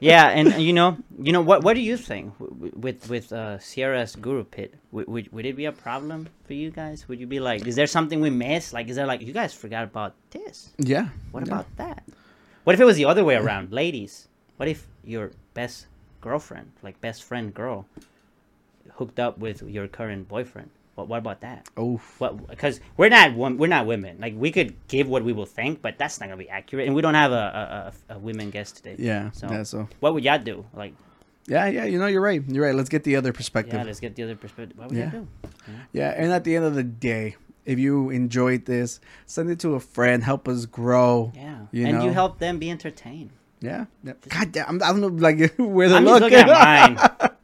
Yeah, and you know, you know what? What do you think with with uh, Sierra's Guru Pit? Would, would would it be a problem for you guys? Would you be like, is there something we missed? Like, is there like you guys forgot about this?
yeah.
What
yeah.
about that? What if it was the other way around, ladies? What if your best girlfriend, like best friend girl, hooked up with your current boyfriend? What what about that?
Oh.
Because we're not we're not women. Like we could give what we will think, but that's not gonna be accurate. And we don't have a a, a, a women guest today.
Yeah.
So,
Yeah. So.
what would y'all do? Like,
Yeah. Yeah. You know, you're right. You're right. Let's get the other perspective.
yeah, let's get the other perspective. What would
Yeah.
do?
Yeah, yeah, and at the end of the day, if you enjoyed this, send it to a friend. Help us grow.
Yeah,
You
and you help them be entertained.
Yeah. yeah. God damn, I don't know, like where the
I'm
look.
just looking at mine.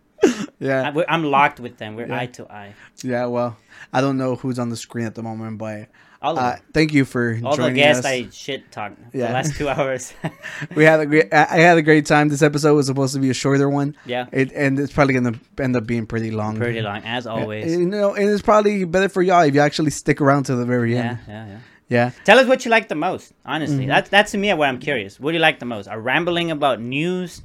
Yeah.
I, am locked with them. We're
Yeah.
eye to eye.
Yeah, well, I don't know who's on the screen at the moment, but
All
uh, thank you for
All the
joining
guests
us.
I shit talked
Yeah.
the last two hours.
We had a great. I had a great time. This episode was supposed to be a shorter one.
Yeah.
It, and it's probably gonna end up being pretty long.
Pretty long, as always.
You know, and it's probably better for y'all if you actually stick around to the very
yeah,
end.
yeah, yeah.
Yeah.
Tell us what you like the most. Honestly,
Mm-hmm.
that's that's to me what I'm curious. What do you like the most? Are rambling about news,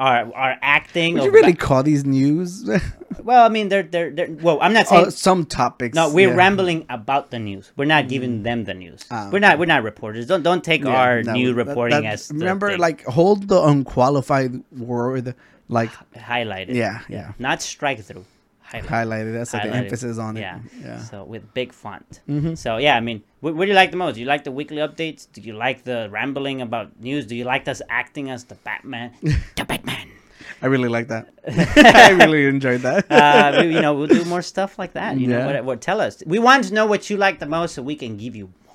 are are acting?
Would you really call these news?
well, I mean, they're they're, they're well. I'm not saying
oh, some topics.
no. We're
yeah.
rambling about the news. We're not giving them the news.
Ah,
we're not we're not reporters. Don't don't take
Yeah,
our
no,
new reporting
that-
as the
remember like hold the unqualified word like
highlighted.
yeah yeah
not strike through. Highlighted.
highlighted. That's like
Highlighted.
emphasis on it.
Yeah.
yeah.
So with big font.
Mm-hmm.
So yeah, I mean, what, what do you like the most? Do you like the weekly updates? Do you like the rambling about news? Do you like us acting as the Batman? the Batman.
I really like that. I really enjoyed that.
Uh, we, you know, we'll do more stuff like that. You know,
Yeah.
what, what, tell us. We want to know what you like the most, so we can give you. More.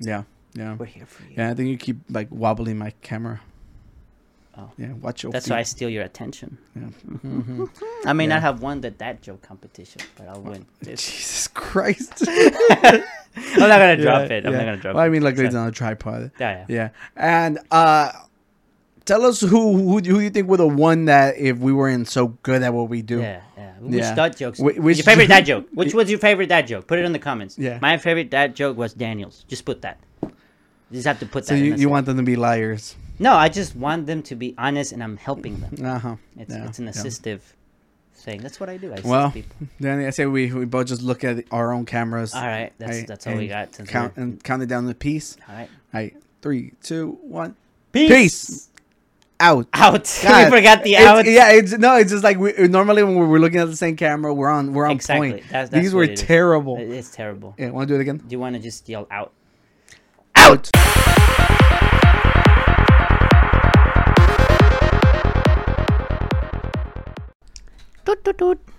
Yeah, yeah,
We're here for you.
yeah. I think you keep like wobbling my camera.
Oh.
yeah. Watch your.
That's
feet.
why I steal your attention.
Yeah.
I may
Yeah.
not have won the dad joke competition, but I'll win. This.
Jesus Christ.
I'm not gonna drop
Yeah,
it. I'm
yeah.
not gonna drop
well,
it.
I mean, like it's on a tripod.
Yeah, yeah.
Yeah, and uh, tell us who who who you think would have won that if we weren't so good at what we do.
Yeah, yeah. Which
Yeah.
dad jokes?
Wh- which
your favorite dad joke? Which was your favorite dad joke? Put it in the comments.
Yeah.
My favorite dad joke was Daniel's. Just put that. You just have to put
So
that. in
you, you want them to be liars?
No, I just want them to be honest, and I'm helping them.
Uh huh.
It's it's an assistive thing. That's what I do. I assist
Well,
people.
Then I say we we both just look at our own cameras.
All right, that's that's all we got.
Count and count it down to peace.
all right.
All right, three, two, one.
Peace.
Peace. Out.
Out.
God,
we forgot the
it's-
out.
Yeah, it's no, it's just like we normally when we're looking at the same camera, we're on we're on
Exactly.
point.
That's- that's
These were
it is.
terrible.
It's terrible.
Yeah, want to do it again?
Do you want to just yell out?
Out.
Toot toot toot.